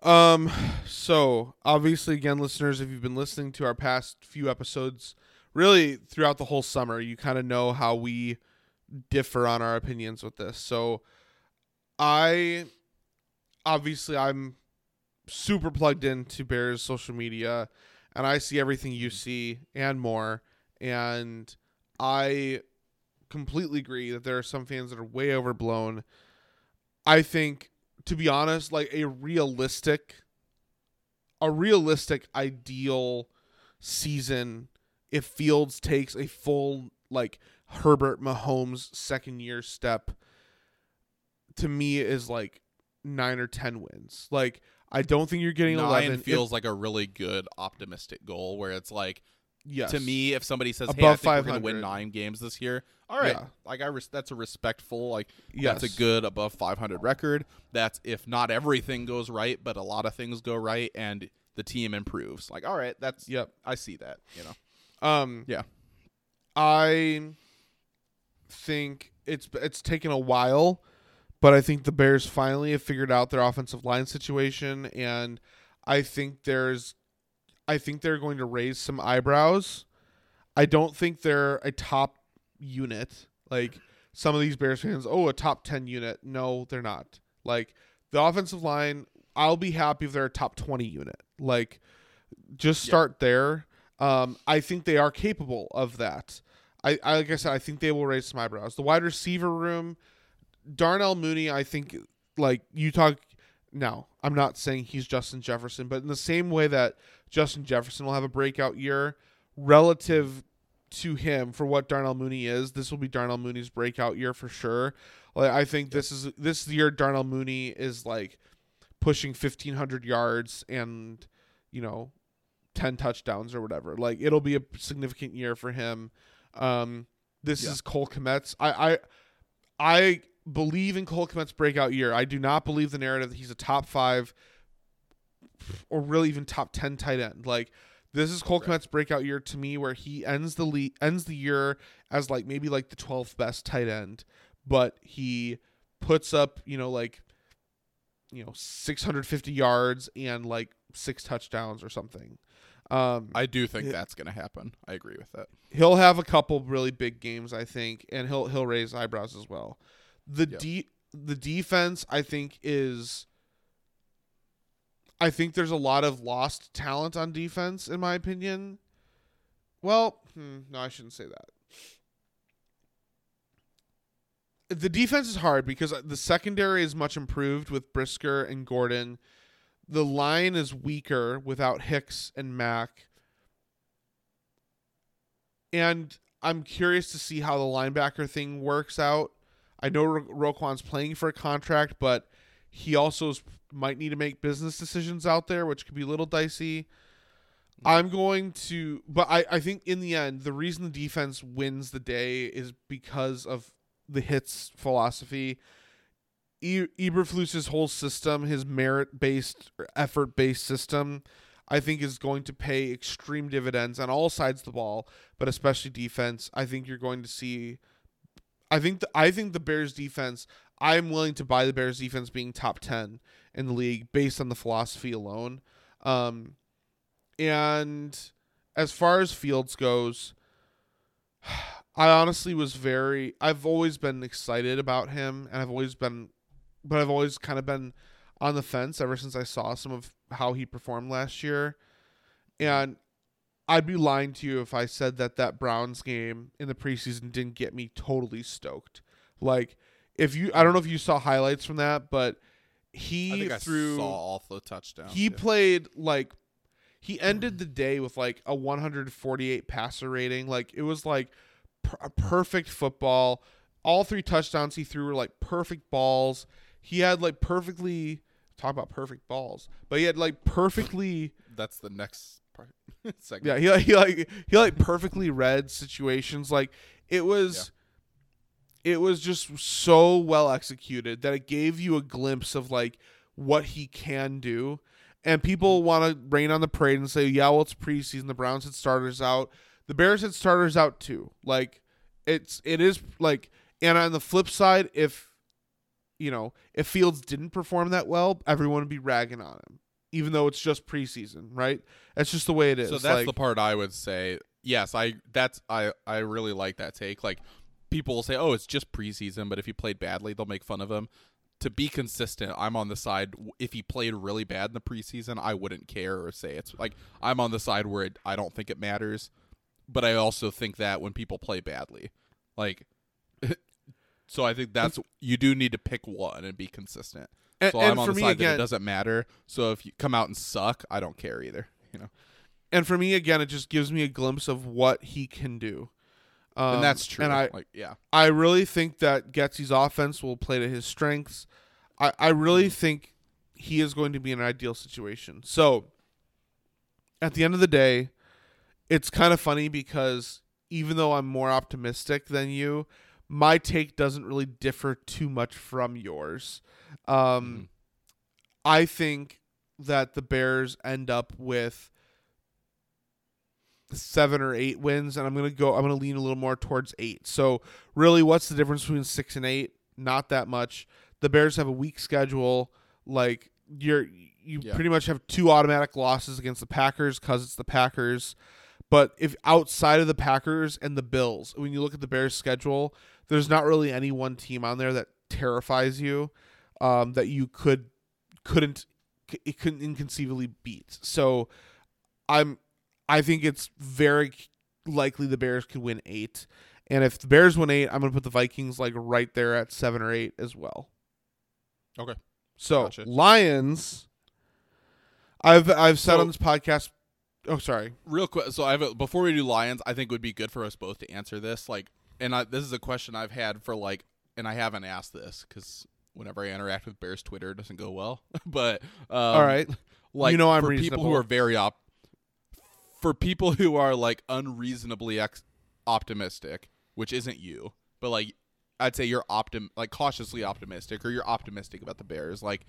Um so obviously again listeners if you've been listening to our past few episodes really throughout the whole summer you kind of know how we differ on our opinions with this. So I obviously I'm super plugged into Bears social media and I see everything you see and more and I completely agree that there are some fans that are way overblown. I think to be honest, like a realistic a realistic ideal season if Fields takes a full like Herbert Mahomes second year step to me is like 9 or 10 wins. Like I don't think you're getting Nine 11 If- feels like a really good optimistic goal where it's like Yes. To me, if somebody says, "Hey, I think we're going to 500. win nine games this year," all right, Yeah. like I res- that's a respectful, like Yes. that's a good above 500 record. That's if not everything goes right, but a lot of things go right, and the team improves. Like, all right, that's Yep. I see that. You know, Um. yeah, I think it's it's taken a while, but I think the Bears finally have figured out their offensive line situation, and I think there's, I think they're going to raise some eyebrows. I don't think they're a top unit like some of these Bears fans. Oh, a top ten unit? No, they're not. Like the offensive line, I'll be happy if they're a top twenty unit. Like just start there. Um, I think they are capable of that. I, I like I said, I think they will raise some eyebrows. The wide receiver room, Darnell Mooney, I think like you talk now, I'm not saying he's Justin Jefferson, but in the same way that Justin Jefferson will have a breakout year relative to him for what Darnell Mooney is, this will be Darnell Mooney's breakout year for sure. Like I think this is this year Darnell Mooney is like pushing 1500 yards and you know 10 touchdowns or whatever. Like it'll be a significant year for him. Um, this Yeah. is Cole Kmet's. I, I I believe in Cole Kmet's breakout year. I do not believe the narrative that he's a top five or really even top ten tight end. Like this is Cole Kmet's breakout year to me, where he ends the le- ends the year as like maybe like the twelfth best tight end, but he puts up you know like you know 650 yards and like six touchdowns or something. Um, I do think Yeah. that's going to happen. I agree with that. he'll have a couple really big games, I think, and he'll he'll raise eyebrows as well. The Yeah. de- the defense, I think, is. I think there's a lot of lost talent on defense, in my opinion. Well, hmm, no, I shouldn't say that. The defense is hard because the secondary is much improved with Brisker and Gordon. The line is weaker without Hicks and Mack. And I'm curious to see how the linebacker thing works out. I know Ro- Roquan's playing for a contract, but he also is, might need to make business decisions out there, which could be a little dicey. I'm going to, but I, I think in the end, the reason the defense wins the day is because of the HITS philosophy. E- Eberflus's whole system, his merit based, effort based system, I think is going to pay extreme dividends on all sides of the ball, but especially defense. I think you're going to see. I think the, I think the Bears defense. I'm willing to buy the Bears defense being top ten in the league based on the philosophy alone. Um, and as far as Fields goes, I honestly was very. I've always been excited about him, and I've always been, but I've always kind of been on the fence ever since I saw some of how he performed last year. And I'd be lying to you if I said that that Browns game in the preseason didn't get me totally stoked. Like, if you, I don't know if you saw highlights from that, but he I think I threw saw all the touchdowns. he yeah. played like he ended the day with like a 148 passer rating. Like it was like per- a perfect football. All three touchdowns he threw were like perfect balls. He had like perfectly talk about perfect balls, but he had like perfectly That's the next part. segment. yeah he he like he like perfectly read situations. Like it was. It was just so well executed that it gave you a glimpse of like what he can do. And people mm-hmm. want to rain on the parade and say, yeah, well, it's preseason. The Browns had starters out. The Bears had starters out too. Like, it's, it is like, and on the flip side, if, you know, if Fields didn't perform that well, everyone would be ragging on him, even though it's just preseason, right? That's just the way it is. So that's Like, the part I would say. Yes, I that's I I really like that take. Like people will say, "Oh, it's just preseason," but if he played badly, they'll make fun of him. To be consistent, I'm on the side. If he played really bad in the preseason, I wouldn't care or say it's like I'm on the side where it, I don't think it matters. But I also think that when people play badly, like, so I think that's you do need to pick one and be consistent. And- so I'm on for the me, side that again- it doesn't matter. So if you come out and suck, I don't care either. You know. and for me, again, it just gives me a glimpse of what he can do. Um, and that's true. And I, like, yeah, I really think that Getsy's offense will play to his strengths. I, I really think he is going to be in an ideal situation. So, at the end of the day, it's kind of funny because even though I'm more optimistic than you, my take doesn't really differ too much from yours. Um, Mm-hmm. I think that the Bears end up with seven or eight wins, and I'm gonna go. I'm gonna lean a little more towards eight. So really, what's the difference between six and eight? Not that much. The Bears have a weak schedule. Like you're, you Yeah. pretty much have two automatic losses against the Packers because it's the Packers. But if outside of the Packers and the Bills, when you look at the Bears' schedule, there's not really any one team on there that terrifies you um, that you could couldn't it couldn't inconceivably beat. So I'm I think it's very likely the Bears could win eight. And if the Bears win eight, I'm gonna put the Vikings like right there at seven or eight as well. Okay. So Gotcha. Lions I've I've said So- on this podcast oh sorry. Real quick, so I have a, before we do Lions, I think it would be good for us both to answer this. Like, and I, this is a question I've had for like, and I haven't asked this because whenever I interact with Bears Twitter, it doesn't go well. but um, All right. like You know I'm for people who are very op, for people who are like unreasonably ex- optimistic, which isn't you, but like I'd say you're optim like cautiously optimistic or you're optimistic about the Bears, like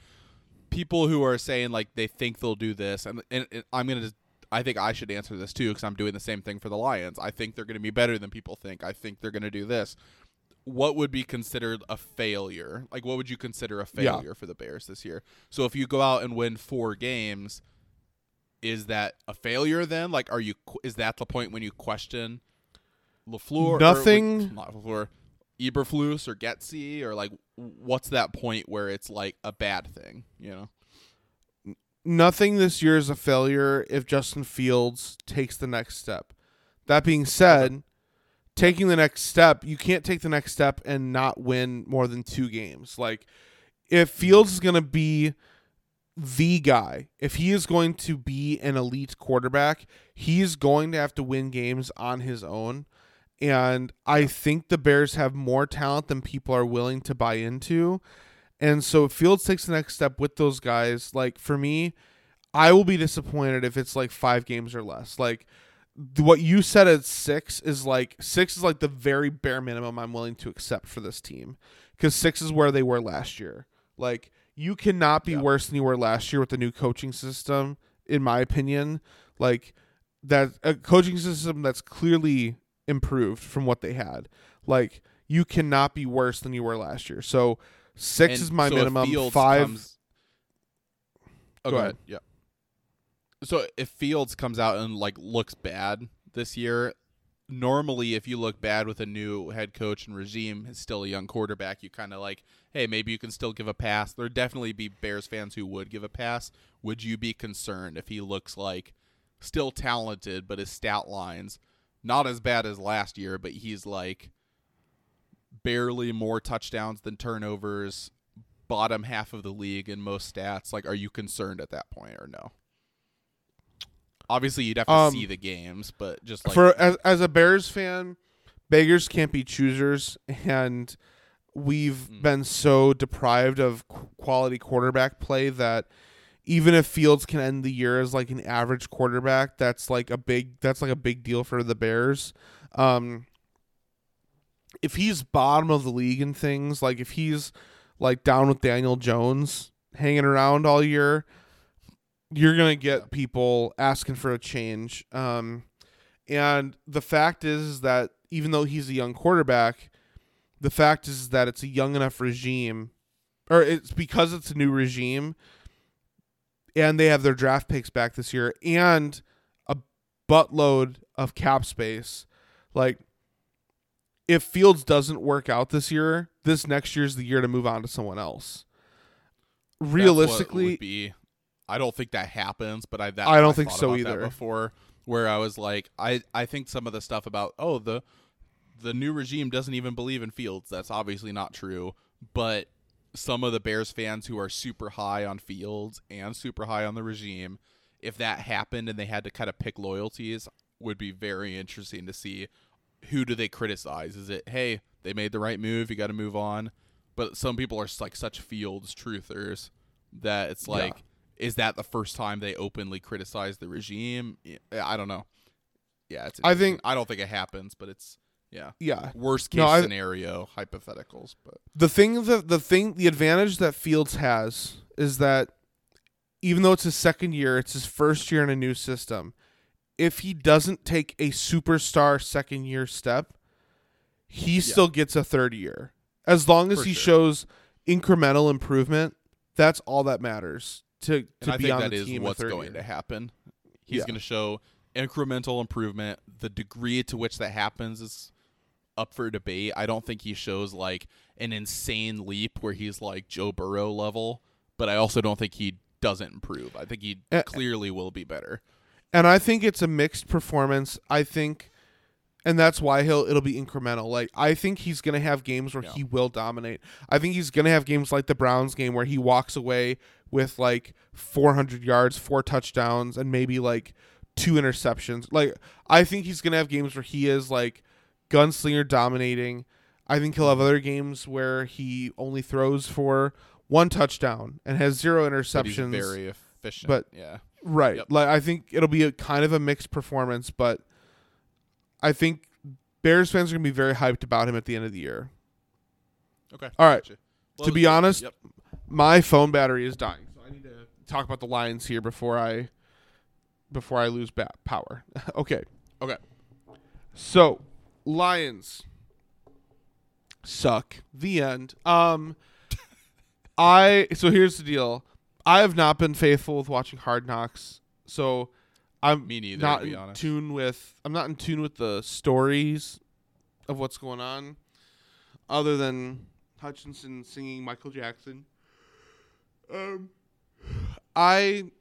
people who are saying like they think they'll do this, and and, and I'm gonna just. I think I should answer this too because I'm doing the same thing for the Lions. I think they're going to be better than people think. I think they're going to do this. What would be considered a failure? Like, what would you consider a Yeah. failure for the Bears this year? So, if you go out and win four games, is that a failure then? Like, are you? Is that the point when you question LaFleur? or- Nothing- not LaFleur. Eberflus or Getsy or like, what's that point where it's like a bad thing? You know? Nothing this year is a failure if Justin Fields takes the next step. That being said, taking the next step, you can't take the next step and not win more than two games. Like, if Fields is going to be the guy, if he is going to be an elite quarterback, he's going to have to win games on his own. And I think the Bears have more talent than people are willing to buy into. And so if Fields takes the next step with those guys, like for me, I will be disappointed if it's like five games or less. Like what you said at six is like six is like the very bare minimum I'm willing to accept for this team because six is where they were last year. Like you cannot be Yeah. worse than you were last year with the new coaching system, in my opinion. Like that a coaching system that's clearly improved from what they had. Like you cannot be worse than you were last year. So six And is my so minimum. Fields Five. comes- oh, Go go ahead. ahead. Yeah. So if Fields comes out and like looks bad this year, normally if you look bad with a new head coach and regime, it's still a young quarterback, you kind of like, hey, maybe you can still give a pass. There'd definitely be Bears fans who would give a pass. Would you be concerned if he looks like still talented, but his stat lines not as bad as last year, but he's like barely more touchdowns than turnovers, bottom half of the league in most stats. Like, are you concerned at that point or no? Obviously, you'd have to Um, see the games, but just like for as as a Bears fan, beggars can't be choosers, and we've Mm. been so deprived of quality quarterback play that even if Fields can end the year as like an average quarterback, that's like a big that's like a big deal for the Bears. Um, if he's bottom of the league in things, like if he's like down with Daniel Jones hanging around all year, you're gonna get people asking for a change. Um, and the fact is that even though he's a young quarterback, the fact is that it's a young enough regime, or it's because it's a new regime, and they have their draft picks back this year and a buttload of cap space. Like, if Fields doesn't work out this year, this next year's the year to move on to someone else. Realistically, would be. I don't think that happens, but I that I don't I've think so either. Before, where I was like, I I think some of the stuff about oh the the new regime doesn't even believe in Fields. That's obviously not true, but some of the Bears fans who are super high on Fields and super high on the regime, if that happened and they had to kind of pick loyalties, would be very interesting to see who do they criticize. Is it hey they made the right move, you got to move on, but some people are like such Fields truthers that it's Yeah. like is that the first time they openly criticize the regime? I don't know. yeah, it's I think- I don't think it happens, but it's yeah. Yeah. Worst case No, I- scenario hypotheticals, but The thing that the thing the advantage that Fields has is that even though it's his second year, it's his first year in a new system. If he doesn't take a superstar second year step, he still gets a third year. As long as For he sure. shows incremental improvement, that's all that matters to to I be think on that the is team. a what's going year. to happen. He's Yeah. going to show incremental improvement. The degree to which that happens is up for debate. I don't think he shows like an insane leap where he's like Joe Burrow level, but I also don't think he doesn't improve. I think he Uh, clearly will be better. And I think it's a mixed performance. I think, and that's why he'll it'll be incremental. Like I think he's gonna have games where Yeah. he will dominate. I think he's gonna have games like the Browns game where he walks away with like 400 yards, four touchdowns, and maybe like two interceptions. Like I think he's gonna have games where he is like gunslinger dominating. I think he'll have other games where he only throws for one touchdown and has zero But interceptions. very efficient. but- yeah, Right. Yep. Like I think it'll be a kind of a mixed performance, but I think Bears fans are gonna be very hyped about him at the end of the year. okay. All right. Gotcha. To be honest, yep. My phone battery is dying, so I need to talk about the Lions here before I before I lose ba- power. okay. okay. So, Lions suck. The end. Um I so here's the deal. I have not been faithful with watching Hard Knocks. So I'm Me neither, not to be in honest. tune with I'm not in tune with the stories of what's going on other than Hutchinson singing Michael Jackson. Um I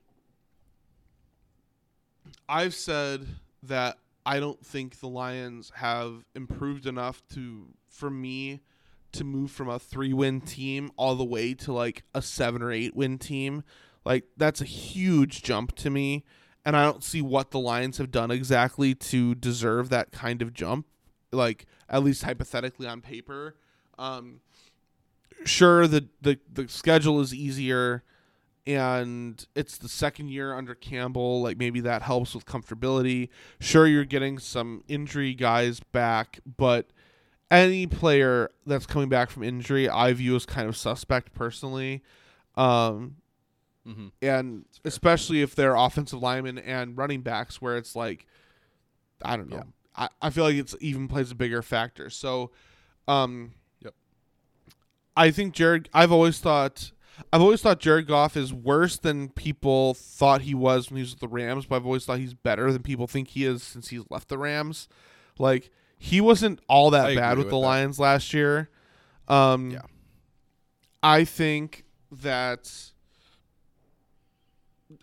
I've said that I don't think the Lions have improved enough to for me to move from a 3-win team all the way to like a 7 or 8 win team. Like that's a huge jump to me and I don't see what the Lions have done exactly to deserve that kind of jump like at least hypothetically on paper. Um sure the the the schedule is easier and it's the second year under Campbell. Like maybe that helps with comfortability. Sure, you're getting some injury guys back, but any player that's coming back from injury, I view as kind of suspect personally. Um, Mhm. and especially if they're offensive linemen and running backs, where it's like, I don't know. I, I feel like it's even plays a bigger factor. So, um, Yep. I think Jared. I've always thought. I've always thought Jared Goff is worse than people thought he was when he was with the Rams, but I've always thought he's better than people think he is since he's left the Rams. Like he wasn't all that I bad with the that. Lions last year. Um, Yeah. I think that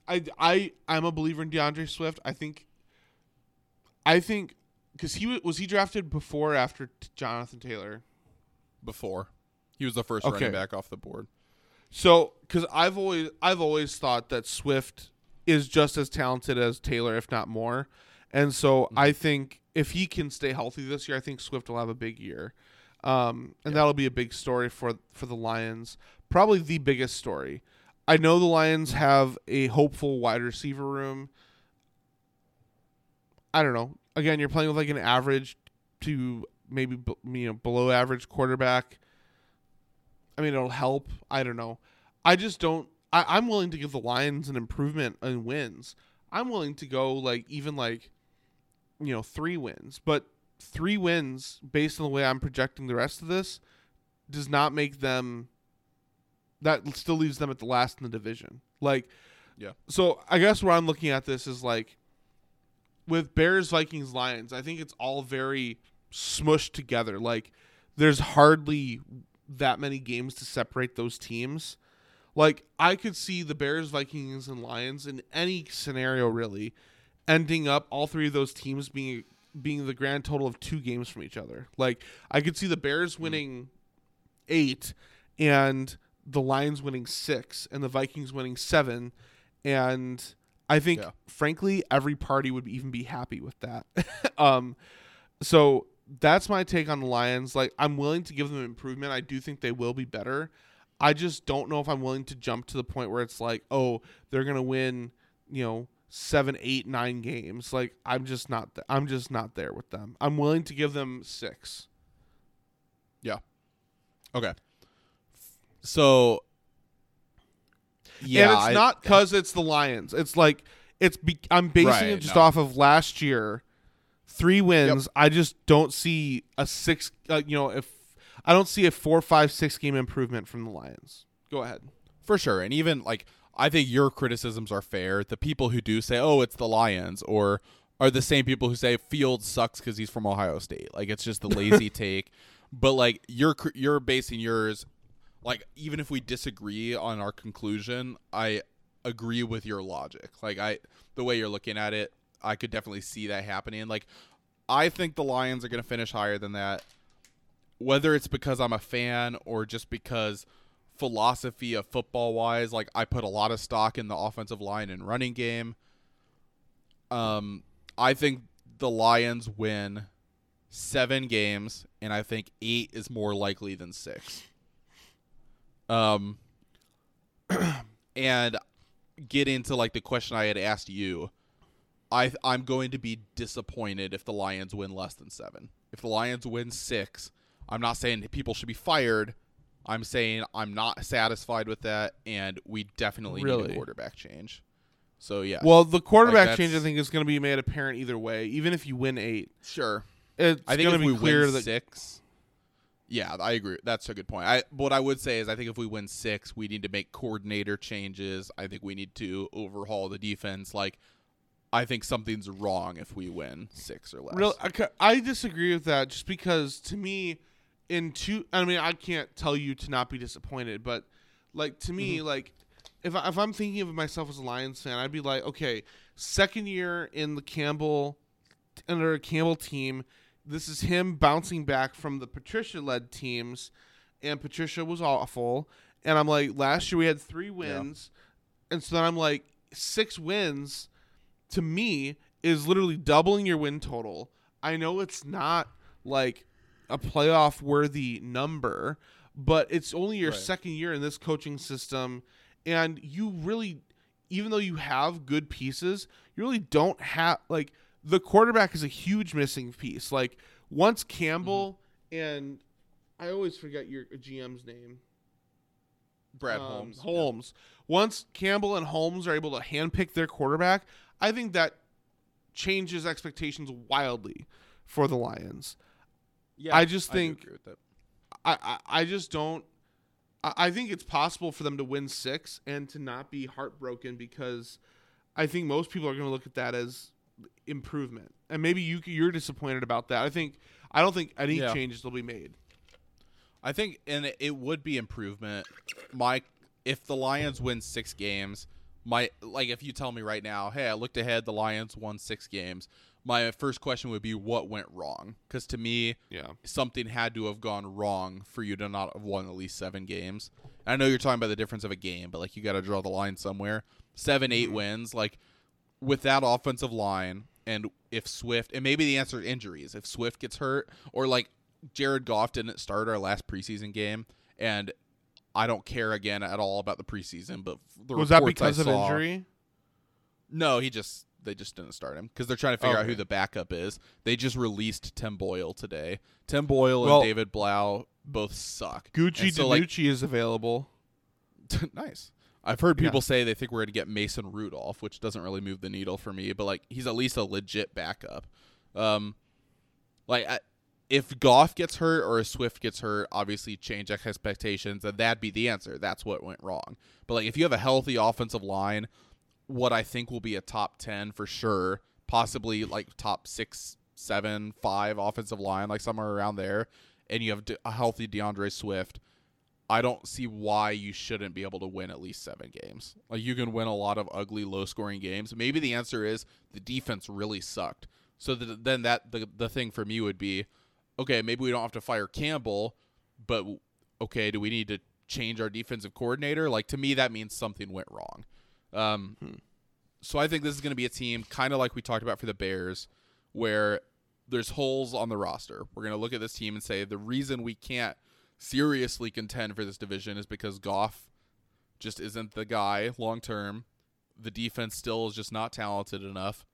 I I I'm a believer in D'Andre Swift. I think I think because he wa- was he drafted before or after t- Jonathan Taylor. Before he was the first Okay. running back off the board. So, because I've always I've always thought that Swift is just as talented as Taylor, if not more, and so I think if he can stay healthy this year, I think Swift will have a big year, um, and that'll be a big story for for the Lions. Probably the biggest story. I know the Lions have a hopeful wide receiver room. I don't know. Again, you're playing with like an average to maybe b- you know below average quarterback. I mean, it'll help. I don't know. I just don't. I, I'm willing to give the Lions an improvement in wins. I'm willing to go like even like, you know, three wins. But three wins based on the way I'm projecting the rest of this does not make them. That still leaves them at the last in the division. Like, Yeah. So I guess where I'm looking at this is like, with Bears, Vikings, Lions. I think it's all very smushed together. Like, there's hardly that many games to separate those teams. Like I could see the Bears, Vikings, and Lions in any scenario really ending up all three of those teams being being the grand total of two games from each other. Like I could see the Bears winning eight and the Lions winning six and the Vikings winning seven. And I think Yeah. frankly every party would even be happy with that. um so that's my take on the Lions. Like I'm willing to give them improvement. I do think they will be better. I just don't know if I'm willing to jump to the point where it's like, oh, they're gonna win, you know, seven, eight, nine games. Like I'm just not. Th- I'm just not there with them. I'm willing to give them six. Yeah. Okay. So. Yeah, and it's I- not because it's the Lions. It's like it's. Be- I'm basing Right, it just no. off of last year, three wins. I just don't see a six. Uh, you know, if I don't see a four, five, six game improvement from the Lions. Go ahead. for sure. And even like I think your criticisms are fair. The people who do say, "Oh, it's the Lions," or are the same people who say Fields sucks because he's from Ohio State. Like it's just the lazy take. But like you're you're basing yours, like even if we disagree on our conclusion, I agree with your logic. Like I the way you're looking at it, I could definitely see that happening. Like I think the Lions are going to finish higher than that. Whether it's because I'm a fan or just because philosophy of football wise, like I put a lot of stock in the offensive line and running game. Um, I think the Lions win seven games, and I think eight is more likely than six. Um, and get into like the question I had asked you. I I'm going to be disappointed if the Lions win less than seven. If the Lions win six, I'm not saying people should be fired. I'm saying I'm not satisfied with that, and we definitely need a quarterback change. So yeah, Well, the quarterback Like, change I think is going to be made apparent either way. Even if you win eight, sure. it's I think if we win that six, yeah, I agree. That's a good point. I what I would say is I think if we win six, we need to make coordinator changes. I think we need to overhaul the defense. Like, I think something's wrong if we win six or less. Real, I, I disagree with that just because to me, in two, I mean, I can't tell you to not be disappointed, but like to me, Mm-hmm. like if, I, if I'm thinking of myself as a Lions fan, I'd be like, okay, second year in the Campbell, under a Campbell team, this is him bouncing back from the Patricia led teams, and Patricia was awful. And I'm like, last year we had three wins, and so then I'm like, six wins to me is literally doubling your win total. I know it's not like a playoff worthy number, but it's only your Right. second year in this coaching system and you really even though you have good pieces, you really don't have like the quarterback is a huge missing piece. Like once Campbell and I always forget your GM's name. Brad Um, Holmes. Holmes. Once Campbell and Holmes are able to handpick their quarterback, I think that changes expectations wildly for the Lions. Yeah, I just think- agree with that. I, I, I just don't. I, I think it's possible for them to win six and to not be heartbroken because I think most people are going to look at that as improvement. And maybe you you're disappointed about that. I think I don't think any Yeah. changes will be made. I think, and it- it would be improvement. My, if the Lions win six games, my like if you tell me right now, hey, I looked ahead, the Lions won six games. My first question would be, what went wrong? Because to me, Yeah. something had to have gone wrong for you to not have won at least seven games. I know you're talking about the difference of a game, but like you got to draw the line somewhere. Seven, eight mm-hmm. wins, like with that offensive line, and if Swift, and maybe the answer is injuries. If Swift gets hurt, or like Jared Goff didn't start our last preseason game, and I don't care again at all about the preseason, but the Was that because of saw- injury? no, he just they just didn't start him because they're trying to figure out who the backup is. They just released Tim Boyle today. Tim Boyle Well- and David Blough both suck. Gucci And so, like, is available. nice. I've heard Yeah. people say they think we're going to get Mason Rudolph, which doesn't really move the needle for me, but like he's at least a legit backup. Um, like I, if Goff gets hurt or if Swift gets hurt, obviously change expectations, and that'd be the answer. That's what went wrong. But like if you have a healthy offensive line, what I think will be a top ten for sure, possibly like top six, seven, five offensive line, like somewhere around there, and you have a healthy D'Andre Swift. I don't see why you shouldn't be able to win at least seven games. Like you can win a lot of ugly, low-scoring games. Maybe the answer is the defense really sucked. So that, then that the the thing for me would be, okay, maybe we don't have to fire Campbell, but okay, do we need to change our defensive coordinator? Like to me, that means something went wrong. Um, So I think this is going to be a team kind of like we talked about for the Bears, where there's holes on the roster. We're going to look at this team and say the reason we can't seriously contend for this division is because Goff just isn't the guy long term. the defense still is just not talented enough,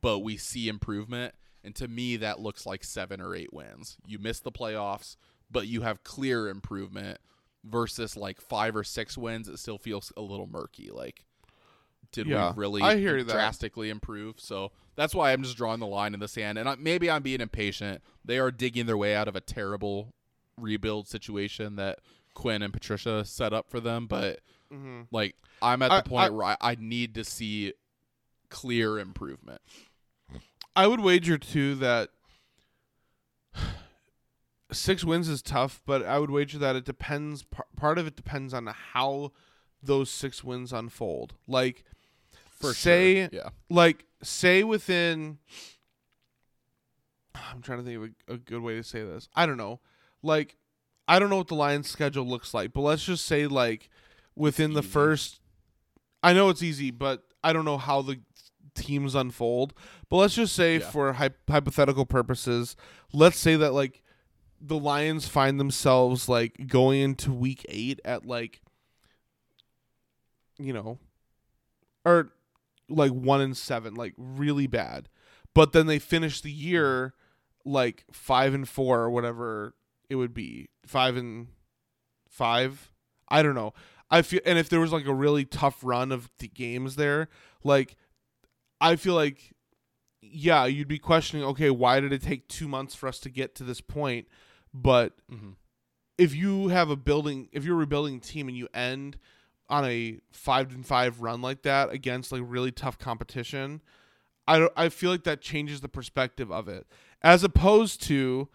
but we see improvement. And to me, that looks like seven or eight wins. You miss the playoffs, but you have clear improvement versus like five or six wins. It still feels a little murky. Like, did Yeah, we really I hear that. drastically improve? So that's why I'm just drawing the line in the sand. And I, maybe I'm being impatient. They are digging their way out of a terrible rebuild situation that Quinn and Patricia set up for them. But mm-hmm. like, I'm at the I- point I- where I, I need to see clear improvement. I would wager too that six wins is tough, but I would wager that it depends. Part of it depends on how those six wins unfold. Like, For say, sure. Yeah. like say within. I'm trying to think of a, a good way to say this. I don't know. Like, I don't know what the Lions' schedule looks like, but let's just say like within the first. I know it's easy, but I don't know how the teams unfold. But let's just say, Yeah. for hy- hypothetical purposes, let's say that like the Lions find themselves like going into Week Eight at like, you know, or like one and seven, like really bad. But then they finish the year like five and four or whatever it would be. Five and five. I don't know. I feel and if there was like a really tough run of the games there, like I feel like yeah, you'd be questioning, okay, why did it take two months for us to get to this point? But Mhm. if you have a building if you're a rebuilding team and you end on a five and five run like that against like really tough competition, I I feel like that changes the perspective of it as opposed to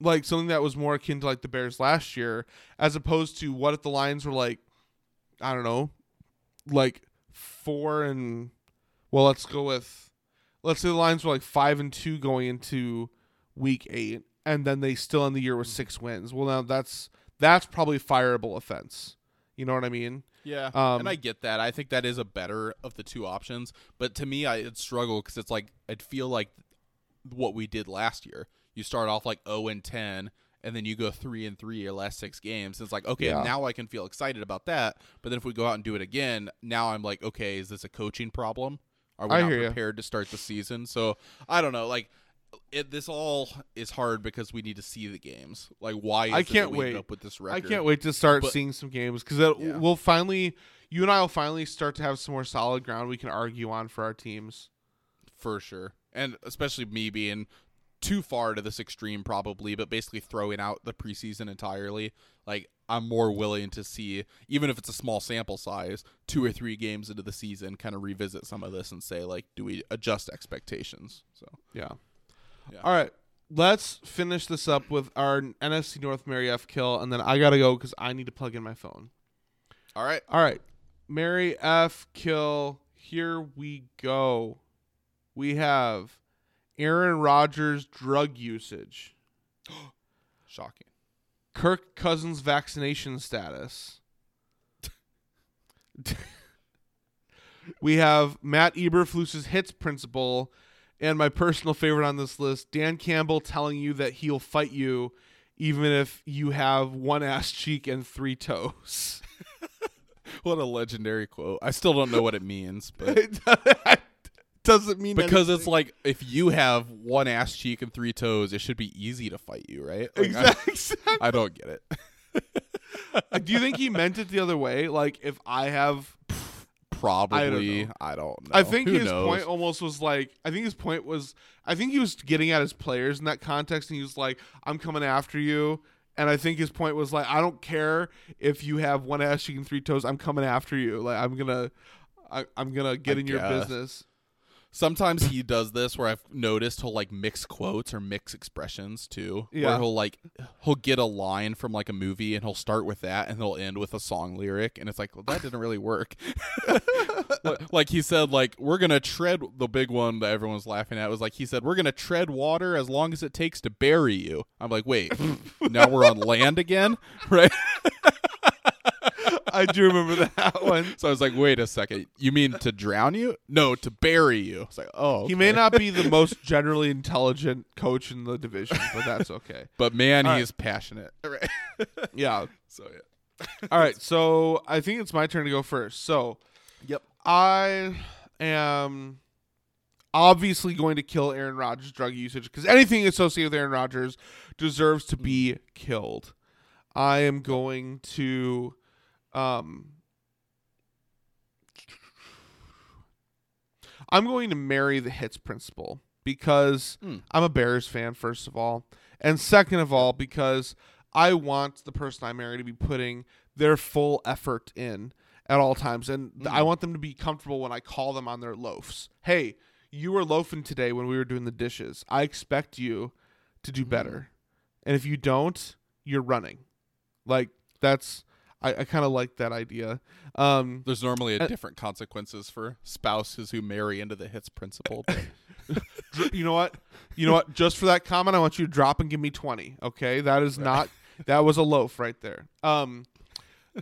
like something that was more akin to like the Bears last year, as opposed to what if the Lions were like, I don't know, like four and well, let's go with let's say the Lions were like five and two going into week eight, and then they still end the year with six wins. Well, now that's that's probably fireable offense. You know what I mean? Yeah, Um, and I get that. I think that is a better of the two options. But to me, I would struggle because it's like I'd feel like what we did last year. You start off like zero and ten, and then you go three and three your last six games. It's like okay, Yeah. now I can feel excited about that. But then if we go out and do it again, now I'm like, okay, is this a coaching problem? Are we I not prepared to start the season? So I don't know. Like it, this all is hard because we need to see the games. Like why? Is I can't wait. up with this record. I can't wait to start But- seeing some games because Yeah. we'll finally, you and I will finally start to have some more solid ground we can argue on for our teams. for sure and especially me being too far to this extreme probably but basically throwing out the preseason entirely like i'm more willing to see even if it's a small sample size two or three games into the season kind of revisit some of this and say like do we adjust expectations so Yeah. Yeah. All right. Let's finish this up with our NFC North Mary F kill, and then I gotta go because I need to plug in my phone. all right All right, Mary F kill. Here we go. We have Aaron Rodgers drug usage, shocking Kirk Cousins vaccination status. we have Matt Eberflus's HITS principle, and my personal favorite on this list, Dan Campbell telling you that he'll fight you even if you have one ass cheek and three toes. what a legendary quote i still don't know what it means but it doesn't mean because it's like if you have one ass cheek and three toes it should be easy to fight you right Like, exactly. exactly. I don't get it Do you think he meant it the other way? Like if I have Probably. know. I don't know. I think Who his knows? point almost was like I think his point was I think he was getting at his players in that context and he was like I'm coming after you and I think his point was like I don't care if you have one ass cheek and three toes I'm coming after you like I'm gonna I, I'm gonna get I in your business Sometimes he does this where I've noticed he'll like mix quotes or mix expressions too. Yeah. Where he'll like he'll get a line from like a movie and he'll start with that and he'll end with a song lyric and it's like, well, that didn't really work. Like- he said, like we're gonna tread the big one that everyone's laughing at was like he said we're gonna tread water as long as it takes to bury you. I'm like, wait, now we're on land again, right? I do remember that one So I was like, wait a second, you mean to drown you? No, to bury you. It's like, oh, he may not be the most generally intelligent coach in the division but that's okay but man, All he right. is passionate. Right. yeah So yeah. All right, so I think it's my turn to go first. So, Yep. I am obviously going to kill Aaron Rodgers' drug usage because anything associated with Aaron Rodgers deserves to be killed. I am going to um I'm going to marry the HITS principle because Hmm. I'm a Bears fan first of all, and second of all because I want the person I marry to be putting their full effort in at all times and th- I want them to be comfortable when I call them on their loafs. Hey, you were loafing today when we were doing the dishes. I expect you to do better. And if you don't, you're running. Like that's I, I kind of like that idea. Um There's normally a Uh, different consequences for spouses who marry into the HITS principle. you know what? You know what? Just for that comment, I want you to drop and give me 20. Okay? That is not that was a loaf right there. Um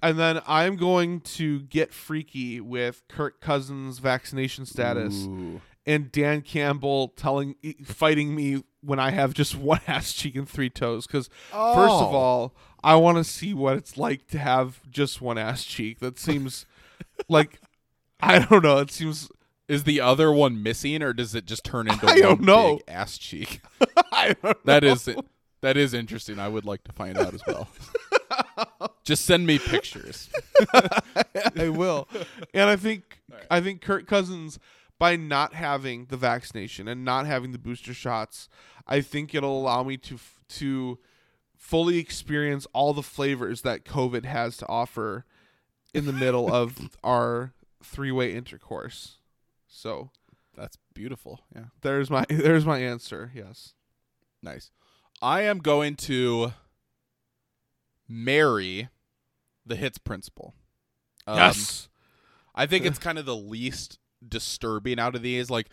and then I'm going to get freaky with Kirk Cousins vaccination status Ooh. and Dan Campbell telling fighting me when I have just one ass cheek and three toes cuz first of Oh. all, I want to see what it's like to have just one ass cheek. That seems like I don't know, it seems Is the other one missing, or does it just turn into I don't one know. big ass cheek? I don't That is that is interesting. I would like to find out as well. just send me pictures. I will. And I think I think Kirk Cousins by not having the vaccination and not having the booster shots, I think it'll allow me to to fully experience all the flavors that COVID has to offer in the middle of our three-way intercourse. So, That's beautiful. Yeah. there's my there's my answer. Yes. Nice. I am going to marry the HITS principle. Um, I think it's kind of the least disturbing out of these. Like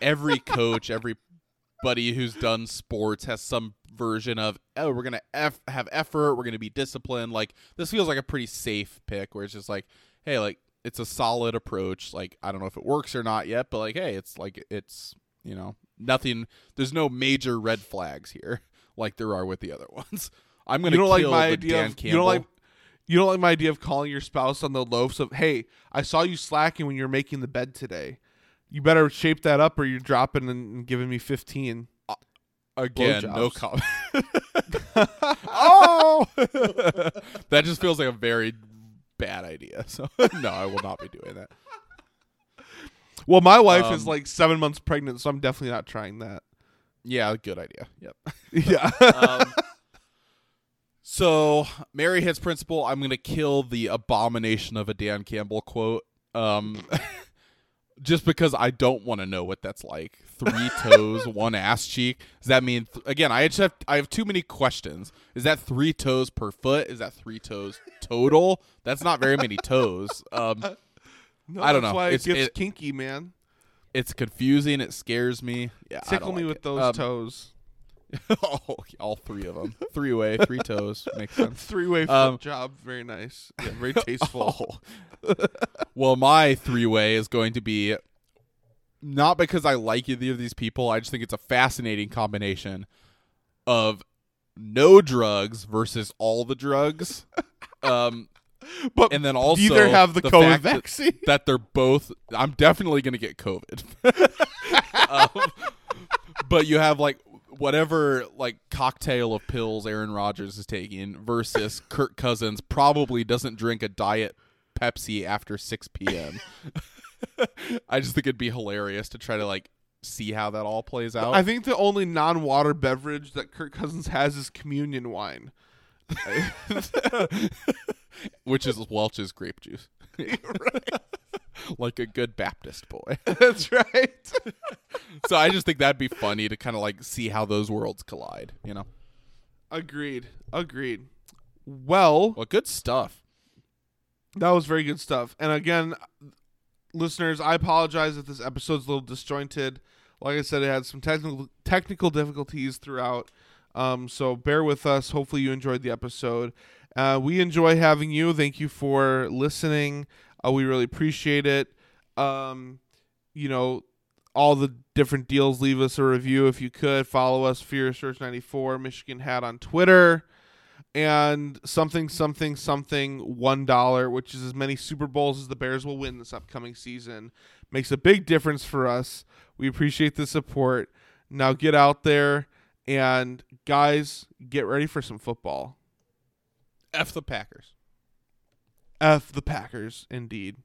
every coach, everybody who's done sports has some version of, oh, we're gonna eff- have effort, we're gonna be disciplined. Like this feels like a pretty safe pick, where it's just like, hey, like it's a solid approach. Like I don't know if it works or not yet, but like, hey, it's like it's you know nothing. There's no major red flags here, like there are with the other ones. I'm gonna you don't like kill my the idea Dan of Campbell. you don't like you don't like my idea of calling your spouse on the loafs of hey i saw you slacking when you're making the bed today you better shape that up or you're dropping and, and giving me 15 Again, no comment. oh, that just feels like a very bad idea. So no, I will not be doing that. well my wife is Um, like seven months pregnant so i'm definitely not trying that Yeah, good idea. Yep. yeah Um, so Mary HITS principle. I'm gonna kill the abomination of a Dan Campbell quote. Um, just because I don't want to know what that's like. Three toes, one ass cheek. Does that mean th- again? I just have I have too many questions. Is that three toes per foot? Is that three toes total? That's not very many toes. Um, No, I don't that's know. why It's- it gets it- kinky man it's confusing. It scares me. Yeah, tickle me like with it. those Um, toes oh, all three of them. Three way, three toes. Makes sense. three-way foot Um, job very nice yeah, very tasteful Oh. well, my three way is going to be not because I like either of these people. I just think it's a fascinating combination of no drugs versus all the drugs. Um, but and then also either have the, the covid fact that- vaccine that they're both. I'm definitely going to get COVID. um, but you have like whatever like cocktail of pills Aaron Rodgers is taking versus Kirk Cousins probably doesn't drink a diet Pepsi after 6 p.m. I just think it'd be hilarious to try to like see how that all plays out. I think the only non-water beverage that Kirk Cousins has is communion wine. which is Welch's grape juice. like a good Baptist boy. That's right. so I just think that'd be funny to kind of like see how those worlds collide, you know. Agreed. Agreed. Well, Well, good stuff. that was very good stuff. And again, listeners, I apologize if this episode's a little disjointed. Like I said, it had some technical technical difficulties throughout. Um, so bear with us. Hopefully, you enjoyed the episode. Uh, we enjoy having you. Thank you for listening. Uh, we really appreciate it. Um, you know, all the different deals. Leave us a review if you could. Follow us, Fear Search ninety four, Michigan Hat on Twitter. and something something something one dollar, which is as many Super Bowls as the Bears will win this upcoming season, makes a big difference for us. We appreciate the support. Now get out there and guys, get ready for some football. F the Packers. F the Packers, indeed.